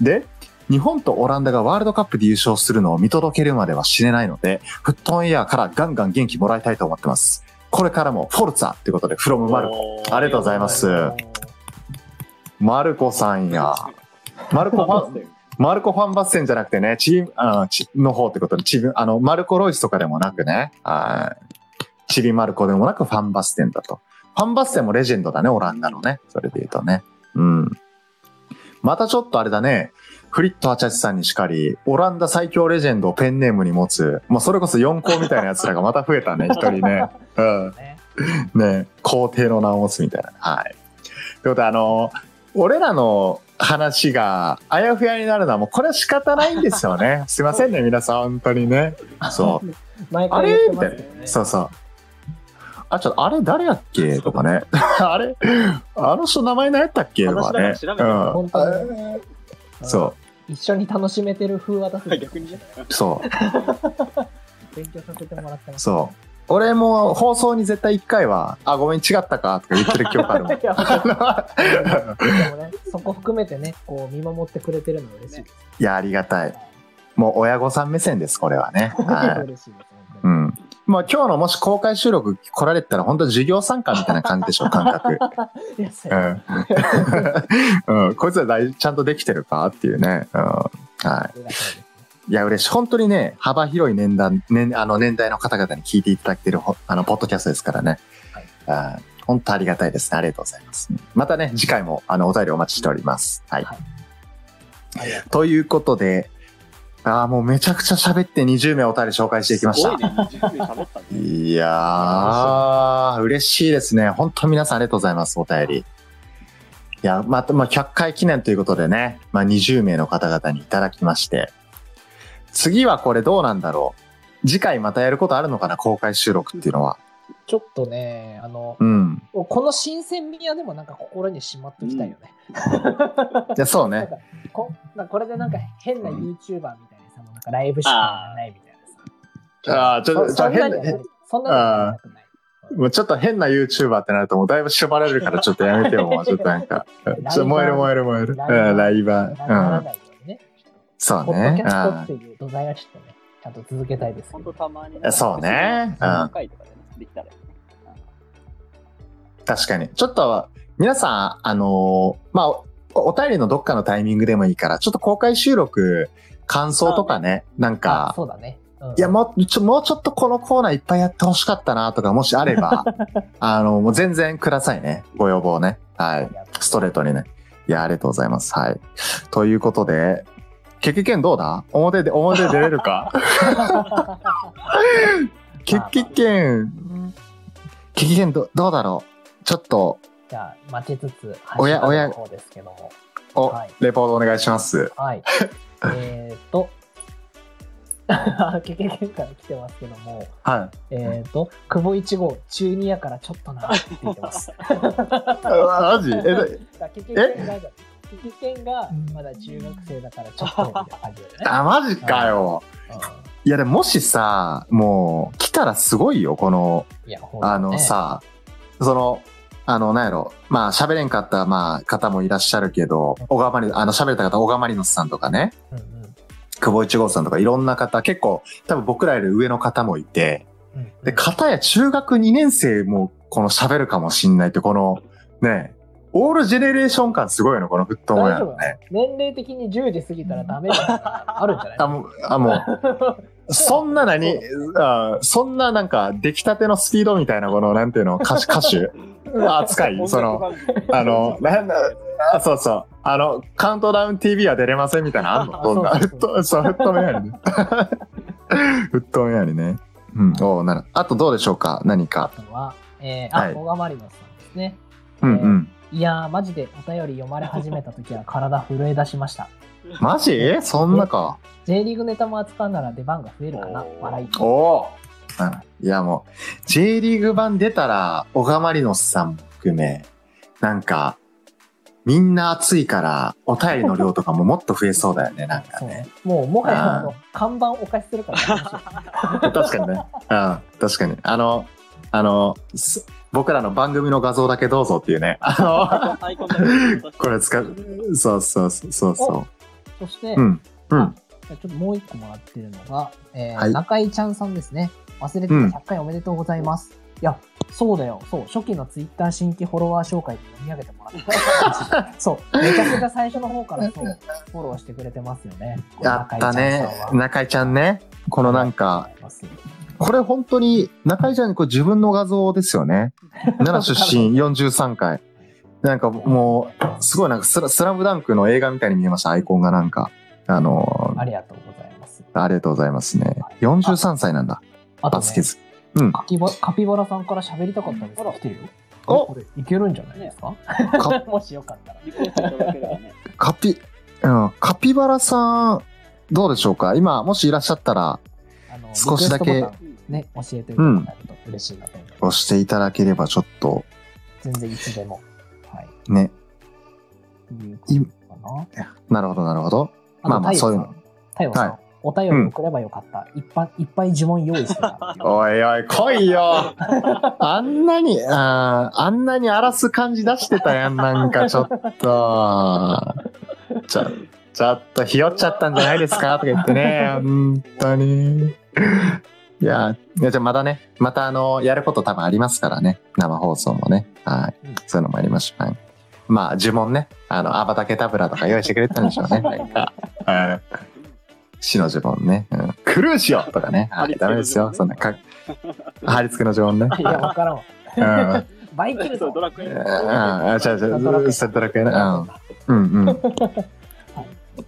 で、日本とオランダがワールドカップで優勝するのを見届けるまでは死ねないので、フットオンエアからガンガン元気もらいたいと思ってます。これからもフォルツァということで、フロムマルコ。ありがとうございます。マルコさんや。マルコファン、マルコファンバッセンじゃなくてね、チーム、あの、チの方ってことで、チーム、あの、マルコロイスとかでもなくね、はい。チビマルコでもなくファンバステンだと。ファンバステンもレジェンドだね、オランダのね。それで言うとね。うん。またちょっとあれだね、フリット・アチャチさんにしかり、オランダ最強レジェンドをペンネームに持つ、もうそれこそ4校みたいな奴らがまた増えたね、一人ね。うん。ねね、皇帝の名を持つみたいな。はい。ということで、あの、俺らの話があやふやになるのはもうこれは仕方ないんですよね。すいませんね、皆さん、本当にね。そう。毎回言ってますけどね。そうそう。あ、ちょっと、あれ誰やっけ？とかね。あれ？あの人名前何やったっけ？とかね。うん。本当にね。そ一緒に楽しめてる風は出す。逆にね。う、そう、勉強させてもらってます。そう。俺も放送に絶対一回は、あ、ごめん、違ったかとか言ってる記憶あるもん。ね、そこ含めてね、こう見守ってくれてるの嬉しいです。いや、ありがたい。もう親御さん目線です、これはね。はい。嬉しいです。うん。まあ今日のもし公開収録来られてたら本当授業参加みたいな感じでしょ、感覚。ううん。うん。こいつら大ちゃんとできてるかっていうね。うん。はいい。いや、嬉しい。本当にね、幅広い年代、年、あの年代の方々に聞いていただいてるほ、あの、ポッドキャストですからね。はい。本当ありがたいですね。ありがとうございます。またね、次回も、あの、お便りお待ちしております。はい。はいということで、ああ、もうめちゃくちゃ喋って20名お便り紹介していきました。いね、20名喋ったね。いやー、嬉しいですね。本当皆さんありがとうございます、お便り。いや、また、まあ、100回記念ということでね、まあ、20名の方々にいただきまして、次はこれどうなんだろう。次回またやることあるのかな、公開収録っていうのは。ちょっとね、あの、うん。この新鮮味はでもなんか心にしまっておきたいよね。いや、そうね。ここれでなんか変な YouTuber みたいなさ、もうなんかライブしかないみたいなさ。ああ、ちょっと、そちょっと変なそんな。もうちょっと変な YouTuber ってなるともうだいぶ縛られるからちょっとやめてよ、もうちょっとなんか。ちょっと燃える燃える燃える。うん、ライバー。うん。ならないようにね。そうポッドキね。ャストってうんいう土台はちょっとね、ちゃんと続けたいですけ本ど当たまにえそうねうん3回とかでね、できたらいいね。確かに。ちょっと、皆さん、あのーまあ、おお便りのどっかのタイミングでもいいから、ちょっと公開収録、感想とかね、なんあか、そうだね。うんいや、もうちょ、もうちょっとこのコーナーいっぱいやってほしかったなとか、もしあれば、あの、もう全然くださいね。ご要望ね。はい。ストレートにね。いや、ありがとうございます。はい。ということで、結局剣どうだ？表で、表出れるか？結局剣、結局剣どどうだろう？ちょっと、じゃあ、待ちつつ、おやおや。ですけども。お、はい。レポートお願いします。はい。えーっと、経験から来てますけども、はえーっと、久保一号、中2やからちょっとなって言ってます。い。マジ？え、だ 経験が、経験がまだ中学生だからちょっとみたいな感じだよね。あ、マジかよ。いや、でももしさ、もう、来たらすごいよ、この、あの、さ、その、あの、なんやろ。まあ、喋れんかった、まあ、方もいらっしゃるけど、小川マリ、あの、喋れた方、小川マリノスさんとかね。うんうん久保一号さんとかいろんな方、結構多分僕らより上の方もいて、うんで、片や中学2年生もこの喋るかもしんないって、この、ね、オールジェネレーション感すごいの、このフットオンエア大丈夫のね。年齢的に10時過ぎたらダメだあるんじゃない？あ、もう、あ、もう、そんな何？あそんななんか、出来たてのスピードみたいな、この、なんていうの、歌手、歌手？扱い、その、あの、なんだ、あ、そうそう。あの、カウントダウン TV は出れませんみたいなのあんの？あそんな？フット、そう、フットにね。フットメアにね。うん、おうなる。あとどうでしょうか？何あか。とは、えー、あ、はい小川マリノスさんですね。うんうん。いやー、マジでお便り読まれ始めた時は体震え出しました。マジ？そんなか？J リーグネタも扱うなら出番が増えるかな笑い。おおいやもう、J リーグ版出たら、小川マリノスさんも含め、なんか、みんな熱いから、お便りの量とかももっと増えそうだよね、なんかね。そうね。もう、もはやあの看板お貸しするからやめましょう確かにね。うん、確かに。あの、あの、す僕らの番組の画像だけどうぞっていうね。あの、これ使う。そうそうそうそうそそして、う。うん。うん。じゃあちょっともう一個もらってるのが、えーはい中井ちゃんさんですね。忘れてたうん100回おめでとうございます。いや、そうだよ。そう。初期のツイッター新規フォロワー紹介で読み上げてもらった。そう。めちゃくちゃ最初の方からそう、フォローしてくれてますよね。やったね中井ちゃんさんは。中井ちゃんね。このなんか、これ本当に、中井ちゃんこれ自分の画像ですよね。奈良出身43回。なんかもう、すごいなんかスラスラムダンクの映画みたいに見えました、アイコンがなんか。あのありがとうございます。ありがとうございますね。43歳なんだ。あとねバスケズ。うん。カピバカピバラさんから喋りたかったんですが、来てるよ。おこれいけるんじゃないですか？かもしよかったら。カピ、うん、カピバラさん、どうでしょうか？今、もしいらっしゃったら、少しだけね、教えていただけると嬉しいなと思います。押していただければちょっと、全然いつでも。はい。ね。いうことかな。なるほど、なるほど。まあまあそういうの。太陽さん、はいお便り送ればよかった。いっぱいいっぱい呪文用意してた。おいおい、来いよ あんなに、あーあんなに荒らす感じ出してたやん、なんかちょっと。ちょ、ちょっとひよっちゃったんじゃないですか？とか言ってね、本当に。いや、いやじゃあまたね、またあの、やること多分ありますからね。生放送もね。はい。うんそういうのもありましょう。はいまあ、呪文ね。あの、アバタケタブラとか用意してくれたんでしょうね。なんか。はい。死の呪文ね。うん。クルーシオとかね。はい。ダメですよ。そんなか、貼り付けの呪文ね。いや、わからんわ。うん。バイキルトそうドラクエ。ああ、違う違う、セットラケね。うん。うんうん。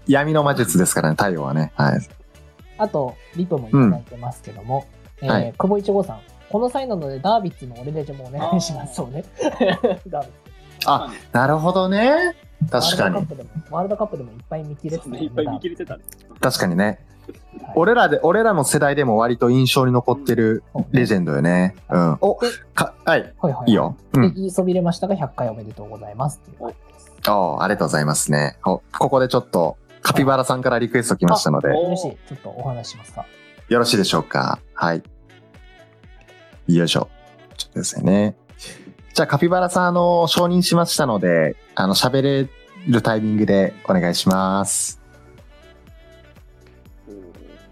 闇の魔術ですからね、太陽はね。はい。あと、リプもいただいてますけども、えーはい久保一号さん、この際なのでダービッツの俺レジェもお願いします。そうね。ダービッツ。あ、なるほどね。確かに。ワールドカップでも、ワールドカップでもいっぱい見切れてたよねいっぱい見切れてたね。確かにね。はい俺らで、俺らの世代でも割と印象に残ってるレジェンドよね。うん。お、か、はい。はいはい。いいよ。うん。で言いそびれましたが、100回おめでとうございますっていう感じです。おありがとうございますね。おここでちょっと、カピバラさんからリクエスト来ましたので、しい。ちょっとお話ししますか。よろしいでしょうか？はい。よいしょ。ちょっとですね。じゃあ、カピバラさん、あの、承認しましたので、あの、喋れるタイミングでお願いします。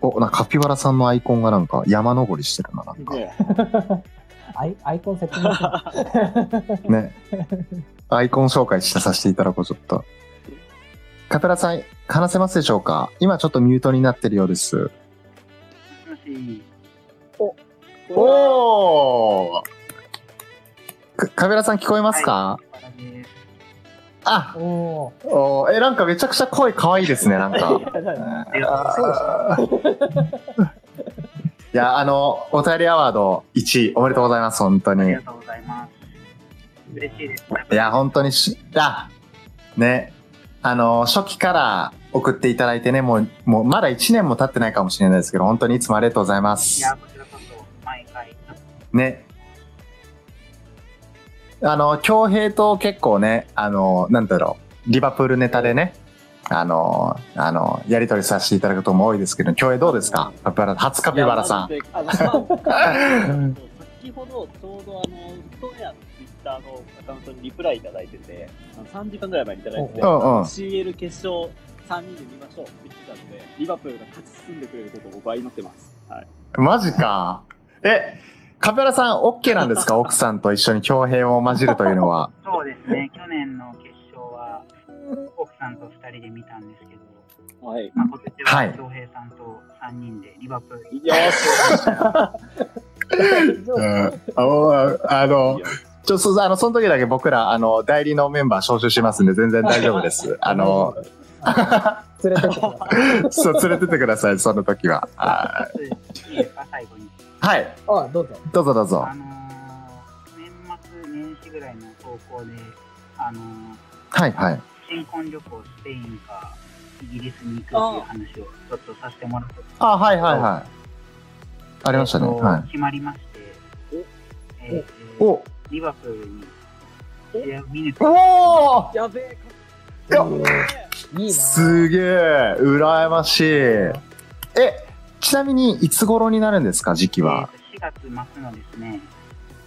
お、なカピバラさんのアイコンがなんか山登りしてるな、なんか。ね アイアイコン説明。ね。アイコン紹介してさせていただこう、ちょっと。カピバラさん、話せますでしょうか？今ちょっとミュートになってるようです。おーかカピバラさん聞こえますか、あ、おおおーえ、なんかめちゃくちゃ声可愛いですね、なんか。いや、あの、お便りアワード1位、おめでとうございます、本当に。ありがとうございます。嬉しいです。いや、本当にし、あ、ね、あの、初期から送っていただいてね、もう、もうまだ1年も経ってないかもしれないですけど、本当にいつもありがとうございます。いや、こちらこそ、毎回、ね。あの、京平と結構ね、あの、なんだろう、リバプールネタでね、あの、あの、やりとりさせていただくことも多いですけど、京平どうですか？カピバラ、初カピバラさん。先ほどちょうどあの、フットアのツイッターのアカウントにリプライいただいてて、3時間ぐらい前にいただいて CL 決勝3人で見ましょうって言ってたので、リバプールが勝ち進んでくれることを僕は祈ってます。はい。マジか。え、カペラさん OK なんですか？奥さんと一緒に強兵を混じるというのは。そうですね、去年の決勝は、奥さんと2人で見たんですけど、はい。まあ、今年ははい恭平さんと3人でリバプールよーし。うん。ああの、ちょ、そあの、その時だけ僕ら、あの、代理のメンバー招集しますんで、全然大丈夫です。あの、連れてってください。そう、連れてってください、その時は。あい。はい、あ、どうぞ。どうぞどうぞあ。のー年末年始ぐらいの投稿で、あのーはい、はい。新婚旅行スペインかイギリスに行くっていう話をちょっとさせてもらってあ、はい、はい、はい。ありましたね。えっとはい。決まりまして、えーおリバプールに試合を見におーやべえ。いやいいな。すげえ、羨ましい。え、ちなみに、いつ頃になるんですか、時期は？えーと4月末のですね、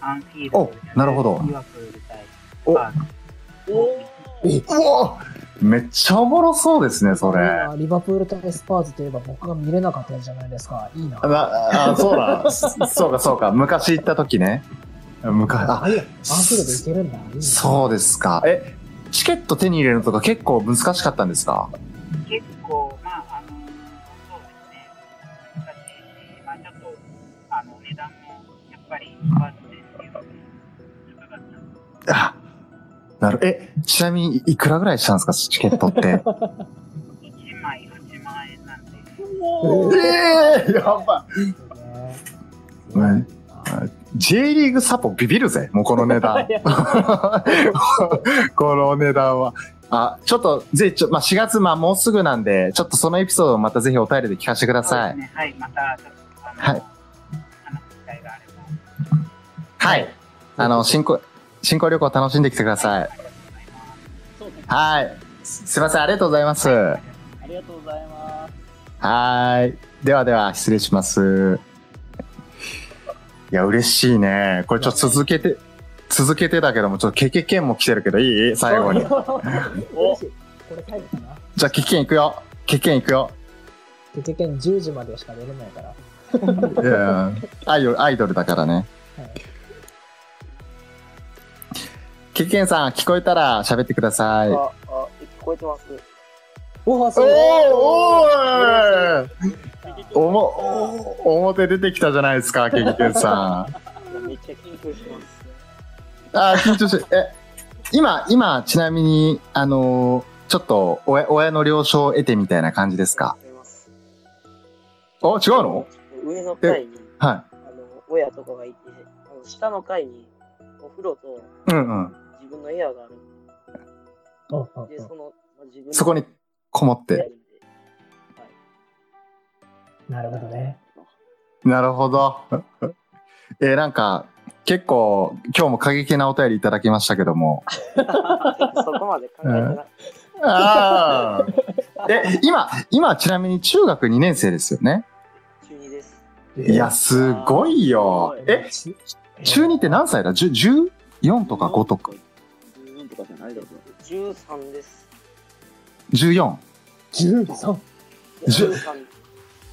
アンフィールドなるほどリバプール対おスパーズうわめっちゃおもろそうですね、それ。なリバプール対スパーズといえば僕が見れなかったじゃないですか。いいな。なあ、そうだ。そうか、そうか。昔行った時ね。昔、あ、そうですか。え、チケット手に入れるのとか結構難しかったんですか？結構、まあ、あのーそうですね、難しいし、まあ、ちょっと、あの、値段も、やっぱり、スパーっていうので、高かった。あ、なる。え、ちなみにいくらぐらいしたんですか、チケットって？1枚8万円なんで、ええやばい。ねうん J リーグサポビビるぜ、もうこの値段。この値段は。あ、ちょっと、ぜひ、ちょ、まあ、4月、まあ、もうすぐなんで、ちょっとそのエピソードをまたぜひお便りで聞かせてください。ね、はい、また、ちょっと、あの、はいはい。あの、新婚、新婚旅行楽しんできてください。はい。すすいません、ありがとうございます。ありがとうございます。はーい。ではでは、失礼します。いや、嬉しいね。これちょっと続けて、続けてだけども、ちょっとケケケンも来てるけどいい？最後に。嬉しいこれ最後かな。じゃあ、ケケケン行くよ。ケケケン行くよ。結局10時までしか出れないから。いやアイドル、アイドルだからね。はいケケケンさん、聞こえたら喋ってください。あ、あ、聞こえてます。おお、おーそうおーおも、お表出てきたじゃないですか、ケケケンさん。めっちゃ緊張してます。あー緊張して、え、今、今、ちなみに、あのーちょっと、親、親の了承を得てみたいな感じですか？あ違うの？上の階に、はあの、親とかがいて、あの下の階に、お風呂とい。うんうん。自分の部屋がある。おおで、その、まあ自分のそこにこもって。なるほどね。なるほど。えーなんか、結構、今日も過激なお便りいただきましたけども。そこまで考えてなああ。え、今、今、ちなみに中学2年生ですよね？中2です。いや、すごいよ。え、中2って何歳だ ?10、14とか5とか？14とかじゃないだろう。13です。14。13。じゅ13。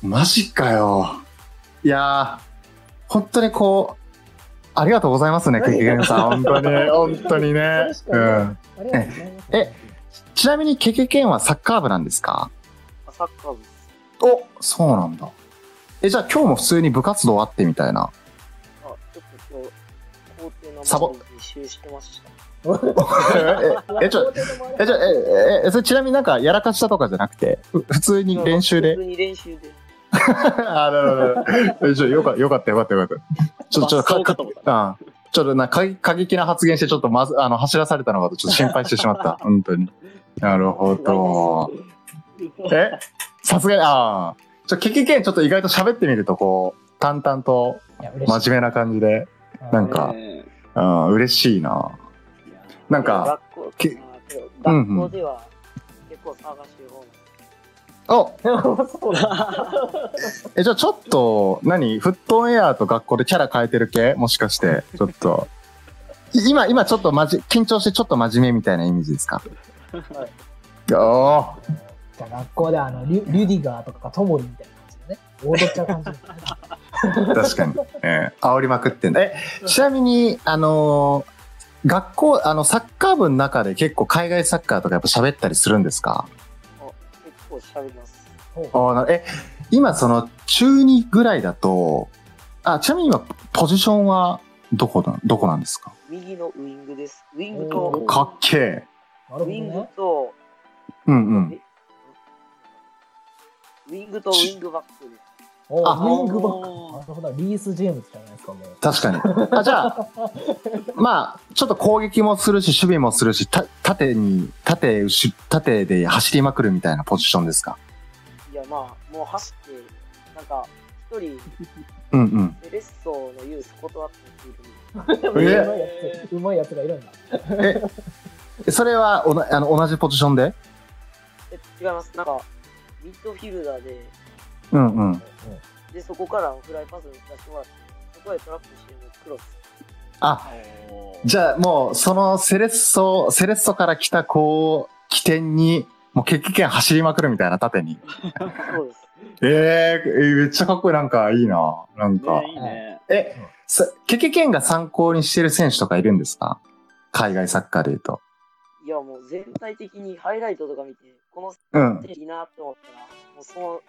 マジかよ。いやー、本当にこう、ありがとうございますね、ケケケンさん。本当に、本当にね。え、ちなみにケケケンはサッカー部なんですか？あサッカー部。お、そうなんだ。え、じゃあ今日も普通に部活動あってみたいな。あ、ちょっと今日、校庭のサボ周り一周してました。え、え、ちょ、え、じゃあえ、え、え、それちなみになんかやらかしたとかじゃなくて、ふ普通に練習で？普。通に練習で。あ、なるほど。よかよかったよかったよかった。ちょ、ちょ、まあそうか、かあちょっとな、過激過激な発言して、ちょっとまず、あの、走らされたのが、ちょっと心配してしまった。本当に。なるほど。えさすがに、ああ。ちょ、ケケケンちょっと意外と喋ってみると、こう、淡々と。真面目な感じで、なんか、ねうん、嬉しいな。なんか、学校では結構騒がしい方おそうだ。え、じゃあちょっと、何？フットオンエアと学校でキャラ変えてる系？もしかして、ちょっと。い今、今ちょっとまじ、緊張してちょっと真面目みたいなイメージですか？はいおーじゃあ学校であのリュリュディガーとかトモリみたいな感じでね、踊っちゃう感じ。確かに。えー、煽りまくってんだ。え、ちなみに、あのー学校、あの、サッカー部の中で結構海外サッカーとかやっぱ喋ったりするんですか？結構喋ります。あえ、今その中2ぐらいだと、あ、ちなみに今ポジションはどこだ、どこなんですか？右のウイングです。ウイングおとー、かっけえ。ウイングね。と、うんうん。ウイングとウイングバックです。おあウイングバック。なるほど。リース・ジェームズじゃないですか、もう。確かに。あじゃあ、まあ、ちょっと攻撃もするし、守備もするし、た縦に、縦、後縦で走りまくるみたいなポジションですか？いや、まあ、もう走って、なんか、一人、うんうん。セレッソのユース断っている。え？うまいやつ、うまいやつがいるんだ。え、それはおなあの同じポジションで？え、違います。なんか、ミッドフィルダーで、うんうん。で、そこからフライパスに出してもらって、そこでトラップして、もうクロス。あ、じゃあもう、そのセレッソ、セレッソから来たこう、起点に、もう決起権走りまくるみたいな縦に。そうです。えー、えーめっちゃかっこいい。なんかいいな。なんか。ねいいね。え、さ決起権が参考にしてる選手とかいるんですか？海外サッカーで言うと。いや、もう全体的にハイライトとか見て、このうん。いいなって思ったら、もうその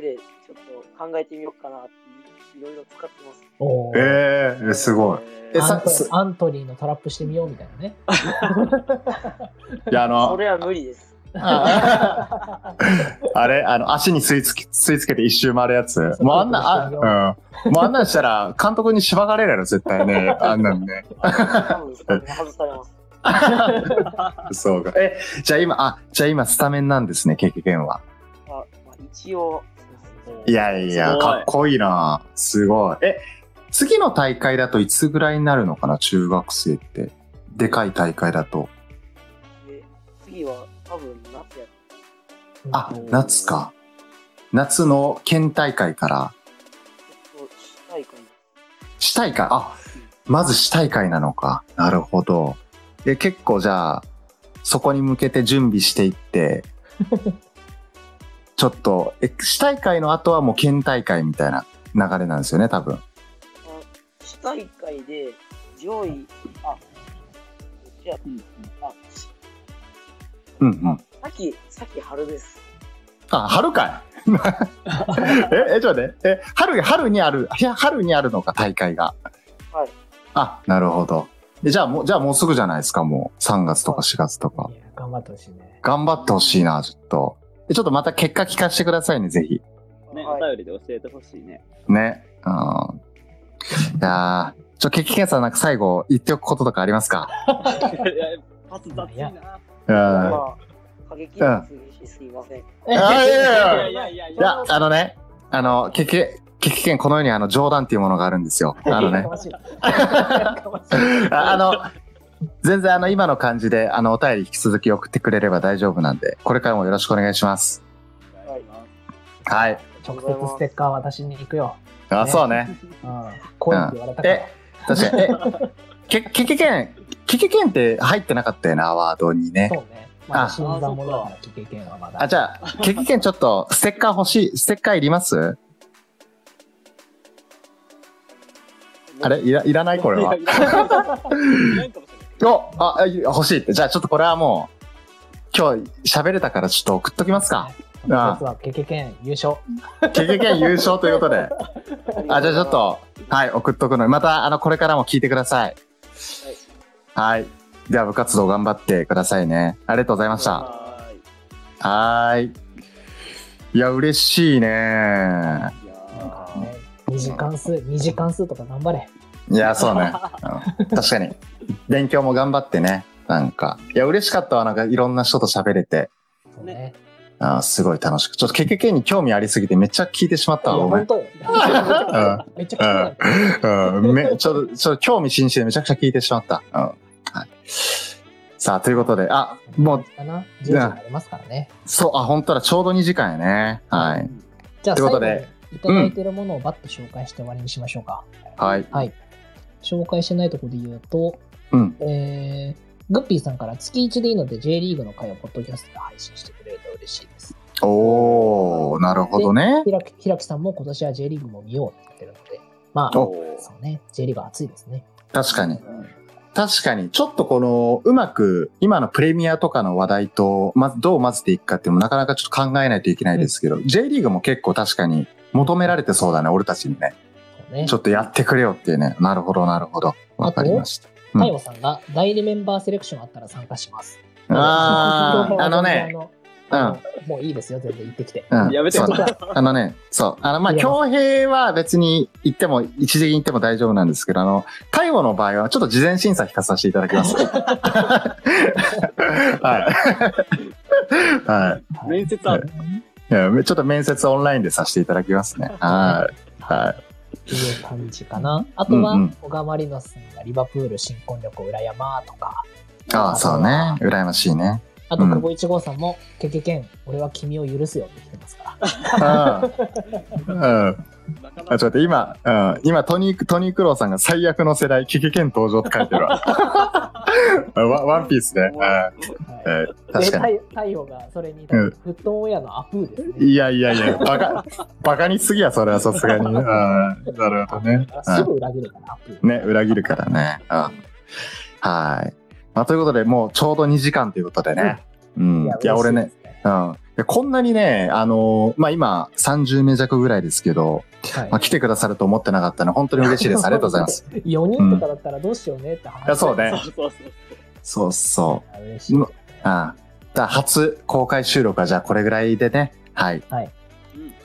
プレー、ちょっと考えてみようかなっていう、いろいろ使ってます。おーえー、すごい。え、アントアントニーのトラップしてみようみたいなね。いや、あその、れは無理です。ああれあの、足に吸い付け、吸い付けて一周回るやつ。もうあんな、あ、うん。もうあんなんしたら、監督にしばかれるやろ、絶対ね。あんなんね。外されます。そうか。え、じゃあ今、あ、じゃあ今スタメンなんですね、経験は。あまあ、一応、いやいや、かっこいいなすごい。え、次の大会だといつぐらいになるのかな、中学生って。でかい大会だと。で次は多分夏や。あ、夏か。夏の県大会から、市大会市大会、あ、まず市大会なのか。なるほど。で、結構じゃあ、そこに向けて準備していって、ちょっと、え、市大会の後はもう県大会みたいな流れなんですよね、多分。市大会で上位、あ、じゃあ、あ、しうんうん。さっき、さっき春です。あ、春かい え、え、ちょっと待って。え、春、春にある、いや、春にあるのか、大会が。はい。あ、なるほど。でじゃあもう、じゃあもうすぐじゃないですか、もう。3月とか4月とか。頑張ってほしいね。頑張ってほしいな、ちょっと。でちょっとまた結果聞かせてくださいね、ぜひ。ね、はいお便りで教えてほしいね。ね。うん。いやー、ちょ、ケキケンさんなんか最後言っておくこととかありますか？いやパス雑いな。うん。まあ、過激なすぎしすいません。あいやいやいやいやいやいいや、あのね、あの、ケケ、ケキケンこの世にあの冗談っていうものがあるんですよ。あのね あの、全然あの、今の感じで、あの、お便り引き続き送ってくれれば大丈夫なんで、これからもよろしくお願いします。はい。はい。直接ステッカー渡しに行くよ。あ、そうね。うん。って言われたから。え、確かに。え、け、けけけん、けけけんって入ってなかったよな、アワードにねそ。うね。まだあ新参者だから、経験はまだ。あ、じゃあ、けけけんちょっと、ステッカー欲しい、ステッカーいります？あれいら、いらない？これは。おあ、あ欲しいって。じゃあちょっとこれはもう、今日喋れたからちょっと送っときますか。実は経験優勝。けけけん優勝ということで。あ、じゃあちょっと、はい、送っとくので、また、あの、これからも聞いてください。はい。では部活動頑張ってくださいね。ありがとうございました。はい。いや、嬉しいね。ーい。いやーね二次関数、二次関数とか頑張れ。いや、そうね。うん確かに。勉強も頑張ってね。なんか。いや、嬉しかったわ。なんかいろんな人と喋れて。そうね。あーすごい楽しく。ちょっと KKK に興味ありすぎてめっちゃ聞いてしまったわ。本。当よ。めっちゃ聞い。うん。め、ちょっと、ちょっと興味津々でめちゃくちゃ聞いてしまった。うん。はい。さあ、ということで、あ、もう、かな ?10 時になりますからね。そう、あ、本当だ、ちょうど2時間やね。はい。じゃあ、ということでいただいてるものをバッと紹介して終わりにしましょうか。はい。はい。紹介してないところで言うと、うん。えー、グッピーさんから月1でいいので J リーグの回をポッドキャストで配信してくれると嬉しいです。おー、なるほどね。ひらきひらきさんも今年は J リーグも見ようって言ってるので、まあ、おそうね、J リーグ熱いですね。確かに。確かに、ちょっとこの、うまく、今のプレミアとかの話題と、まず、どう混ぜていくかっていうのもなかなかちょっと考えないといけないですけど、J リーグも結構確かに求められてそうだね、俺たちにね。ねちょっとやってくれよっていうね。なるほど、なるほど。わかりました。うん太陽さんが代理メンバーセレクションあったら参加します。あー、あのね、あの、もういいですよ、全然行ってきて。うん、やめてあのね、そう。あの、まあ、いや強兵は別に行っても、一時的に行っても大丈夫なんですけど、あの、介護の場合はちょっと事前審査聞かさせていただきます。はい。はい。面接ある。いやちょっと面接オンラインでさせていただきますね。はい。はい。っていう感じかな。あとは小川マリノスがリバプール新婚旅行裏山とか、ああ、そうね。羨ましいね。あと、うん久保一号さんも、ケケケン、俺は君を許すよって来てますから。あ、ちょっかと待って、今、うん、今、トニー、トニークローさんが最悪の世代、キキケン登場って書いてるわ。ワワンピースね。確かに。太太陽がそれに、うんフットン親のアプーですね。いやいやいや、バカ、バカにしすぎや、それはさすがに。うん、なるほどね。すぐ裏切るから、アプー。ね、裏切るからね。うん。はい。まあ、ということで、もうちょうど2時間ということでね。うん。いや、俺ね、。うん。でこんなにね、あのーまあ、今、30名弱ぐらいですけど、はいまあ、来てくださると思ってなかったので、本当に嬉しい です。ありがとうございます。。4人とかだったらどうしようねって話。いやそうねそうそうそう。そうそあ。嬉しい。うんああ。だ初公開収録はじゃあこれぐらいでね。はい。はい。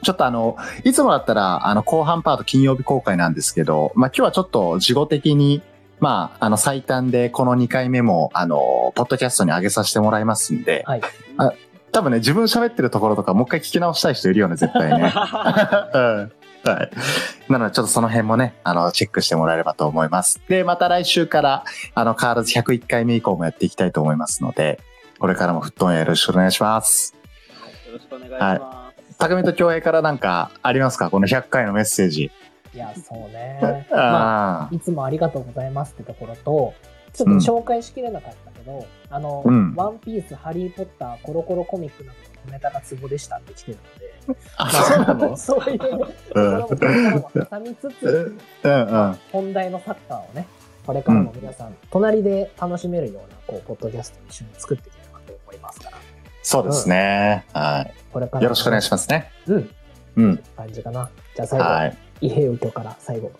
ちょっとあの、いつもだったら、あの、後半パート金曜日公開なんですけど、まあ、今日はちょっと事後的に、まあ、あの、最短でこの2回目も、あの、ポッドキャストに上げさせてもらいますんで、はい。あ多分ね、自分喋ってるところとかもう一回聞き直したい人いるよね、絶対ね。うん。はい。なので、ちょっとその辺もね、あの、チェックしてもらえればと思います。で、また来週から、あの、変わらず101回目以降もやっていきたいと思いますので、これからもフットオンよろしくお願いします。よろしくお願いします。匠と京平からなんかありますか？この100回のメッセージ。いや、そうね。まあ、あいつもありがとうございますってところと、ちょっと紹介しきれなかったけど、あの、うんワンピース、ハリー・ポッター、コロコロコミックなどのネタがツボでしたって来てるので、あ、そうなの？そういうね、うん挟みつつ、うんうん。本題のサッカーをね、これからも皆さん、隣で楽しめるような、こう、ポッドキャストを一緒に作っていければと思いますから、そうですね。はこれからい。よろしくお願いしますね。す。うん。うん。感じかな。じゃあ最後、はい。伊平右京から最後。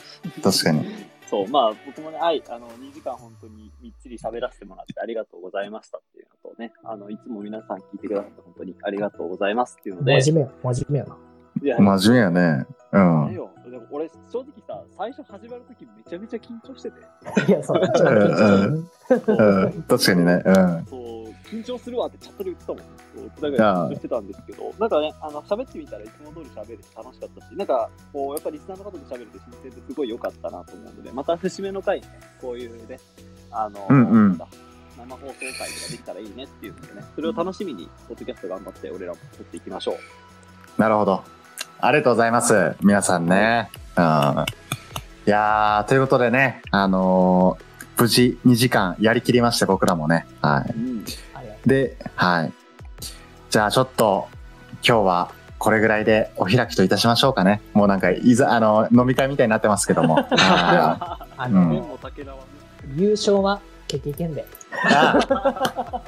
確かに。そう、まあ僕もね、はい、あの、2時間本当にみっちり喋らせてもらってありがとうございましたっていうのとね、あの、いつも皆さん聞いてくださって本当にありがとうございますっていうので、真面目や、真面目やな。いや真面目やね。うん。よ、でも俺、正直さ、最初始まるときめちゃめちゃ緊張してて、いや、そう、うん。確かにね。うん。そう、緊張するわってチャットで言ってたもん。だから緊張してたんですけど、なんかね、あの、喋ってみたらいつも通り喋れて楽しかったし、なんか、こう、やっぱりリスナーの方と喋れて新鮮ですごい良かったなと思うので、また節目の回にね、こういうね、あの、うんうん生放送会とかできたらいいねっていうのでね、それを楽しみに、ポッドキャスト頑張って俺らも撮っていきましょう。なるほど。ありがとうございます。皆さんね。うん。いやー、ということでね、あのー無事2時間やりきりまして、僕らもね。はい。うん。で、はい。じゃあちょっと、今日はこれぐらいでお開きといたしましょうかね。もうなんか、いざ、あの、飲み会みたいになってますけども。優勝は、経験で。いあ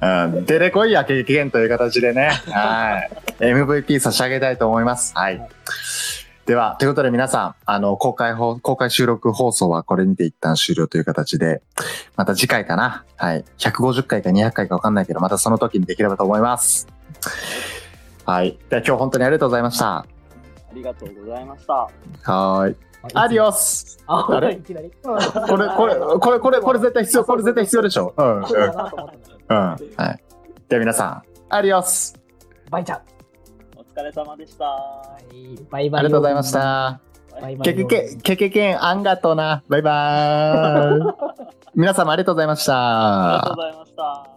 うん、出てこいや、経験という形でね。はい。MVP 差し上げたいと思います。はい。では、ということで皆さん、あの、公開放、公開収録放送はこれにて一旦終了という形で、また次回かな。はい。150回か200回かわかんないけど、またその時にできればと思います。はい。では今日本当にありがとうございました。ありがとうございました。はーい。アディオスあ、あれ？いきなり。これ、これ、これ、これ、これ絶対必要、これ絶対必要でしょ？うん、うん。はい。では皆さん、アディオスバイちゃん。お疲れ様でした。はいバイバイ。ありがとうございまし。た。バイバイ。けけけ、けけけん、あんがとうな。バイバーイ。皆様ありがとうございました。ありがとうございました。